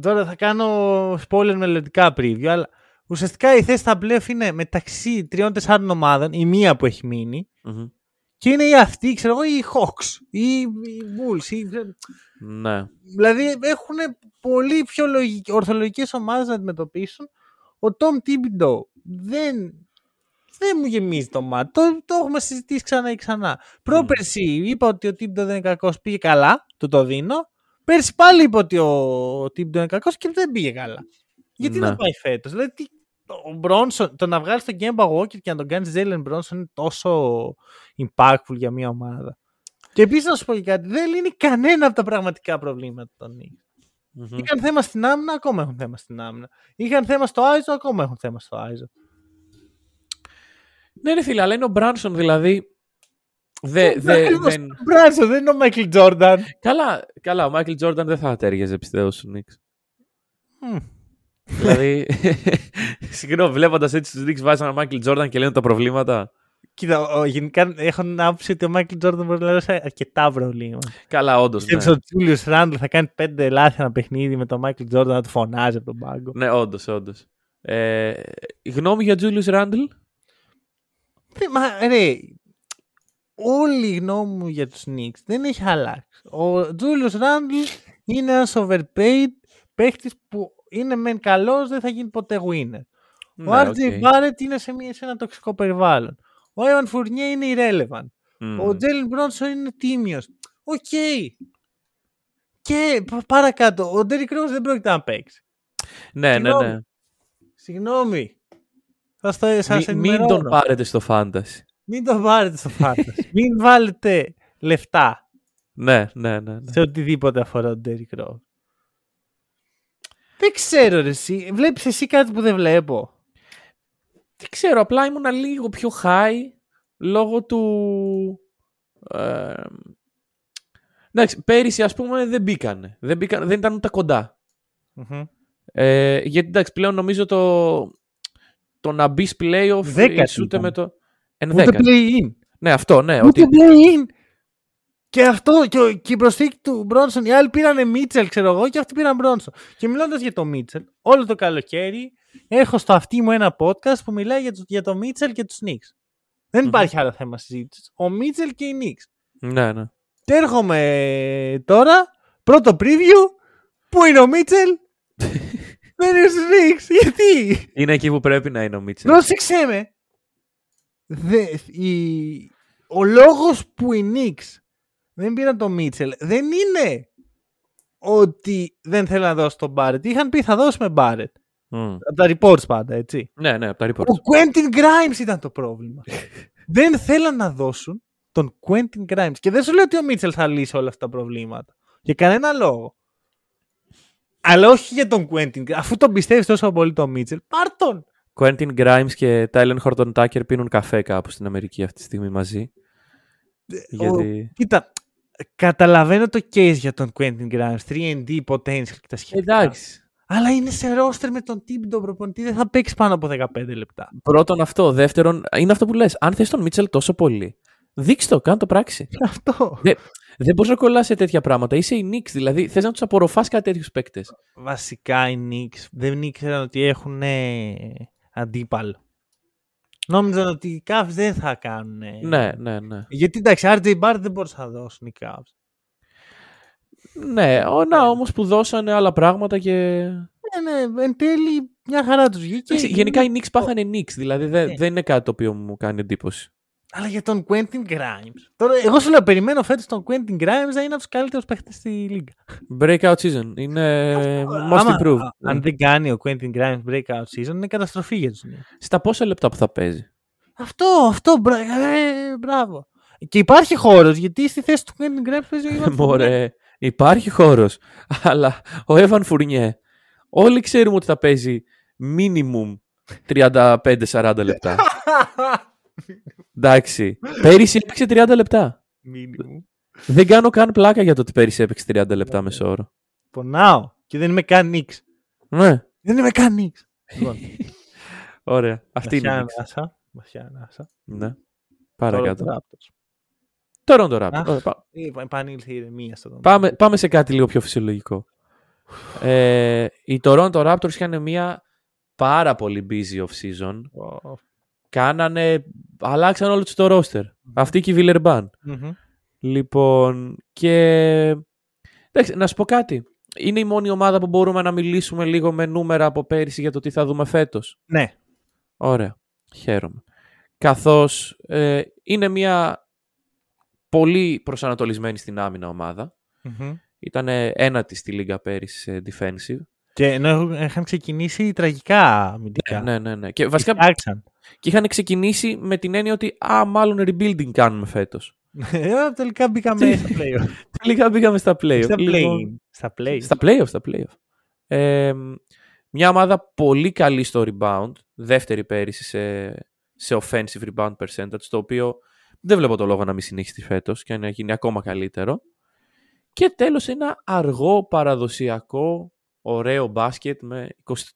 S1: τώρα θα κάνω spoiler μελλοντικά preview, αλλά ουσιαστικά η θέση στα playoff είναι μεταξύ τριών-τεσσάρων ομάδων, η μία που έχει μείνει,
S2: Μμμ.
S1: και είναι η αυτή, ξέρω εγώ, οι Hawks, ή οι Bulls. Ή...
S2: Ναι.
S1: Δηλαδή έχουν πολύ πιο λογικ... ορθολογικές ομάδες να αντιμετωπίσουν. Ο Tom Thibodeau δεν, δεν μου γεμίζει το μάτι. Το, το έχουμε συζητήσει ξανά και ξανά. Πρόπερση είπα ότι ο Thibodeau δεν είναι κακός, πήγε καλά, του το δίνω. Πέρσι πάλι είπα ότι ο, ο Thibodeau είναι κακός και δεν πήγε καλά. Γιατί
S2: Ναι.
S1: να πάει φέτος; Δηλαδή τι- ο Μπρόνσον, το να βγάλει τον Kemba Walker και να τον κάνει Jalen Bronson είναι τόσο impactful για μια ομάδα. Και επίσης να σου πω και κάτι, δεν λύνει κανένα από τα πραγματικά προβλήματα των Knicks.
S2: Μμμ.
S1: Είχαν θέμα στην άμυνα, ακόμα έχουν θέμα στην άμυνα. Είχαν θέμα στο Άιζο, ακόμα έχουν θέμα στο Άιζο.
S2: Ναι, ρε φίλε, αλλά είναι ο Μπράνσον δηλαδή. Δε, δε,
S1: Ακριβώς.
S2: δεν...
S1: Bro, δεν είναι ο Μάικλ Τζόρνταν.
S2: Καλά, καλά, ο Μάικλ Τζόρνταν δεν θα ταίριαζε πιστεύω στους Knicks. δηλαδή, [laughs] συγγνώμη, βλέποντας έτσι τους Knicks βάζει έναν Μάικλ Τζόρνταν και λένε τα προβλήματα.
S1: Κοίτα, ο, γενικά έχω την άποψη ότι ο Μάικλ Τζόρνταν μπορεί να λύσει αρκετά προβλήματα.
S2: Καλά, όντως.
S1: Πιστεύει
S2: Ναι,
S1: ότι ο Τζούλιος Ράντλ θα κάνει πέντε λάθη ένα παιχνίδι με τον Μάικλ Τζόρνταν να του φωνάζει από τον πάγκο.
S2: ναι όντως, όντως. Ε, γνώμη για Τζούλιου Ράντλ;
S1: Δεν- Μα ρε, όλη η γνώμη μου για τους Knicks δεν έχει αλλάξει. Ο Τζούλιος Ράντλ είναι ένας overpaid παίχτης που είναι μεν καλός, δεν θα γίνει ποτέ winner. Ο
S2: Ναι,
S1: RJ
S2: OK.
S1: Barrett είναι σε, μια, σε ένα τοξικό περιβάλλον. Ο Evan Fournier είναι irrelevant.
S2: Μμμ.
S1: Ο Jalen Brunson είναι τίμιος. Οκ. Και πα- παρακάτω, ο Derrick Rose δεν πρόκειται να παίξει.
S2: Ναι, ναι, ναι.
S1: Συγγνώμη. Συγγνώμη. Θα στα, σας
S2: Μη- μην
S1: ενημερώνω.
S2: τον πάρετε στο fantasy.
S1: Μην το βάλετε στο fantasy. [laughs] Μην βάλετε λεφτά
S2: Ναι, ναι, ναι. ναι.
S1: σε οτιδήποτε αφορά τον Derrick Rose. Δεν ξέρω ρε εσύ. Βλέπεις εσύ κάτι που δεν βλέπω;
S2: Δεν ξέρω, απλά ήμουν λίγο πιο high λόγω του... Ε, εντάξει, πέρυσι ας πούμε δεν μπήκανε. Δεν, μπήκαν, δεν ήταν ούτε κοντά.
S1: Μμμ.
S2: Ε, γιατί εντάξει, πλέον νομίζω το, το να μπεις playoff
S1: Δέκατη
S2: είσαι ούτε
S1: ήταν.
S2: με το...
S1: Ούτε
S2: Ενδέκατη.
S1: play-in.
S2: Ναι, αυτό, ναι.
S1: Ούτε
S2: Ότι,
S1: play-in. Και αυτό και, ο- και η προσθήκη του Μπρόνσον. Οι άλλοι πήραν Μίτσελ, ξέρω εγώ, και αυτοί πήραν Μπρόνσον. Και μιλώντας για το Μίτσελ, όλο το καλοκαίρι έχω στο αυτί μου ένα podcast που μιλάει για, τους- για το Μίτσελ και τους Knicks. Δεν
S2: Μμμ.
S1: υπάρχει άλλο θέμα συζήτησης. Ο Μίτσελ και οι Knicks.
S2: ναι, ναι.
S1: Και έρχομαι τώρα, πρώτο preview, πού είναι ο Μίτσελ; [laughs] Δεν είναι στους Knicks. Γιατί;
S2: Είναι εκεί που πρέπει να είναι ο Μίτσελ.
S1: Πρόσεξε με. Δε, η- ο λόγος που οι Knicks δεν πήραν τον Μίτσελ δεν είναι ότι δεν θέλουν να δώσουν τον Μπάρετ. Είχαν πει θα δώσουμε Μπάρετ.
S2: Μμ.
S1: Από τα reports πάντα, έτσι.
S2: Ναι, ναι, από τα reports.
S1: Ο Quentin Grimes ήταν το πρόβλημα. [laughs] δεν θέλαν να δώσουν τον Quentin Grimes. Και δεν σου λέω ότι ο Μίτσελ θα λύσει όλα αυτά τα προβλήματα. Για κανένα λόγο. Αλλά όχι για τον Quentin Grimes. Αφού τον πιστεύεις τόσο πολύ τον Μίτσελ, πάρ τον.
S2: Quentin Grimes και Tylen Horton Tucker πίνουν καφέ κάπου στην Αμερική αυτή τη στιγμή μαζί. Γιατί...
S1: Ο- Κοίτα, καταλαβαίνω το case για τον Quentin Grimes, 3D potential και τα σχετικά.
S2: Εντάξει.
S1: Αλλά είναι σε ρόστερ με τον τύπο τον προπονητή, δεν θα παίξει πάνω από 15 λεπτά.
S2: Πρώτον αυτό. Δεύτερον, είναι αυτό που λες. Αν θες τον Μίτσελ τόσο πολύ, δείξ' το, κάνε το πράξη. [laughs]
S1: Αυτό.
S2: Δεν, δεν μπορείς να κολλάς σε τέτοια πράγματα. Είσαι η Knicks, δηλαδή θες να τους απορροφάς κάτι τέτοιους παίκτες.
S1: Βασικά οι Knicks δεν ήξεραν ότι έχουν ε, αντίπαλο. Νόμιζαν ότι οι Cavs δεν θα κάνουν.
S2: Ναι, ναι, ναι.
S1: Γιατί εντάξει, RJ Barrett δεν μπορούσαν να δώσουν οι Cavs.
S2: Ναι, ο, να όμως που δώσανε άλλα πράγματα και.
S1: Ναι, ναι, εν τέλει μια χαρά τους βγήκε.
S2: Εντάξει, γενικά οι Knicks πάθανε Knicks, δηλαδή δεν,
S1: Ναι.
S2: δεν είναι κάτι το οποίο μου κάνει εντύπωση.
S1: Αλλά για τον Quentin Grimes. Τώρα, εγώ σου λέω, περιμένω φέτος τον Quentin Grimes να είναι από τους καλύτερους παίχτες στη λίγα.
S2: Breakout season. Είναι most
S1: Άμα-
S2: improved.
S1: α- Αν δεν κάνει ο Quentin Grimes breakout season, είναι καταστροφή για τους Knicks.
S2: Στα πόσα λεπτά που θα παίζει;
S1: Αυτό, αυτό, μπρα- ε, μπράβο. Και υπάρχει χώρος γιατί στη θέση του Quentin Grimes παίζει ο Ivan Fournier.
S2: Μωρέ. Υπάρχει χώρος. Αλλά ο Εύαν Φουρνιέ, όλοι ξέρουμε ότι θα παίζει minimum 35-40 λεπτά. [laughs] Εντάξει. Πέρυσι έπαιξε 30 λεπτά.
S1: Minimum.
S2: Δεν κάνω καν πλάκα για το ότι πέρυσι έπαιξε 30 λεπτά μεσόωρο.
S1: Πονάω. Και δεν είμαι καν Νίξ.
S2: Ναι,
S1: Δεν είμαι καν Νίξ. Λοιπόν, [laughs]
S2: ωραία. Αυτή είναι. η
S1: βαθιά
S2: Knicks.
S1: ανάσα. Βαθιά ανάσα.
S2: Ναι.
S1: Τώρα
S2: Παρακάτω.
S1: το Raptors.
S2: Τώρα το Raptors.
S1: Αχ.
S2: Ωραία, πά-
S1: Ε, Επανήλθε η ηρεμία στο δωμάτιο.
S2: Πάμε, πάμε σε κάτι λίγο πιο φυσιολογικό. Ε, οι Toronto Raptors είχαν μια πάρα πολύ busy off-season.
S1: Ω,
S2: Κάνανε, αλλάξαν όλο τους το roster. Αυτή και η Villeurbanne.
S1: μμμ.
S2: Λοιπόν, και... Εντάξει, να σου πω κάτι. Είναι η μόνη ομάδα που μπορούμε να μιλήσουμε λίγο με νούμερα από πέρυσι για το τι θα δούμε φέτος.
S1: Ναι.
S2: Ωραία. Χαίρομαι. Καθώς ε, είναι μια πολύ προσανατολισμένη στην άμυνα ομάδα.
S1: Μμμ.
S2: Ήταν ένατη στη λίγα πέρυσι σε defensive.
S1: Και ενώ έχουν- είχαν ξεκινήσει τραγικά αμυντικά.
S2: Ναι, ναι, ναι. Και βασικά
S1: Φτιάξαν.
S2: Και είχαν ξεκινήσει με την έννοια ότι α, μάλλον rebuilding κάνουμε φέτος.
S1: Ε, [laughs] Τελικά μπήκαμε στα playoff.
S2: Τελικά πήγαμε στα playoff.
S1: Στα
S2: Λοιπόν,
S1: play. Στα play.
S2: Στα playoff, στα playoff. Ε, μια ομάδα πολύ καλή στο rebound, δεύτερη πέρυσι σε, σε offensive rebound percentage, το οποίο δεν βλέπω το λόγο να μην συνεχίσει φέτος και να γίνει ακόμα καλύτερο. Και τέλος ένα αργό παραδοσιακό ωραίο μπάσκετ με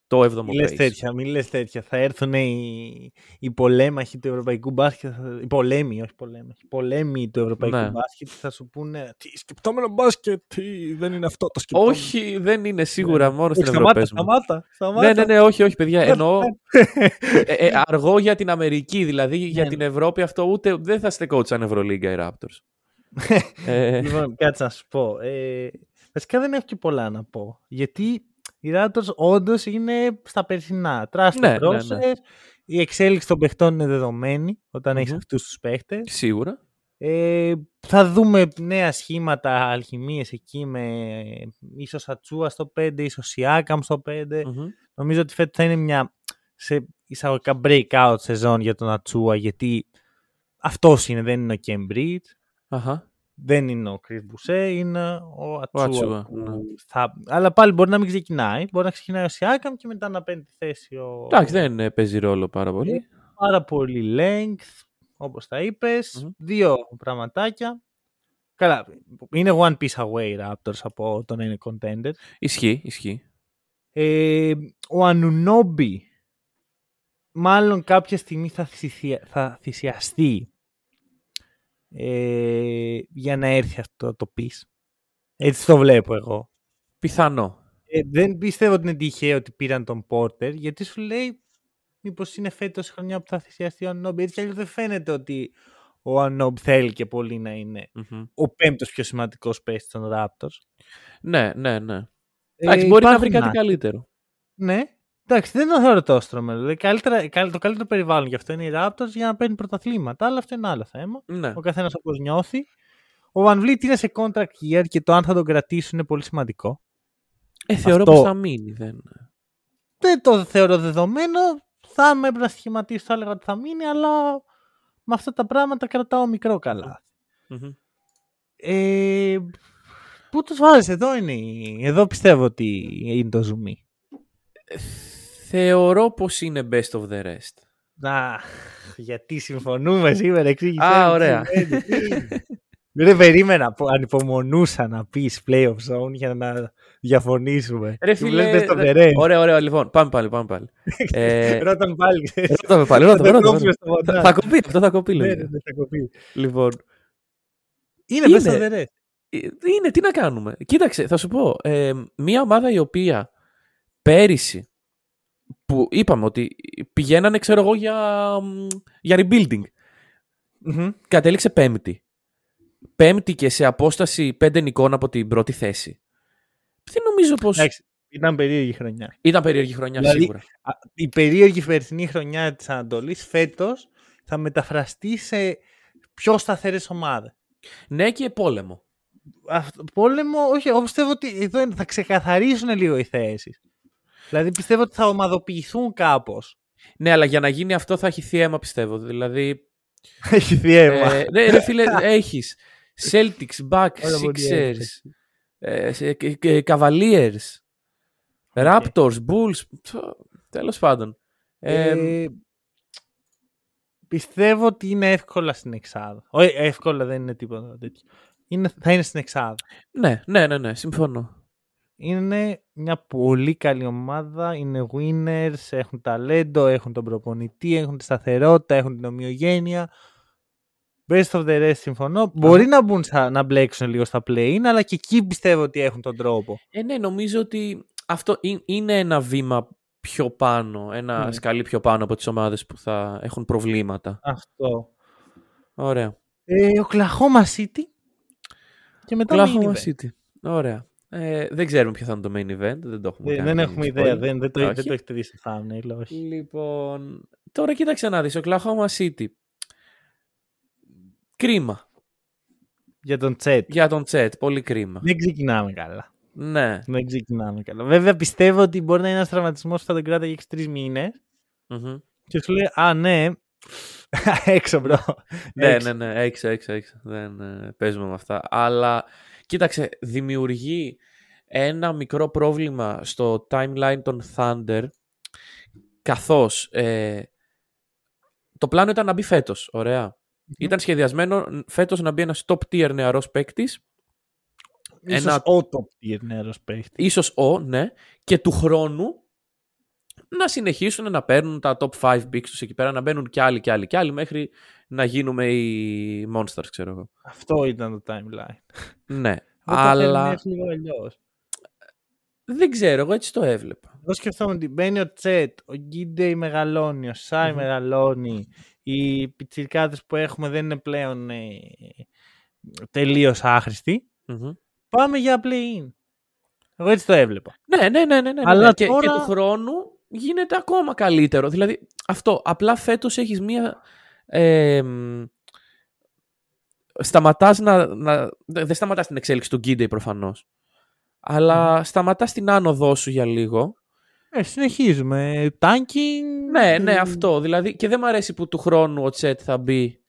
S2: 27ο
S1: Μη λες
S2: pace.
S1: τέτοια, μη λες τέτοια. Θα έρθουν οι, οι πολέμαχοι του ευρωπαϊκού μπάσκετ. θα- Οι πολέμοι, όχι πολέμαχοι. Οι πολέμοι του ευρωπαϊκού
S2: Ναι.
S1: μπάσκετ θα σου πούνε Τι σκεπτόμενο μπάσκετ, τι, δεν είναι αυτό το σκεπτόμενο.
S2: Όχι, δεν είναι σίγουρα μόνο στην
S1: Όχι,
S2: Ευρώπη.
S1: σταμάτα, σταμάτα, σταμάτα.
S2: Ναι, ναι, ναι, όχι, όχι, παιδιά.
S1: Δεν-
S2: Εννοώ [laughs] ε, ε, αργό για την Αμερική. Δηλαδή για
S1: Ναι,
S2: την Ευρώπη αυτό ούτε δεν θα στεκόντουσαν Ευρωλίγκα οι Raptors. [laughs] ε,
S1: Λοιπόν, κάτσε να σου πω. Ε, βασικά δεν έχω και πολλά να πω. Γιατί οι Raptors όντως είναι στα περσινά. Τράστο
S2: Ναι, ναι,
S1: process.
S2: ναι.
S1: Η εξέλιξη των παιχτών είναι δεδομένη όταν έχεις
S2: Μμμ.
S1: αυτούς τους παίχτες.
S2: σίγουρα.
S1: Ε, θα δούμε νέα σχήματα, αλχημίες εκεί με ίσως Ατσούα στο 5, ίσως Siakam στο 5.
S2: Μμμ.
S1: Νομίζω ότι φέτος θα είναι μια σε εισαγωγικά breakout σεζόν για τον Ατσούα γιατί αυτός είναι, δεν είναι ο Cambridge.
S2: Αχα.
S1: Δεν είναι ο Chris Boucher, είναι ο Ατσούα.
S2: Ατσούα,
S1: που
S2: ναι.
S1: θα... Αλλά πάλι μπορεί να μην ξεκινάει. Μπορεί να ξεκινάει ο Siakam και μετά να παίρνει τη θέση ο...
S2: Εντάξει, δεν ε, παίζει ρόλο πάρα
S1: Ε,
S2: πολύ.
S1: Πάρα πολύ length, όπως τα είπες.
S2: Μμμ.
S1: Δύο πραγματάκια. Καλά, είναι one piece away Raptors από το να είναι contender.
S2: Ισχύει, ισχύει.
S1: Ε, ο Ανουνόμπι μάλλον κάποια στιγμή θα, θυσια- θα θυσιαστεί ε, για να έρθει αυτό το piece. Έτσι το βλέπω εγώ.
S2: Πιθανό.
S1: Ε, δεν πιστεύω ότι είναι τυχαίο ότι πήραν τον Πόρτερ, γιατί σου λέει μήπως είναι φέτος η χρονιά που θα θυσιαστεί ο Ανόμπ. Έτσι κι αλλιώς δεν φαίνεται ότι ο Ανόμπ θέλει και πολύ να είναι
S2: Μμμ.
S1: ο πέμπτος πιο σημαντικός παίκτης των Raptors.
S2: Ναι, ναι, ναι.
S1: Ε,
S2: Εντάξει, μπορεί να βρει
S1: υπάρχουν
S2: κάτι καλύτερο.
S1: Ναι. Εντάξει, δεν το θεωρώ τόσο τρομερό. Δηλαδή, καλύτερα, καλ- το καλύτερο περιβάλλον γι' αυτό είναι οι Raptors για να παίρνει πρωταθλήματα. Αλλά αυτό είναι άλλο θέμα.
S2: Ναι.
S1: Ο καθένας όπως νιώθει. Ο Van Vliet είναι σε contract year και το αν θα τον κρατήσουν είναι πολύ σημαντικό.
S2: Ε, θεωρώ
S1: Αυτό-
S2: πως θα μείνει. Δεν...
S1: Δεν το θεωρώ δεδομένο. Θα με έπρεπε να σχηματίσω, θα έλεγα ότι θα μείνει, αλλά με αυτά τα πράγματα κρατάω μικρό καλά.
S2: Μμμ.
S1: Ε, πού τους βάζεις, εδώ είναι. η- Εδώ πιστεύω ότι είναι το zoom.
S2: Θεωρώ πως είναι best of the rest.
S1: Να, γιατί συμφωνούμε σήμερα, εξήγησε.
S2: Α,
S1: μου τι
S2: ωραία.
S1: σημαίνει. [laughs] Δεν περίμενα, που ανυπομονούσα να πεις play of zone για να διαφωνήσουμε.
S2: Ρε
S1: Και μου
S2: φίλε,
S1: λες, «Best of the
S2: ρε-
S1: rest».
S2: ωραία, ωραία, λοιπόν, πάμε πάλι, πάμε πάλι. [laughs] ε,
S1: Ρώτα με πάλι. ξέρεις.
S2: ρώτα με πάλι,
S1: Θα
S2: ρώτα με,
S1: το
S2: ρώτα με.
S1: κόψουμε στο
S2: Θα,
S1: μοντάζ.
S2: θα κοπεί, αυτό θα κοπεί,
S1: Ναι,
S2: λογικά.
S1: ναι, ναι, θα κοπεί.
S2: Λοιπόν,
S1: Είναι
S2: Είναι.
S1: best of the rest.
S2: Ε, Είναι, τι να κάνουμε. Κοίταξε, θα σου πω. Ε, μια ομάδα η οποία πέρυσι που είπαμε ότι πηγαίνανε, ξέρω εγώ, για, μ, για rebuilding.
S1: Μμμ.
S2: Κατέληξε πέμπτη. Πέμπτη και σε απόσταση πέντε νικών από την πρώτη θέση. Δεν νομίζω πως
S1: Εντάξει, ήταν περίεργη χρονιά.
S2: ήταν περίεργη χρονιά
S1: Δηλαδή,
S2: σίγουρα.
S1: Α, Η περίεργη περσινή χρονιά της Ανατολής φέτος θα μεταφραστεί σε πιο σταθερές ομάδες.
S2: Ναι και πόλεμο.
S1: Αυτό, πόλεμο, όχι, εγώ πιστεύω ότι εδώ είναι- θα ξεκαθαρίσουν λίγο οι θέσεις. Δηλαδή πιστεύω ότι θα ομαδοποιηθούν κάπως.
S2: Ναι, αλλά για να γίνει αυτό θα έχει θύμα, πιστεύω. Δηλαδή, [laughs]
S1: Έχει θύμα.
S2: ε, ναι, ρε φίλε, [laughs] έχεις Celtics, Bucks,
S1: Όλα πολύ
S2: Sixers,
S1: εύκολα.
S2: ε, σε- και- και Cavaliers, Raptors, Bulls, ψω, τέλος πάντων. Ε,
S1: Ε, πιστεύω ότι είναι εύκολα στην εξάδα. Όχι, εύκολα δεν είναι τίποτα τέτοιο. Είναι, θα είναι στην εξάδα.
S2: ναι, ναι, ναι, ναι, συμφωνώ.
S1: Είναι μια πολύ καλή ομάδα. Είναι winners, έχουν ταλέντο, έχουν τον προπονητή, έχουν τη σταθερότητα, έχουν την ομοιογένεια. Best of the rest συμφωνώ. Μπορεί να, μπουν στα, να μπλέξουν λίγο στα play αλλά και εκεί πιστεύω ότι έχουν τον τρόπο.
S2: Ε, ναι, νομίζω ότι αυτό είναι- είναι ένα βήμα πιο πάνω, ένα
S1: Mm.
S2: σκαλί πιο πάνω από τις ομάδες που θα έχουν προβλήματα.
S1: Αυτό.
S2: Ωραία.
S1: Ε, ο Κλαχώμα City. Και μετά main
S2: Oklahoma
S1: event.
S2: City. Ωραία. Ε, δεν ξέρουμε ποιο θα είναι το main event. Δεν το έχουμε
S1: Ε,
S2: κάνει
S1: δεν
S2: spoiler.
S1: έχουμε ιδέα. Δεν, δεν, το,
S2: Όχι.
S1: δεν το έχετε δει στο thumbnail, όχι.
S2: Λοιπόν, τώρα κοίταξε να δεις. Oklahoma City. Κρίμα.
S1: Για τον Τσέτ.
S2: Για τον Τσέτ. Πολύ κρίμα.
S1: Δεν ξεκινάμε καλά.
S2: Ναι.
S1: Δεν ξεκινάμε καλά. Βέβαια πιστεύω ότι μπορεί να είναι ένας τραυματισμός που θα τον κράταγε 6-3 μήνες.
S2: Μμμ.
S1: Και σου λέει, Α, ναι. [laughs] έξω, bro.
S2: Ναι,
S1: Έξω.
S2: ναι, ναι. Έξω, έξω, έξω. Δεν ε, παίζουμε με αυτά. Αλλά κοίταξε, δημιουργεί ένα μικρό πρόβλημα στο timeline των Thunder καθώς ε, το πλάνο ήταν να μπει φέτος, ωραία. Ήταν σχεδιασμένο φέτος να μπει ένας top tier νεαρός παίκτη,
S1: Ίσως
S2: ένα-
S1: ο top tier νεαρός παίχτη.
S2: ίσως ο, ναι, και του χρόνου να συνεχίσουν να παίρνουν τα top 5 picks τους εκεί πέρα, να μπαίνουν κι άλλοι κι άλλοι κι άλλοι μέχρι να γίνουμε οι monsters, ξέρω εγώ.
S1: Αυτό ήταν το timeline.
S2: Ναι, [laughs]
S1: Εγώ το
S2: αλλά
S1: θέλουν λίγο αλλιώς.
S2: δεν ξέρω, εγώ έτσι το έβλεπα.
S1: Εγώ σκεφτόμουν ότι μπαίνει ο Τσέτ, ο Γκίντεϊ μεγαλώνει, ο σαι
S2: Μμμ.
S1: μεγαλώνει. Οι πιτσιρκάδες που έχουμε δεν είναι πλέον ε, τελείως άχρηστοι.
S2: Μμμ.
S1: Πάμε για play-in. Εγώ έτσι το έβλεπα.
S2: Ναι, ναι, ναι, ναι, ναι,
S1: Αλλά
S2: ναι. Και,
S1: τώρα-
S2: και του χρόνου γίνεται ακόμα καλύτερο. Δηλαδή, αυτό, απλά φέτος έχεις μία... Ε, μ, σταματάς να, να... Δεν σταματάς την εξέλιξη του Γκίντεϊ προφανώς. Αλλά σταματάς την άνοδό σου για λίγο.
S1: Ε, συνεχίζουμε. Tanking.
S2: Ναι, ναι, αυτό. Δηλαδή, και δεν μου αρέσει που του χρόνου ο Τσέτ θα μπει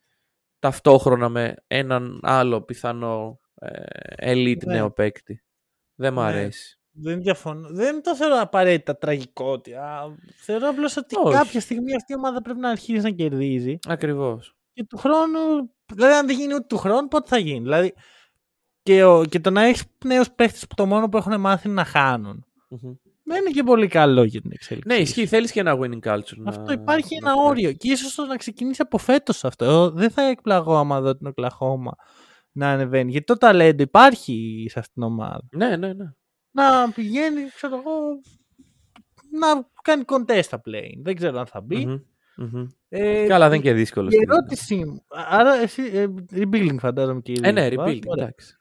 S2: ταυτόχρονα με έναν άλλο πιθανό ε, elite
S1: Ναι.
S2: νέο παίκτη. Δεν μου
S1: Ναι.
S2: αρέσει.
S1: Δεν διαφωνώ. Δεν το θεωρώ απαραίτητα τραγικό. ότι, α, Θεωρώ απλώς ότι
S2: Όχι.
S1: κάποια στιγμή αυτή η ομάδα πρέπει να αρχίσει να κερδίζει.
S2: Ακριβώς.
S1: Και του χρόνου. Δηλαδή, αν δεν γίνει ούτε του χρόνου, πότε θα γίνει. Δηλαδή, και, ο, και το να έχεις νέους παίχτες που το μόνο που έχουν μάθει είναι να χάνουν.
S2: Μμμ.
S1: Δεν είναι και πολύ καλό για την εξέλιξη.
S2: Ναι, ισχύει. Θέλεις και ένα winning culture.
S1: Αυτό
S2: να-
S1: υπάρχει
S2: να
S1: ένα
S2: φτιάξεις.
S1: όριο. Και ίσως να ξεκινήσει από φέτος αυτό. Εγώ δεν θα εκπλαγώ άμα δω την Οκλαχώμα να ανεβαίνει. Γιατί το ταλέντο υπάρχει σε αυτήν την ομάδα.
S2: Ναι, ναι, ναι.
S1: Να πηγαίνει, ξέρω εγώ, να κάνει contest στα play. Δεν ξέρω αν θα μπει.
S2: Μμμ, μμμ.
S1: Ε,
S2: Καλά, δεν είναι και δύσκολο.
S1: Η
S2: στην Ελλάδα.
S1: ερώτησή μου. Άρα εσύ. Ε, rebuilding φαντάζομαι και η
S2: Ε, ναι,
S1: ίδια,
S2: rebuilding.
S1: ωραία.
S2: Εντάξει.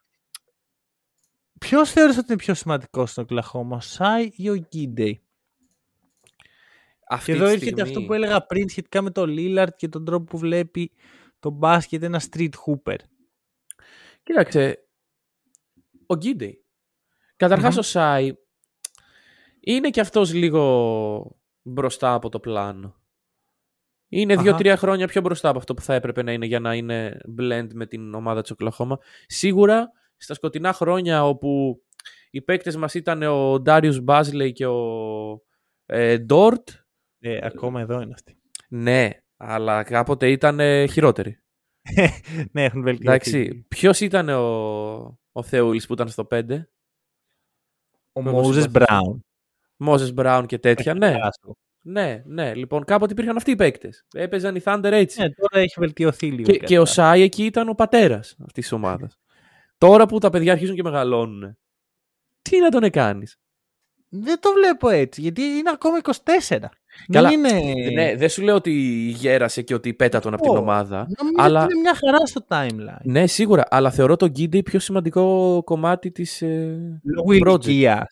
S1: Ποιος θεωρείς ότι είναι πιο σημαντικός στον Οκλαχώμα, ο Σάι ή ο Γκίντεϊ;
S2: Αυτή
S1: Και εδώ
S2: τη
S1: έρχεται αυτό
S2: στιγμή-
S1: που έλεγα πριν σχετικά με τον Λίλαρτ και τον τρόπο που βλέπει το μπάσκετ ένα street hooper.
S2: Κοίταξε. Ο Γκίντεϊ. Καταρχάς
S1: Μμμ.
S2: ο Σάι είναι και αυτός λίγο μπροστά από το πλάνο. Είναι
S1: Αχα.
S2: δύο-τρία χρόνια πιο μπροστά από αυτό που θα έπρεπε να είναι για να είναι blend με την ομάδα της Οκλαχώμα. Σίγουρα στα σκοτεινά χρόνια όπου οι παίκτες μας ήταν ο Ντάριους Μπάζλεϊ και ο ε, Ντόρτ,
S1: Ε, ακόμα εδώ είναι αυτοί.
S2: ναι, αλλά κάποτε ήταν ε, χειρότεροι. [laughs]
S1: ναι, έχουν βελτιωθεί.
S2: Εντάξει, ποιος ήταν ο, ο Θεούλης που ήταν στο 5?
S1: Ο
S2: που εγώ
S1: Moses
S2: συμπαθούσα.
S1: Brown.
S2: Μόζες Μπράουν και τέτοια, ναι.
S1: Άσο.
S2: Ναι, ναι. Λοιπόν, κάποτε υπήρχαν αυτοί οι παίκτες. Έπαιζαν οι Thunder έτσι.
S1: Ναι, τώρα έχει βελτιωθεί λίγο.
S2: και,
S1: η
S2: και ο
S1: κατάσταση.
S2: Σάι εκεί ήταν ο πατέρας αυτής της ομάδας. Τώρα που τα παιδιά αρχίζουν και μεγαλώνουν, τι να τον κάνει.
S1: Δεν το βλέπω έτσι, γιατί είναι ακόμα 24.
S2: Καλά,
S1: Δεν είναι...
S2: Ναι, δεν σου λέω ότι γέρασε και ότι πέτα τον από την
S1: Ω,
S2: ομάδα.
S1: Νομίζω
S2: αλλά-
S1: ότι είναι μια χαρά στο timeline.
S2: Ναι, σίγουρα. Αλλά θεωρώ τον Γκίντι πιο σημαντικό κομμάτι της. Ε,
S1: Λόγω
S2: project.
S1: ηλικίας.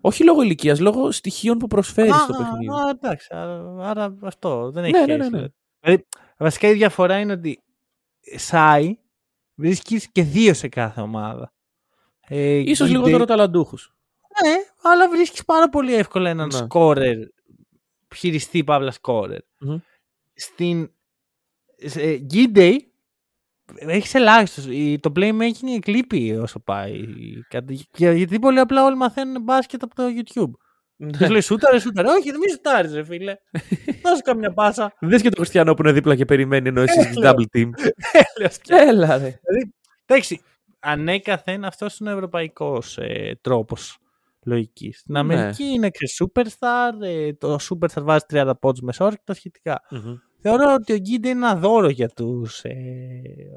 S2: όχι λόγω ηλικίας, λόγω στοιχείων που προσφέρει στο παιχνίδι.
S1: Α, εντάξει. Άρα, άρα αυτό δεν έχει
S2: Ναι, ναι,
S1: σχέση.
S2: ναι, ναι.
S1: Δηλαδή, βασικά η διαφορά είναι ότι Σάι βρίσκεις και δύο σε κάθε ομάδα. Ε,
S2: Ίσως
S1: Γκίντε-
S2: λιγότερο ταλαντούχους.
S1: Ναι, αλλά βρίσκεις πάρα πολύ εύκολα έναν
S2: Ναι.
S1: σκόρερ, χειριστή παύλα σκόρερ.
S2: Μμμ.
S1: Στην σε, G-Day έχεις ελάχιστος. Το playmaking εκλείπει όσο πάει. Γιατί πολύ απλά όλοι μαθαίνουν μπάσκετ από το YouTube.
S2: Ναι.
S1: Τους λέει σούταρε, σούταρε. Όχι, δεν μη σούταρε, ρε φίλε. [laughs] Δώσε καμιά πάσα.
S2: Δες και τον Χριστιανό που είναι δίπλα και περιμένει ενώ εσύ έχεις
S1: Έλα.
S2: double team.
S1: Έλεος.
S2: Έλα ρε.
S1: Δηλαδή, εντάξει, ανέκαθεν αυτό είναι ο ευρωπαϊκός ε, τρόπος λογικής. Στην
S2: Ναι.
S1: Αμερική είναι και superstar, ε, το superstar βάζει 30 πόντους μεσόρ και τα σχετικά.
S2: Μμμ.
S1: Θεωρώ ότι ο Γκίντε είναι ένα δώρο για τους ε,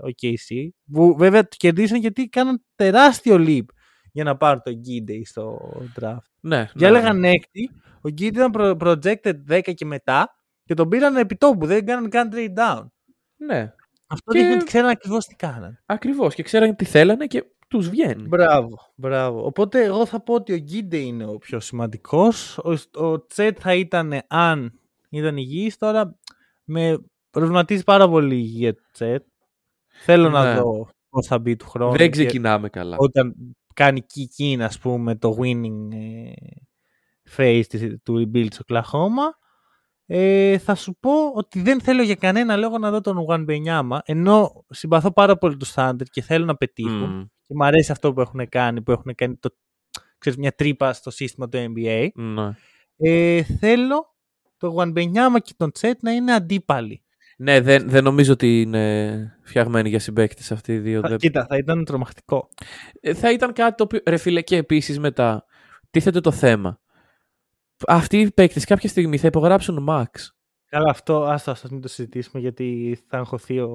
S1: OKC. Που βέβαια το κερδίσαν γιατί κάναν τεράστιο leap για να πάρουν τον Γκίντε στο draft.
S2: Ναι.
S1: Για
S2: ναι,
S1: έλεγαν έκτη, ο Γκίντε ήταν προ- projected 10 και μετά και τον πήραν επί τόπου. Δεν κάναν καν trade down.
S2: Ναι.
S1: Αυτό
S2: Και-
S1: δείχνει ότι ξέραν ακριβώς τι κάναν.
S2: Ακριβώς. Και ξέρανε τι θέλανε και τους βγαίνει.
S1: Μπράβο, μπράβο. Οπότε εγώ θα πω ότι ο Γκίντε είναι ο πιο σημαντικός. Ο, ο Τσέτ θα ήταν αν ήταν υγιής. Τώρα με προβληματίζει πάρα πολύ η υγεία του Τσέτ. Θέλω να
S2: Ναι.
S1: δω πώς θα μπει του χρόνου.
S2: Δεν
S1: και
S2: ξεκινάμε καλά.
S1: Όταν κάνει kick-in, ας πούμε, το winning ε, phase της- του rebuild στο Oklahoma. Ε, θα σου πω ότι δεν θέλω για κανένα λόγο να δω τον Ουαν Μπενιάμα, ενώ συμπαθώ πάρα πολύ τους Thunder και θέλω να πετύχουν.
S2: Μμ.
S1: Και μου αρέσει αυτό που έχουν κάνει, που έχουν κάνει το, ξέρεις, μια τρύπα στο σύστημα του NBA.
S2: Ναι.
S1: Ε, θέλω το Γουανμπενιάμα και τον Τσέτ να είναι αντίπαλοι.
S2: Ναι, δεν, δεν νομίζω ότι είναι φτιαγμένοι για συμπαίκτες αυτοί οι δύο.
S1: Θα-
S2: Δεν-
S1: Κοίτα, θα ήταν τρομακτικό.
S2: Ε, θα ήταν κάτι το οποίο. Ρε φίλε, και επίσης μετά. Τίθεται το θέμα. Αυτοί οι παίκτες κάποια στιγμή θα υπογράψουν Max.
S1: Καλά, αυτό άστο, ας μην το συζητήσουμε γιατί θα αγχωθεί ο,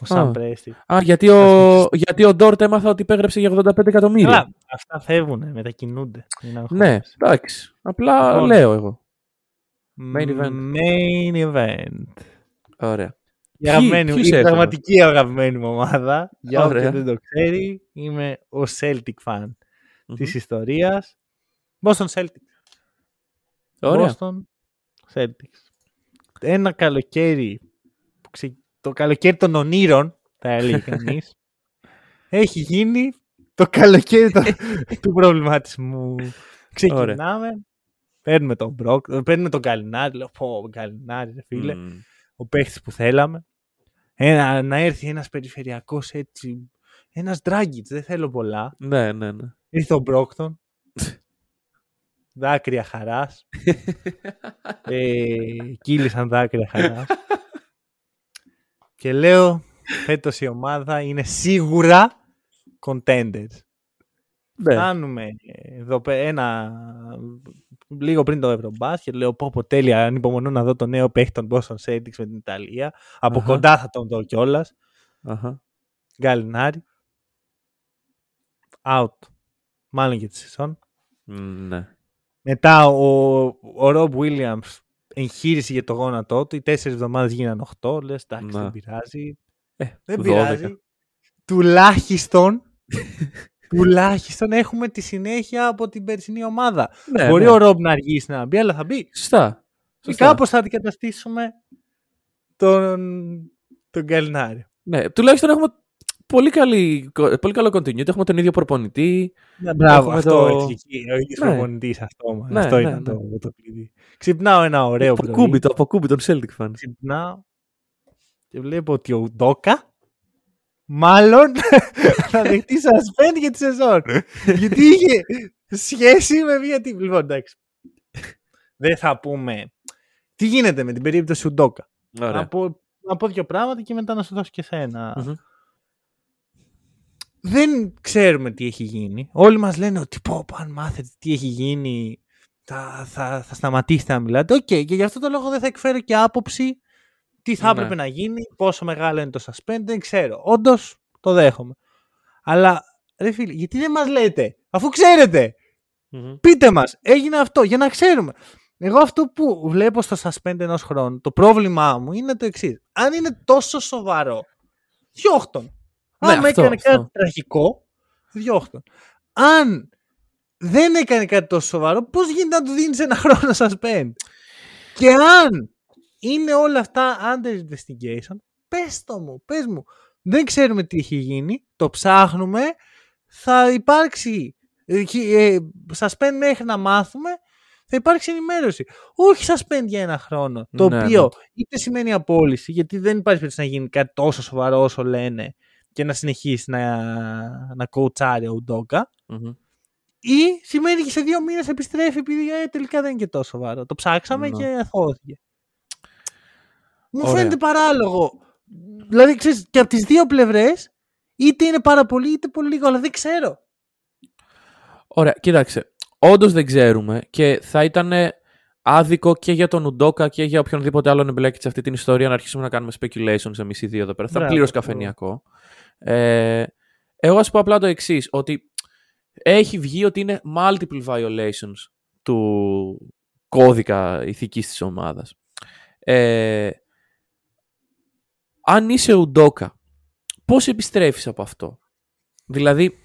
S1: ο Σαν
S2: Α.
S1: Πρέστη.
S2: Α, γιατί ο, γιατί ο Ντόρτ έμαθα ότι υπέγραψε για 85 εκατομμύρια.
S1: Καλά, αυτά φεύγουν, μετακινούνται. Μην αγχώνεσαι.
S2: Ναι, εντάξει. Απλά
S1: Λοιπόν.
S2: λέω εγώ.
S1: Main
S2: event.
S1: Main event.
S2: Ωραία.
S1: Η, αγαπημένη,
S2: ποιους
S1: η
S2: έχουμε;
S1: πραγματική αγαπημένη μου ομάδα, για όποιον
S2: Ωραία.
S1: δεν το ξέρει, είμαι ο Celtic fan
S2: Μμμ.
S1: της ιστορίας. Boston Celtics.
S2: Ωραία.
S1: Boston Celtics. Ένα καλοκαίρι, που ξε- το καλοκαίρι των ονείρων, θα έλεγε κανείς, [laughs] έχει γίνει το καλοκαίρι το- [laughs] του προβληματισμού. Ξεκινάμε, παίρνουμε τον Μπροκ, παίρνουμε τον Καλινάρη, λέω πω Καλινάρη ρε φίλε,
S2: Μμ.
S1: ο παίχτης που θέλαμε. Ένα, να έρθει ένας περιφερειακός έτσι, ένας Dragic, δεν θέλω πολλά.
S2: Ναι, ναι, ναι.
S1: Ήρθε ο Μπρόκτον. Δάκρυα χαράς. ε, κύλησαν δάκρυα χαράς. και λέω, φέτος η ομάδα είναι σίγουρα contenders.
S2: ναι.
S1: Φτάνουμε εδώ πέ- ένα λίγο πριν το Ευρωμπάσκετ. Λέω πω πω τέλεια, ανυπομονώ να δω το νέο παίχτη των Boston Celtics με την Ιταλία. Από
S2: Αχα.
S1: κοντά θα τον δω κιόλας.
S2: Αχα.
S1: Γκαλινάρη. Out. Μάλλον για τη σεζόν.
S2: Μ, Ναι.
S1: Μετά ο, ο Rob Williams εγχείρησε για το γόνατό του. Οι τέσσερις εβδομάδες γίνανε 8. Λες, εντάξει,
S2: Να.
S1: δεν πειράζει.
S2: Ε,
S1: Δεν
S2: 12.
S1: πειράζει. Τουλάχιστον, [laughs] τουλάχιστον έχουμε τη συνέχεια από την περσινή ομάδα.
S2: Ναι,
S1: Μπορεί
S2: ναι.
S1: ο Ρομπ να αργήσει να μπει, αλλά θα μπει.
S2: Σωστά.
S1: Και
S2: Σωστά.
S1: κάπως θα αντικαταστήσουμε τον, τον Γκαλινάρη.
S2: Ναι, τουλάχιστον έχουμε πολύ, καλή, πολύ καλό continuity. Έχουμε τον ίδιο προπονητή.
S1: Ναι, μπράβο,
S2: Έχουμε
S1: αυτό
S2: το-
S1: έτσι, εκεί, ο ίδιος
S2: Ναι.
S1: προπονητής αυτό, μας.
S2: Ναι,
S1: αυτό
S2: ναι,
S1: ήταν
S2: ναι.
S1: Το, το κλειδί. Ξυπνάω ένα ωραίο πρωί.
S2: Αποκούμπι, το αποκούμπι των Celtic fans.
S1: Ξυπνάω και βλέπω ότι ο Ντόκα μάλλον [laughs] θα δεχτεί suspend για τη σεζόν. Γιατί είχε σχέση με μια τύπη. Λοιπόν, εντάξει. Δεν θα πούμε. Τι γίνεται με την περίπτωση του Udoka.
S2: Ωραία.
S1: Να πω, να πω δύο πράγματα και μετά να σου δώσω και εσένα.
S2: Μμμ.
S1: Δεν ξέρουμε τι έχει γίνει. Όλοι μας λένε ότι πω, πω, αν μάθετε τι έχει γίνει θα, θα, θα σταματήσετε να μιλάτε. Οκ, και γι' αυτό το λόγο δεν θα εκφέρω και άποψη τι θα
S2: Ναι.
S1: έπρεπε να γίνει, πόσο μεγάλο είναι το suspend, δεν ξέρω. Όντως το δέχομαι. Αλλά ρε φίλε, γιατί δεν μας λέτε, αφού ξέρετε.
S2: Μμμ.
S1: Πείτε μας, έγινε αυτό, για να ξέρουμε. Εγώ αυτό που βλέπω στο suspend ενός χρόνου, το πρόβλημά μου είναι το εξής. Αν είναι τόσο σοβαρό, διώχτον.
S2: Ναι,
S1: Αν
S2: αυτό,
S1: έκανε
S2: αυτό.
S1: κάτι τραγικό, διώχτον. Αν δεν έκανε κάτι τόσο σοβαρό, πώς γίνεται να του δίνεις ένα χρόνο suspend. Και αν είναι όλα αυτά under investigation, πες το μου, πες μου. Δεν ξέρουμε τι έχει γίνει, το ψάχνουμε, θα υπάρξει ε, χι- ε, suspend μέχρι να μάθουμε, θα υπάρξει ενημέρωση. Όχι suspend για ένα χρόνο. Το
S2: Ναι,
S1: οποίο
S2: ναι.
S1: είτε σημαίνει απόλυση, γιατί δεν υπάρχει περίπτωση να γίνει κάτι τόσο σοβαρό όσο λένε και να συνεχίσει να, να κοουτσάρει ο Ουντόκα.
S2: Μμμ.
S1: Ή σημαίνει και σε δύο μήνες επιστρέφει επειδή ε, τελικά δεν είναι και τόσο σοβαρό. Το ψάξαμε
S2: Ναι.
S1: και αθώθηκε. Μου
S2: Ωραία.
S1: φαίνεται παράλογο. Δηλαδή, ξέρεις, και από τις δύο πλευρές, είτε είναι πάρα πολύ είτε πολύ λίγο, αλλά δεν ξέρω.
S2: Ωραία, κοίταξε. Όντως δεν ξέρουμε και θα ήταν άδικο και για τον Ουντόκα και για οποιονδήποτε άλλον εμπλέκεται σε αυτή την ιστορία να αρχίσουμε να κάνουμε speculations εμείς οι δύο εδώ πέρα. Θα
S1: Μπράβο,
S2: πλήρω
S1: αυτό.
S2: καφενειακό. Ε, εγώ ας πω απλά το εξής, ότι έχει βγει ότι είναι multiple violations του κώδικα ηθικής της ομάδας. Ε, αν είσαι Ουντόκα, πώς επιστρέφεις από αυτό; Δηλαδή,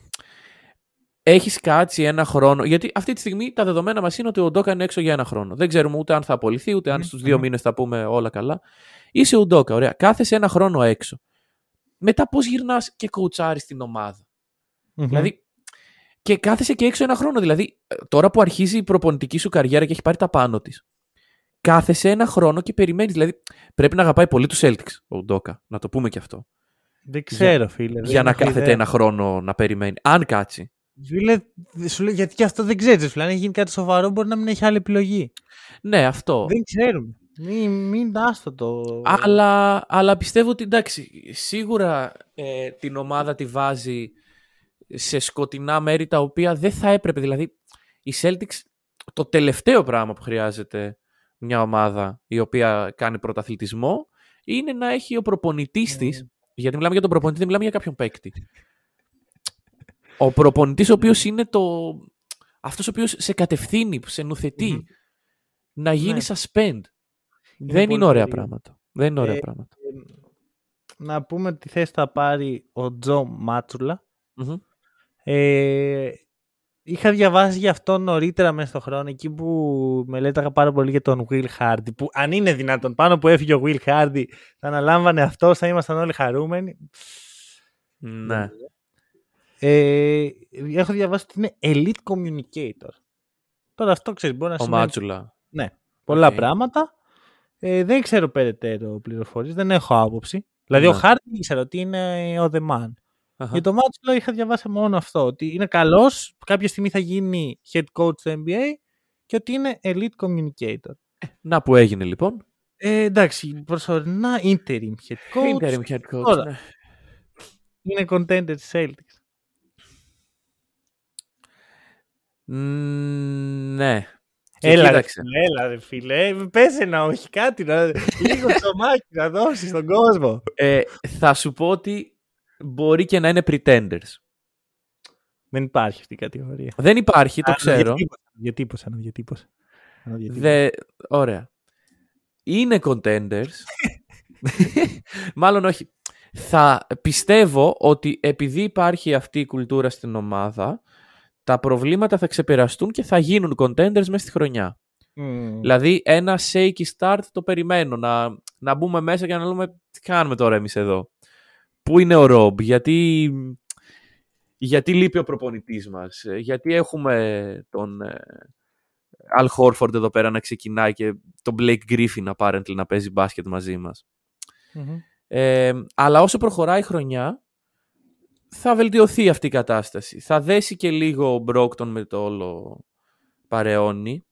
S2: έχεις κάτσει ένα χρόνο, γιατί αυτή τη στιγμή τα δεδομένα μας είναι ότι ο Ουντόκα είναι έξω για ένα χρόνο. Δεν ξέρουμε ούτε αν θα απολυθεί, ούτε αν
S1: Μμμ,
S2: στους δύο
S1: μμμ.
S2: μήνες θα πούμε όλα καλά. Είσαι Ουντόκα, ωραία. Κάθεσαι ένα χρόνο έξω. Μετά πώς γυρνάς και κοουτσάρεις την ομάδα; Δηλαδή, και κάθεσαι και έξω ένα χρόνο. Δηλαδή, ε, τώρα που αρχίζει η προπονητική σου καριέρα και έχει πάρει τα πάνω της, κάθεσαι ένα χρόνο και περιμένεις. Δηλαδή, πρέπει να αγαπάει πολύ τους Celtics ο Ντόκα. Να το πούμε και αυτό.
S1: δεν ξέρω, φίλε. δεν
S2: για να
S1: έχω
S2: κάθεται
S1: ιδέα.
S2: ένα χρόνο να περιμένει. Αν κάτσει.
S1: Φίλε, σου λέω, γιατί και αυτό δεν ξέρεις. Φίλε, αν έχει γίνει κάτι σοβαρό, μπορεί να μην έχει άλλη επιλογή.
S2: Ναι, αυτό.
S1: Δεν ξέρουμε. Μην, μην άστο το.
S2: Αλλά, αλλά πιστεύω ότι εντάξει, σίγουρα ε, την ομάδα τη βάζει σε σκοτεινά μέρη τα οποία δεν θα έπρεπε. Δηλαδή, οι Celtics το τελευταίο πράγμα που χρειάζεται μια ομάδα η οποία κάνει πρωταθλητισμό είναι να έχει ο προπονητής της, γιατί μιλάμε για τον προπονητή, δεν μιλάμε για κάποιον παίκτη. Ο προπονητής ο οποίος είναι το... αυτός ο οποίος σε κατευθύνει, που σε νουθετεί,
S1: Μμμ.
S2: να γίνει
S1: Ναι.
S2: suspend. δεν είναι
S1: πολύ
S2: ωραία
S1: περίεργο.
S2: πράγματα. Δεν είναι ωραία
S1: Ε,
S2: πράγματα.
S1: Να πούμε τι θέση θα πάρει ο Τζο Μάτσουλα.
S2: Μμμ.
S1: Ε, είχα διαβάσει για αυτό νωρίτερα μέσα στον χρόνο, εκεί που μελέταγα πάρα πολύ για τον Will Hardy. Που αν είναι δυνατόν, πάνω που έφυγε ο Will Hardy, θα αναλάμβανε αυτό, θα ήμασταν όλοι χαρούμενοι.
S2: Ναι.
S1: Ε, έχω διαβάσει ότι είναι elite communicator. Τώρα αυτό ξέρεις, μπορεί να
S2: Ο
S1: σημαίνει
S2: Μάτσουλα.
S1: πολλά
S2: Οκ.
S1: πράγματα. Ε, δεν ξέρω περαιτέρω πληροφορίες, δεν έχω άποψη. Δηλαδή ο
S2: Ναι.
S1: Χάρτη ήξερα ότι είναι ο The Man.
S2: Αχα.
S1: Για το Ματζούλα είχα διαβάσει μόνο αυτό, ότι είναι καλός, κάποια στιγμή θα γίνει head coach στο NBA και ότι είναι elite communicator.
S2: Να που έγινε λοιπόν.
S1: Ε, εντάξει, προσωρινά interim head coach,
S2: Interim head coach.
S1: Τώρα.
S2: ναι.
S1: είναι contender οι Celtics.
S2: Μ, Ναι. Και
S1: Έλα ρε,
S2: κοίταξε.
S1: φίλε, έλα ρε φίλε, Ε, πες ένα όχι κάτι, να, λίγο ψωμάκι [laughs] να δώσεις στον κόσμο.
S2: Ε, θα σου πω ότι μπορεί και να είναι pretenders.
S1: Δεν υπάρχει αυτή η κατηγορία.
S2: Δεν υπάρχει, το ξέρω.
S1: Διατύπωσα, να διατύπωσα. να διατύπωσα.
S2: Δε... Ωραία. Είναι contenders. [laughs] Μάλλον όχι. Θα πιστεύω ότι επειδή υπάρχει αυτή η κουλτούρα στην ομάδα, τα προβλήματα θα ξεπεραστούν και θα γίνουν contenders μέσα στη χρονιά.
S1: Μμμ.
S2: Δηλαδή ένα shaky start το περιμένω. Να, να μπούμε μέσα και να λέμε τι κάνουμε τώρα εμείς εδώ; Πού είναι ο Ρομπ, γιατί, γιατί λείπει ο προπονητής μας, ε, γιατί έχουμε τον ε, Al Horford εδώ πέρα να ξεκινάει και τον Blake Griffin apparently να παίζει μπάσκετ μαζί μας.
S1: Μμμ.
S2: Ε, αλλά όσο προχωράει η χρονιά, θα βελτιωθεί αυτή η κατάσταση. Θα δέσει και λίγο ο Brogdon με το όλο παρεώνει.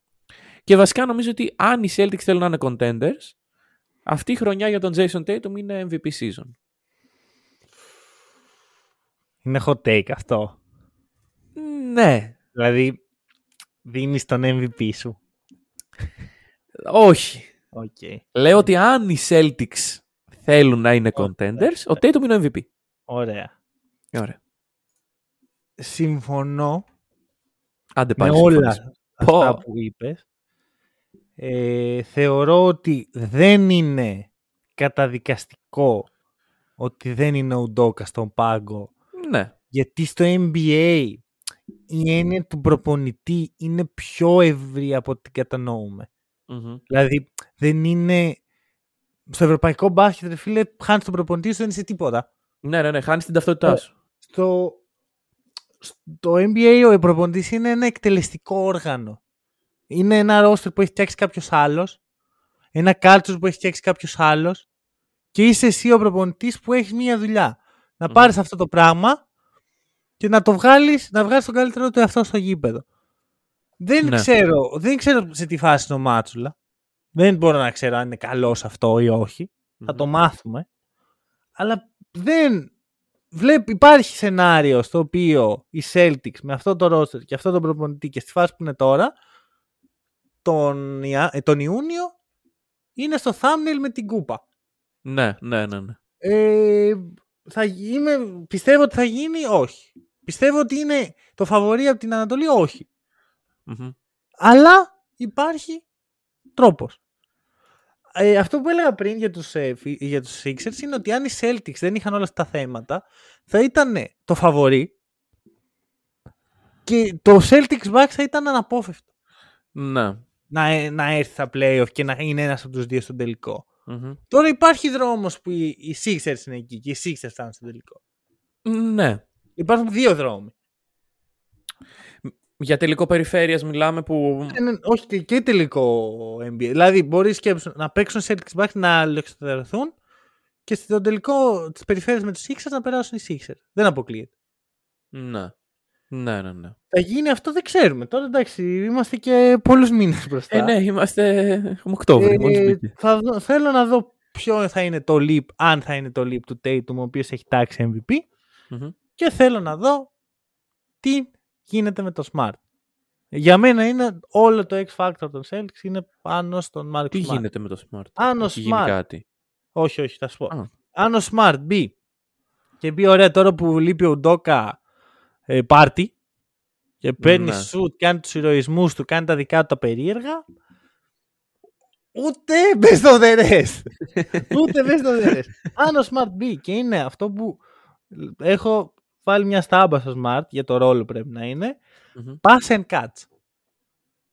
S2: Και βασικά νομίζω ότι αν οι Celtics θέλουν να είναι contenders, αυτή η χρονιά για τον Jayson Tatum είναι MVP season.
S1: Είναι hot take αυτό.
S2: Ναι.
S1: Δηλαδή, δίνεις τον MVP σου.
S2: Όχι.
S1: Οκ.
S2: Λέω ότι αν οι Celtics θέλουν να είναι contenders, ο Tatum είναι ο MVP.
S1: Ωραία.
S2: Ωραία.
S1: Συμφωνώ
S2: Άντε
S1: με
S2: πάλι
S1: όλα
S2: συμφωνήσουμε.
S1: αυτά
S2: Πω.
S1: που είπες. Ε, θεωρώ ότι δεν είναι καταδικαστικό ότι δεν είναι ο Ντόκα στον πάγκο
S2: Ναι.
S1: γιατί στο NBA η έννοια του προπονητή είναι πιο ευρύ από ό,τι κατανοούμε.
S2: Μμμ.
S1: Δηλαδή δεν είναι... Στο ευρωπαϊκό μπάσκετ, ρε φίλε, χάνεις τον προπονητή σου, δεν είσαι τίποτα.
S2: Ναι, ναι, ναι. Χάνεις την ταυτότητά
S1: Ε,
S2: σου.
S1: Στο, στο NBA ο προπονητής είναι ένα εκτελεστικό όργανο. Είναι ένα roster που έχει φτιάξει κάποιος άλλος. Ένα culture που έχει φτιάξει κάποιος άλλος. Και είσαι εσύ ο προπονητής που έχει μία δουλειά. Να
S2: Μμμ.
S1: πάρεις αυτό το πράγμα και να το βγάλεις, να βγάλεις τον καλύτερο του εαυτό στο γήπεδο. Δεν
S2: Ναι.
S1: ξέρω, δεν ξέρω σε τι φάση είναι ο Μάτσουλα. Δεν μπορώ να ξέρω αν είναι καλός αυτό ή όχι. Θα το μάθουμε. Αλλά δεν. Βλέπει, υπάρχει σενάριο στο οποίο οι Celtics με αυτό το roster και αυτό το προπονητή και στη φάση που είναι τώρα, τον, Ια- ε, τον Ιούνιο είναι στο thumbnail με την κούπα.
S2: Ναι, ναι, ναι. ναι.
S1: Ε, θα, γι- είμαι, πιστεύω ότι θα γίνει, όχι. Πιστεύω ότι είναι το φαβορή από την Ανατολή, όχι.
S2: Μμμ.
S1: Αλλά υπάρχει τρόπος. Ε, αυτό που έλεγα πριν για τους, ε, φι- για τους Sixers είναι ότι αν οι Celtics δεν είχαν όλα αυτά τα θέματα θα ήταν το φαβορή και το Celtics Bucks θα ήταν αναπόφευκτο
S2: Ναι.
S1: να, ε- να έρθει στα playoff και να είναι ένας από τους δύο στον τελικό.
S2: Μμμ.
S1: Τώρα υπάρχει δρόμος που οι, οι Sixers είναι εκεί και οι Sixers φτάνουν στον τελικό.
S2: Ναι.
S1: Υπάρχουν δύο δρόμοι.
S2: Για τελικό περιφέρειας μιλάμε που...
S1: Ε, ναι, όχι και, και τελικό NBA. Δηλαδή, μπορείς να παίξουν Celtics Bucks να αλληλεξοδερωθούν και στο τελικό της περιφέρειας με τους Sixers να περάσουν οι Sixers. Δεν αποκλείεται.
S2: Ναι. Ναι, ναι, ναι.
S1: Θα γίνει αυτό, δεν ξέρουμε. Τώρα εντάξει, είμαστε και πολλούς μήνες μπροστά.
S2: Ε, ναι, είμαστε... Έχουμε Οκτώβρη,
S1: Ε,
S2: μόλις μπήκε.
S1: θα δω- θέλω να δω ποιο θα είναι το leap, αν θα είναι το leap του Tatum, ο οποίος έχει τάξει MVP.
S2: Μμμ.
S1: Και θέλω να δω τι γίνεται με το Smart. Για μένα είναι όλο το X Factor των Celtics είναι πάνω στον Marcus
S2: Τι
S1: Smart.
S2: γίνεται με το Smart;
S1: Αν ο
S2: Έχει γίνει
S1: Smart
S2: κάτι.
S1: Όχι, όχι, θα σου πω.
S2: Α.
S1: Αν ο Smart μπει και μπει ωραία τώρα που λείπει ο Ντόκα ε, πάρτι και παίρνει
S2: Ναι.
S1: σουτ, κάνει τους ηρωισμούς του, κάνει τα δικά του τα περίεργα ούτε μπες στο δερές. [laughs] ούτε μπες στο δερές. Αν ο Smart μπει και είναι αυτό που έχω βάλει μια στάμπα στο Smart για το ρόλο πρέπει να είναι
S2: Μμμ.
S1: pass and catch.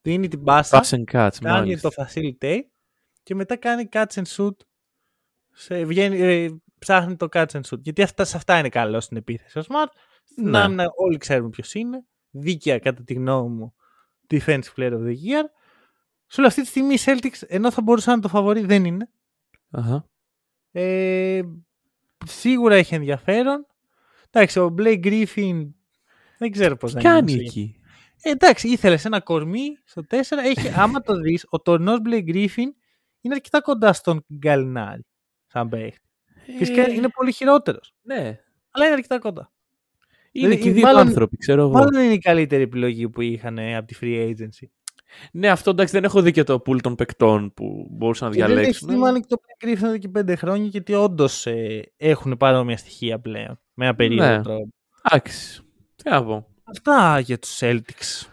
S1: Δίνει την πάσα
S2: Pass and cuts,
S1: κάνει
S2: μάλιστα.
S1: το facilitate και μετά κάνει catch and shoot. Σε, βγαίνει, ε, ψάχνει το catch and shoot. Γιατί αυτά, σε αυτά είναι καλό στην επίθεση. Ο Smart, στην
S2: Ναι.
S1: άμυνα όλοι ξέρουμε ποιος είναι. Δίκαια κατά τη γνώμη μου defensive player of the year. Σου λέω αυτή τη στιγμή οι Celtics, ενώ θα μπορούσαν να το φαβορεί, δεν είναι.
S2: Αχα.
S1: Ε, σίγουρα έχει ενδιαφέρον. Εντάξει, ο Blake Griffin δεν ξέρω πώς
S2: Τι
S1: να
S2: κάνει
S1: είναι.
S2: εκεί.
S1: Ε, εντάξει, ήθελες ένα κορμί στο 4. Έχει, [laughs] άμα το δεις, ο τωρινός Blake Griffin είναι αρκετά κοντά στον Γκαλινάρη. Σαν παίχτη. Φυσικά
S2: Ε,
S1: είναι πολύ χειρότερος.
S2: Ναι.
S1: Αλλά είναι αρκετά κοντά.
S2: Είναι
S1: Δηλαδή,
S2: και οι δύο
S1: μάλλον-
S2: άνθρωποι, ξέρω εγώ.
S1: Μάλλον είναι η καλύτερη επιλογή που είχαν ε, από τη free agency.
S2: Ναι, αυτό εντάξει δεν έχω δει και το pool των παικτών που μπορούσαν να
S1: Ε, δεν έχει
S2: διαλέξουν.
S1: δει μάλλον και το Blake Griffin εδώ και πέντε χρόνια γιατί όντως ε, έχουν παρόμοια στοιχεία πλέον. Με ένα περίεργο
S2: Ναι.
S1: τρόπο.
S2: Εντάξει. Τι να πω.
S1: Αυτά για τους Celtics.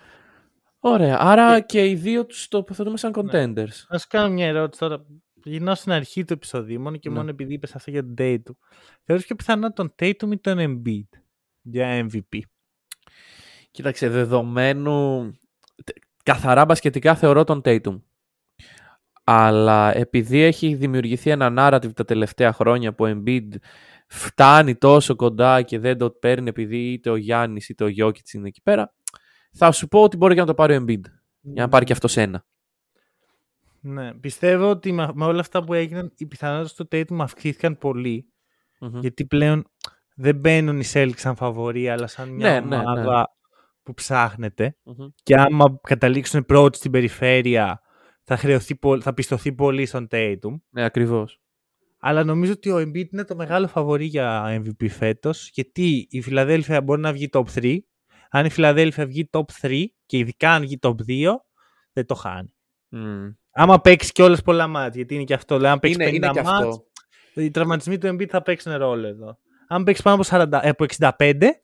S2: Ωραία. Άρα και οι δύο τους τοποθετούμε σαν
S1: Ναι.
S2: contenders.
S1: Να σου κάνω μια ερώτηση τώρα. Γυρνάω στην αρχή του επεισοδίου μόνο και
S2: Ναι.
S1: μόνο επειδή είπες αυτό για τον Tatum. Θεωρείς πιο πιθανό τον Tatum ή τον Embiid για MVP;
S2: Κοίταξε, δεδομένου. Τε- Καθαρά μπασκετικά θεωρώ τον Tatum. Αλλά επειδή έχει δημιουργηθεί ένα narrative τα τελευταία χρόνια που ο Embiid φτάνει τόσο κοντά και δεν το παίρνει επειδή είτε ο Γιάννης είτε ο Γιώκητς είναι εκεί πέρα, θα σου πω ότι μπορεί και να το πάρει ο Embiid. Για να πάρει και αυτός ένα.
S1: Ναι, πιστεύω ότι με, με όλα αυτά που έγιναν οι πιθανότητες του Tatum αυξήθηκαν πολύ
S2: Μμμ.
S1: γιατί πλέον δεν μπαίνουν οι Celtics σαν φαβορή αλλά σαν μια
S2: Ναι, ναι, ναι.
S1: ομάδα που ψάχνεται
S2: Μμμ.
S1: και άμα καταλήξουν πρώτοι στην περιφέρεια θα, χρεωθεί, πο- θα πιστωθεί πολύ στον Tatum.
S2: Ναι, ακριβώς.
S1: Αλλά νομίζω ότι ο Embiid είναι το μεγάλο φαβορή για MVP φέτος γιατί η Φιλαδέλφια μπορεί να βγει top 3. Αν η Φιλαδέλφια βγει top 3 και ειδικά αν βγει top 2 δεν το χάνει.
S2: Μμ.
S1: Άμα παίξει κιόλας πολλά μάτια, γιατί είναι και αυτό. Δηλαδή, αν παίξει
S2: Είναι,
S1: 50
S2: είναι και
S1: μάτς,
S2: αυτό.
S1: οι τραυματισμοί του Embiid θα παίξουν ρόλο εδώ. Αν παίξει πάνω από, 40, ε, από 65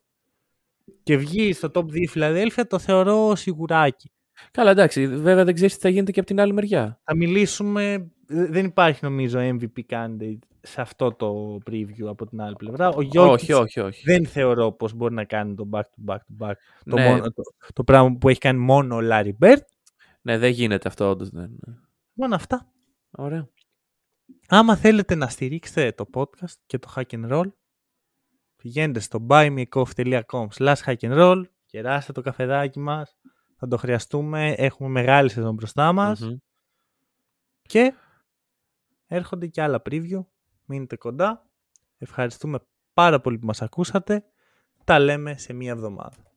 S1: και βγει στο top 2 η Φιλαδέλφια, το θεωρώ σιγουράκι.
S2: Καλά, εντάξει. Βέβαια δεν ξέρεις τι θα γίνεται και από την άλλη μεριά.
S1: Θα μιλήσουμε. ε, Δεν υπάρχει νομίζω MVP candidate σε αυτό το preview από την άλλη πλευρά. Ο Jokic
S2: όχι, όχι, όχι.
S1: δεν θεωρώ πως μπορεί να κάνει το back to back to back. Το,
S2: Ναι.
S1: μόνο, το, το πράγμα που έχει κάνει μόνο ο Larry Bird.
S2: Ναι, δεν γίνεται αυτό όντως. Δεν...
S1: Μόνο αυτά.
S2: Ωραία.
S1: Άμα θέλετε να στηρίξετε το podcast και το hack and roll, πηγαίνετε στο buymeacoffee.com slash hack and roll, κεράστε το καφεδάκι μας, Θα το χρειαστούμε. Έχουμε μεγάλη σεζόν μπροστά μας.
S2: Μμμ.
S1: Και έρχονται και άλλα preview. Μείνετε κοντά. Ευχαριστούμε πάρα πολύ που μας ακούσατε. Τα λέμε σε μία εβδομάδα.